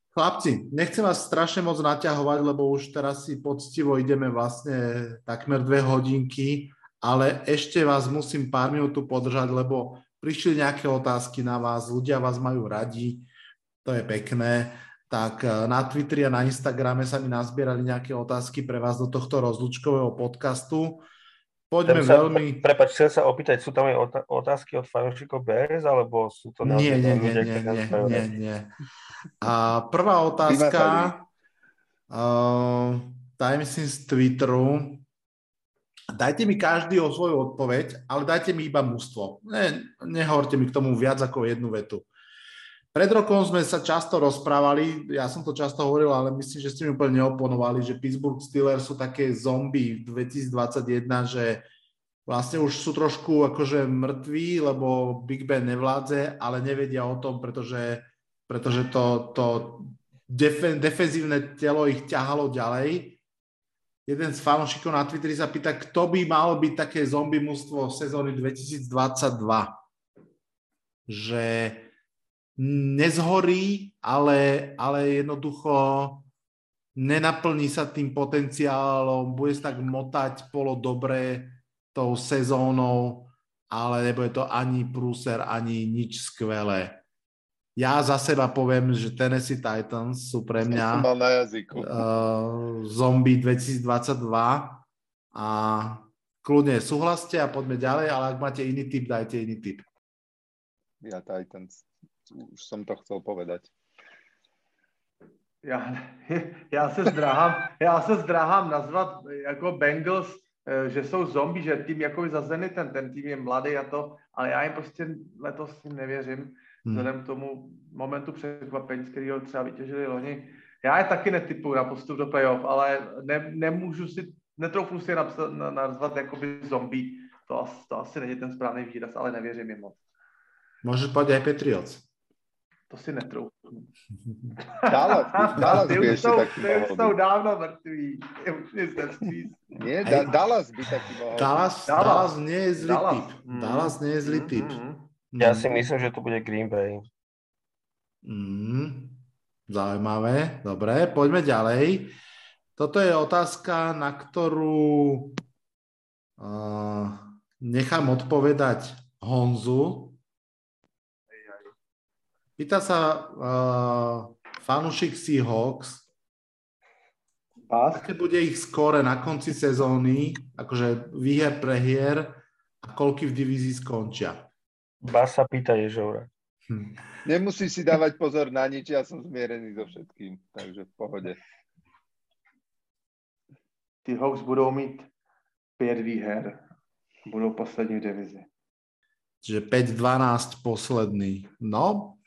Speaker 4: Chlapci, nechcem vás strašne moc naťahovať, lebo už teraz si poctivo ideme vlastne takmer dve hodinky, ale ešte vás musím pár minút tu podržať, lebo prišli nejaké otázky na vás, ľudia vás majú radi, to je pekné, tak eh, na Twitteri a na Instagrame sa mi nazbierali nejaké otázky pre vás do tohto rozlučkového podcastu. Poďme
Speaker 5: sa,
Speaker 4: veľmi...
Speaker 5: Prepač, chcem sa opýtať, sú tam aj otázky od fanúšikov Bears, alebo sú to...
Speaker 4: Nie, nie, nie, nie, nie, nie, nie. A prvá otázka, uh, dajme si z Twitteru, dajte mi každý o svoju odpoveď, ale dajte mi iba mústvo. Ne, nehovorte mi k tomu viac ako jednu vetu. Pred rokom sme sa často rozprávali, ja som to často hovoril, ale myslím, že ste mi úplne neoponovali, že Pittsburgh Steelers sú také zombie 2021, že vlastne už sú trošku akože mŕtvi, lebo Big Ben nevládze, ale nevedia o tom, pretože pretože to, to def- defenzívne telo ich ťahalo ďalej. Jeden z fanúšikov na Twitteri sa pýta, kto by mal byť také zombie mužstvo sezóny 2022. Že nezhorí, ale, ale jednoducho nenaplní sa tým potenciálom, bude sa tak motať polo dobre tou sezónou, ale nebude to ani prúser, ani nič skvelé ja za seba poviem, že Tennessee Titans sú pre mňa
Speaker 1: na jazyku.
Speaker 4: Uh, zombie 2022 a kľudne súhlaste a poďme ďalej, ale ak máte iný typ, dajte iný typ.
Speaker 1: Ja Titans, už som to chcel povedať.
Speaker 2: Já, já, se zdráhám, já se zdráhám nazvat jako Bengals, eh, že jsou zombie, že tým jako za Zenitem, ten tým je mladý a to, ale já jim prostě letos tím nevěřím hmm. vzhledem k tomu momentu překvapení, z kterého třeba vytěžili loni. Já je taky netypuju na postup do playoff, ale ne, nemůžu si, netroufnu si je napsat, nazvat jakoby zombie. To, to asi není ten správný výraz, ale nevěřím jim moc.
Speaker 4: Může povedať aj Patriots.
Speaker 2: To si netroufnu.
Speaker 1: Dallas, Dallas by
Speaker 2: ešte taký Ty už jsou dávno mŕtví.
Speaker 1: Nie, da, Dallas by taký mohol.
Speaker 4: Dallas, Dallas, Dallas nie je zlý Dallas. typ. Mm. Dallas nie je zlý typ. Mm-hmm.
Speaker 5: Ja si myslím, že to bude Green Bay.
Speaker 4: Mm, zaujímavé. Dobre, poďme ďalej. Toto je otázka, na ktorú uh, nechám odpovedať Honzu. Pýta sa uh, fanušik Seahawks, aké bude ich skóre na konci sezóny, akože výher, prehier a koľky v divízii skončia.
Speaker 5: Basa pýta Ježoura.
Speaker 1: Hm. Nemusíš si dávať pozor na nič, ja som zmierený so všetkým, takže v pohode.
Speaker 2: Ty Hawks budou mít pět výher. Budou poslední v divizi.
Speaker 4: Čiže 5-12 posledný. No.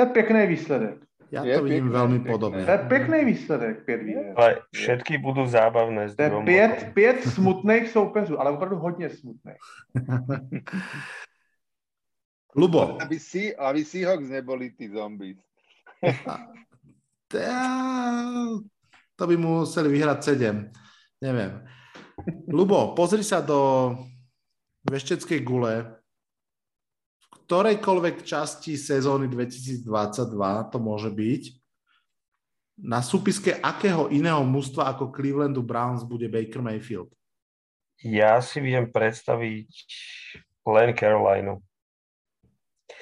Speaker 2: To je pěkný výsledek.
Speaker 4: Ja
Speaker 1: Je
Speaker 4: to vidím
Speaker 1: pekné,
Speaker 4: veľmi
Speaker 1: pekné.
Speaker 4: podobne.
Speaker 2: To je pěkný výsledek, pět výher.
Speaker 5: Ale všetky budú zábavné. s
Speaker 2: To je
Speaker 5: druhým
Speaker 2: pět,
Speaker 5: blokom.
Speaker 2: pět smutných soupeřů, ale opravdu hodně smutných.
Speaker 4: Lubo,
Speaker 1: Aby, si, aby Seahawks neboli tí zombies.
Speaker 4: to by museli vyhrať 7. Neviem. Lubo, pozri sa do vešteckej gule. Ktorejkoľvek časti sezóny 2022 to môže byť. Na súpiske akého iného mužstva ako Clevelandu Browns bude Baker Mayfield?
Speaker 5: Ja si viem predstaviť len Carolinu.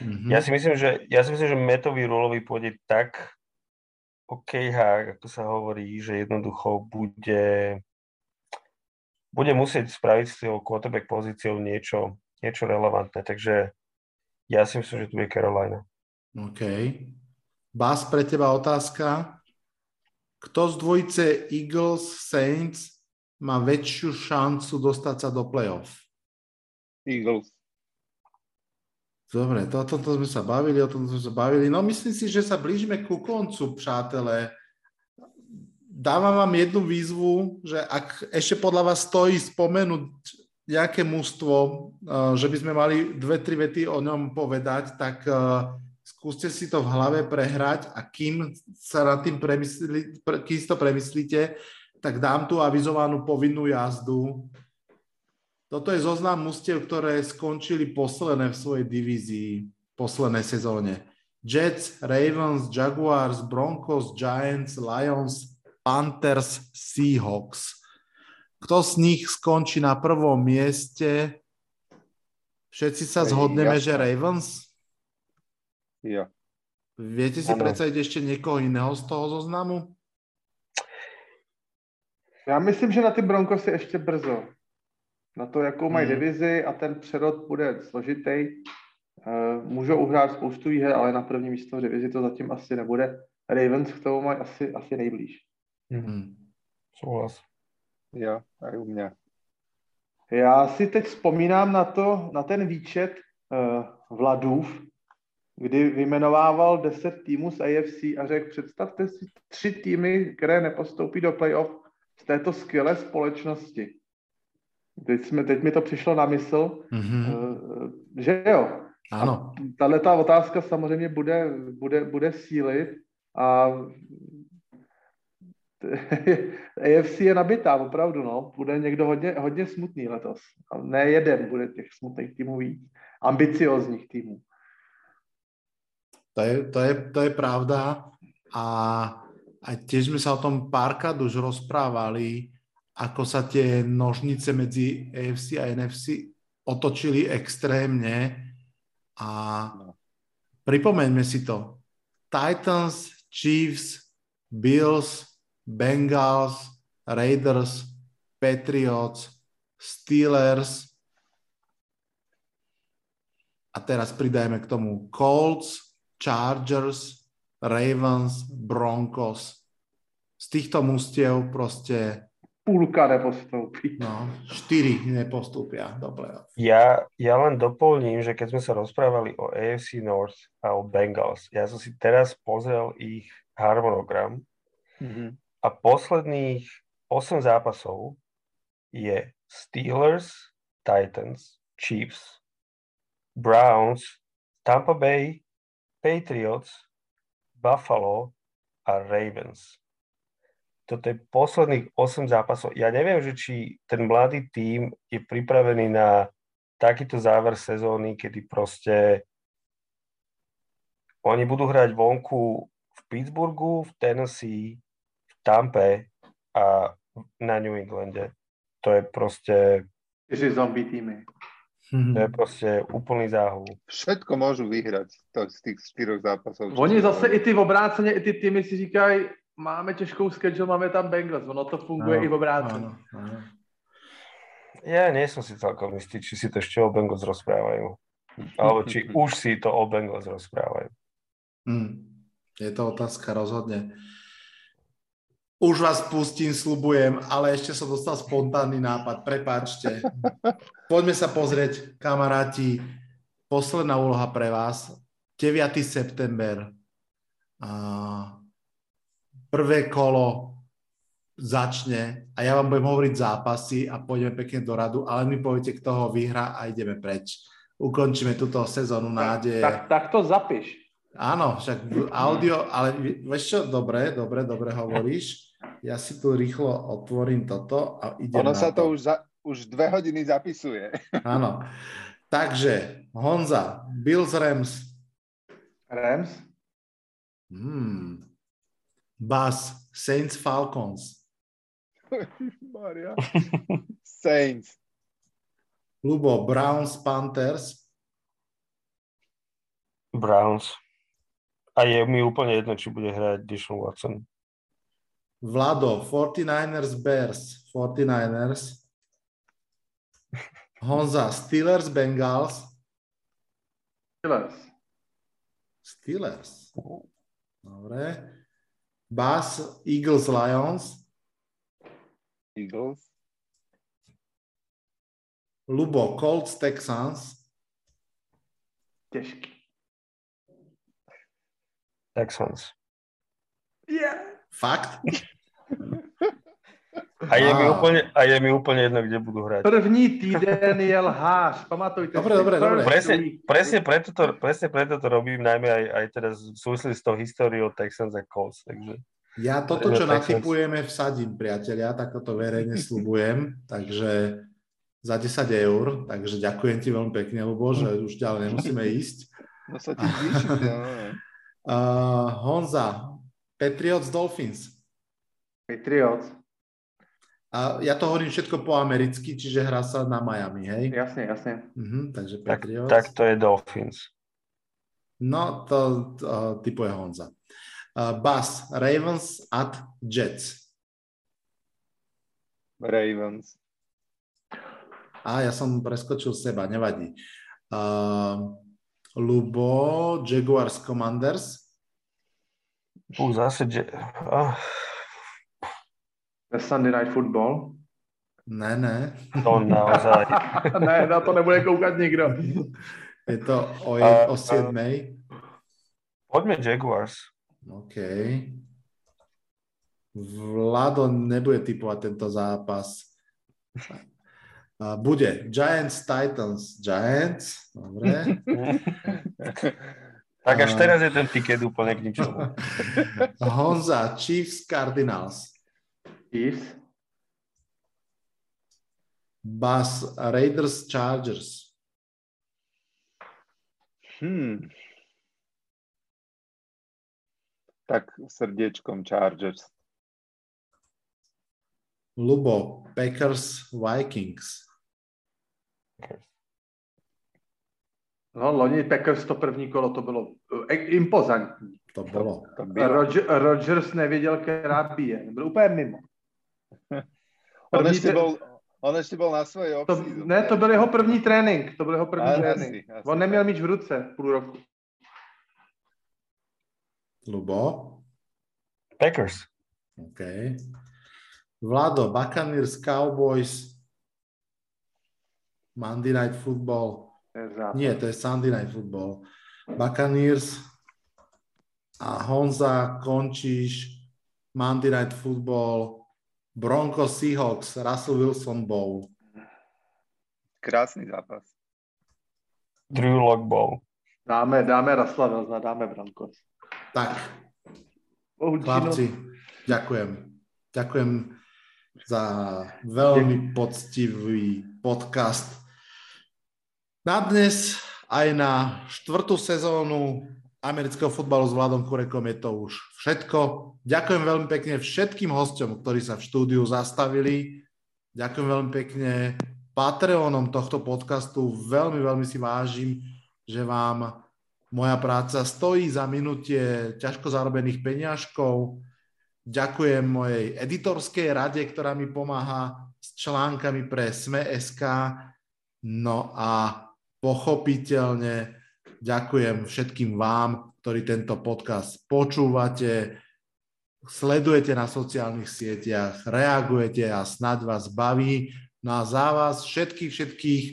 Speaker 4: Mhm.
Speaker 5: Ja si myslím, že, ja si myslím, že metový rulový pôjde tak OK, ako sa hovorí, že jednoducho bude, bude musieť spraviť s tou quarterback pozíciou niečo, niečo relevantné. Takže ja si myslím, že tu je Carolina.
Speaker 4: OK. Bás, pre teba otázka. Kto z dvojice Eagles Saints má väčšiu šancu dostať sa do playoff?
Speaker 1: Eagles.
Speaker 4: Dobre, to, o tomto sme sa bavili, o tomto sme sa bavili. No myslím si, že sa blížime ku koncu, přátelé. Dávam vám jednu výzvu, že ak ešte podľa vás stojí spomenúť nejaké mužstvo, eh, že by sme mali dve, tri vety o ňom povedať, tak eh, skúste si to v hlave prehrať a kým sa nad tým premyslí, pre- kým to premyslíte, tak dám tú avizovanú povinnú jazdu. Toto je zoznam mustiev, ktoré skončili posledné v svojej divízii poslednej sezóne. Jets, Ravens, Jaguars, Broncos, Giants, Lions, Panthers, Seahawks. Kto z nich skončí na prvom mieste? Všetci sa zhodneme,
Speaker 1: jasné.
Speaker 4: že Ravens?
Speaker 1: Ja.
Speaker 4: Viete si predstaviť ešte niekoho iného z toho zoznamu?
Speaker 2: Já myslím, že na ty Broncos je ještě brzo. Na to, jakou mají
Speaker 4: Hmm.
Speaker 2: divizi a ten přerod bude složitý. Eh, Můžou uhrát spoustu výher, ale na první místo v divizi to zatím asi nebude. Ravens k tomu mají asi, asi nejblíž.
Speaker 4: Hm.
Speaker 5: Súhlas.
Speaker 1: Ja, aj u mňa.
Speaker 2: Já si teď vzpomínám na to, na ten výčet uh, Vladův, kdy vyjmenovával 10 týmů z AFC a řekl, představte si tři týmy, které nepostoupí do playoff z této skvělé společnosti. Teď, jsme, teď mi to přišlo na mysl,
Speaker 4: Mhm.
Speaker 2: uh, že jo.
Speaker 4: Áno.
Speaker 2: Tahle ta otázka samozřejmě bude, bude, bude sílit a AFC je nabitá, opravdu, no. Bude někdo hodně, hodně smutný letos. Ne jeden bude těch smutných týmů víc. Ambiciozních týmů.
Speaker 4: To je, to je, to je pravda a, a tiež sme sa o tom párkrát už rozprávali, ako sa tie nožnice medzi AFC a NFC otočili extrémne a pripomeňme si to. Titans, Chiefs, Bills, Bengals, Raiders, Patriots, Steelers, a teraz pridajme k tomu Colts, Chargers, Ravens, Broncos. Z týchto mústiev proste
Speaker 2: Půlka nepostoupí.
Speaker 4: no, štyri nepostúpia do playoff.
Speaker 5: Ja, ja len doplním, že keď sme sa rozprávali o AFC North a o Bengals, ja som si teraz pozrel ich harmonogram
Speaker 1: Mhm.
Speaker 5: A posledných 8 zápasov je Steelers, Titans, Chiefs, Browns, Tampa Bay, Patriots, Buffalo a Ravens. Toto je posledných 8 zápasov. Ja neviem, že či ten mladý tím je pripravený na takýto záver sezóny, kedy proste oni budú hrať vonku v Pittsburghu, v Tennessee, Tampe a na New Englande. To je proste,
Speaker 2: Čtyři zombie týmy.
Speaker 5: to je proste úplný záhul.
Speaker 1: Všetko môžu vyhrať to, z tých štyroch zápasov.
Speaker 2: Oni zase i ty obráceně, i ty týmy si říkají, máme těžkou schedule, máme tam Bengals. Ono to funguje
Speaker 4: Áno,
Speaker 2: i v obráceně.
Speaker 4: áno, áno.
Speaker 5: Ja nie som si celkom istý, či si to ešte o Bengals rozprávajú. Alebo či už si to o Bengals rozprávajú.
Speaker 4: Hm. Je to otázka rozhodne. Už vás pustím, slubujem, ale ešte som dostal spontánny nápad, prepáčte. Poďme sa pozrieť, kamaráti, posledná úloha pre vás. 9. september. Prvé kolo začne a ja vám budem hovoriť zápasy a pôjdeme pekne do radu, ale mi poviete, kto ho vyhrá a ideme preč. Ukončíme túto sezónu nádeje.
Speaker 2: Tak, tak to zapiš.
Speaker 4: Áno, však audio, ale vieš čo, dobre, dobre, dobre hovoríš. Ja si tu rýchlo otvorím toto a idem
Speaker 1: Ono
Speaker 4: na
Speaker 1: sa to
Speaker 4: to
Speaker 1: už, za, už dve hodiny zapisuje.
Speaker 4: Áno. Takže, Honza, Bills Rams.
Speaker 2: Rams?
Speaker 4: Hmm. Bas, Saints Falcons.
Speaker 1: Maria. Saints.
Speaker 4: Lubo, Browns Panthers.
Speaker 5: Browns. A je mi úplne jedno, či bude hrať Dishon Watson.
Speaker 4: Vlado, 49ers Bears. 49ers. Honza, Steelers Bengals.
Speaker 2: Steelers.
Speaker 4: Steelers. Dobre. Bas, Eagles Lions.
Speaker 1: Eagles.
Speaker 4: Lubo, Colts Texans.
Speaker 2: Těžký.
Speaker 5: Texans.
Speaker 2: Yeah.
Speaker 4: Fakt?
Speaker 5: A je, mi úplne, a je mi úplne jedno, kde budú hrať.
Speaker 2: První týden je lhář, pamatujte
Speaker 4: Dobre, dobre, dobre.
Speaker 5: Presne, presne, preto to, presne preto to robím, najmä aj, aj teraz v súvislosti s tou históriou Texans a Colts. Takže
Speaker 4: Ja toto, čo
Speaker 5: Texans.
Speaker 4: natypujeme, vsadím, priatelia, tak to verejne slubujem, takže za 10 eur, takže ďakujem ti veľmi pekne, Lubo, že už ďalej nemusíme ísť.
Speaker 1: No sa ti no.
Speaker 4: Uh, Honza, Patriots Dolphins.
Speaker 2: Patriots.
Speaker 4: A ja to hovorím všetko po americky, čiže hrá sa na Miami, hej?
Speaker 2: Jasně, jasně.
Speaker 4: Mhm, takže
Speaker 5: tak,
Speaker 4: Patriots.
Speaker 5: tak to je Dolphins.
Speaker 4: No, to, to typuje Honza. Uh, Bas, Ravens at Jets.
Speaker 1: Ravens.
Speaker 4: A ja som preskočil seba, nevadí. Uh, Lubo, Jaguars Commanders.
Speaker 5: Ú, zase... Je... Oh,
Speaker 2: The Sunday Night Football.
Speaker 4: Ne, ne.
Speaker 5: to naozaj.
Speaker 2: ne, na to nebude koukat nikdo.
Speaker 4: Je to o, je, o 7.
Speaker 5: Poďme Jaguars.
Speaker 4: OK. Vlado nebude typovať tento zápas. A Bude Giants Titans. Giants. Dobre.
Speaker 5: tak až
Speaker 4: A-
Speaker 5: teraz je ten tiket úplne k ničomu.
Speaker 4: Honza Chiefs Cardinals.
Speaker 2: Chiefs.
Speaker 4: Bas Raiders Chargers.
Speaker 1: Hmm. Tak srdiečkom Chargers.
Speaker 4: Lubo Packers Vikings.
Speaker 2: No, loni Packers to první kolo, to bylo eh, impozantní.
Speaker 4: To bolo.
Speaker 1: To bylo.
Speaker 2: Roger, Rodgers nevěděl, která bije. Byl úplně mimo.
Speaker 1: On
Speaker 2: tre-
Speaker 1: bol, on ešte bol na svojej
Speaker 2: To, ne, to byl jeho první trénink. To byl jeho první
Speaker 1: Asi,
Speaker 2: trénink.
Speaker 1: asi.
Speaker 2: On neměl míč v ruce půl roku.
Speaker 4: Lubo.
Speaker 5: Packers.
Speaker 4: OK. Vlado, Buccaneers, Cowboys, Monday Night Football.
Speaker 2: Zápas.
Speaker 4: Nie, to je Sunday Night Football. Buccaneers a Honza, končíš Monday Night Football, Broncos Seahawks, Russell Wilson Bowl.
Speaker 1: Krásny zápas.
Speaker 5: Drew Lock Ball.
Speaker 2: Dáme, dáme Rasla Velzna, dáme Broncos.
Speaker 4: Tak,
Speaker 2: Bohuží,
Speaker 4: chlapci, ďakujem. Ďakujem za veľmi poctivý podcast. Na dnes aj na štvrtú sezónu amerického futbalu s Vladom Kurekom je to už všetko. Ďakujem veľmi pekne všetkým hosťom, ktorí sa v štúdiu zastavili. Ďakujem veľmi pekne Patreonom tohto podcastu. Veľmi, veľmi si vážim, že vám moja práca stojí za minutie ťažko zarobených peňažkov. Ďakujem mojej editorskej rade, ktorá mi pomáha s článkami pre Sme.sk. No a pochopiteľne ďakujem všetkým vám, ktorí tento podcast počúvate, sledujete na sociálnych sieťach, reagujete a snáď vás baví. No a za vás všetkých, všetkých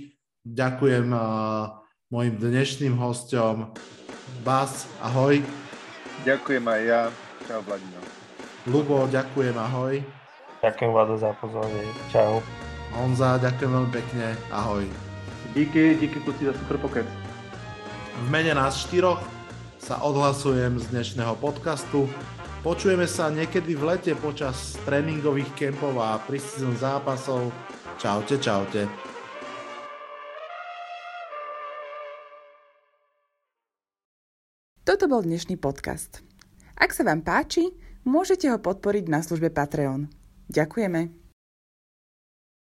Speaker 4: ďakujem uh, mojim dnešným hosťom. Bas, ahoj.
Speaker 1: Ďakujem aj ja. Čau, Vladino.
Speaker 4: Lubo, ďakujem, ahoj.
Speaker 5: Ďakujem, Vlado, za pozornie. Čau.
Speaker 4: Honza, ďakujem veľmi pekne, ahoj.
Speaker 2: Díky, díky kluci za super pokec.
Speaker 4: V mene nás štyroch sa odhlasujem z dnešného podcastu. Počujeme sa niekedy v lete počas tréningových kempov a preseason zápasov. Čaute, čaute.
Speaker 6: Toto bol dnešný podcast. Ak sa vám páči, môžete ho podporiť na službe Patreon. Ďakujeme.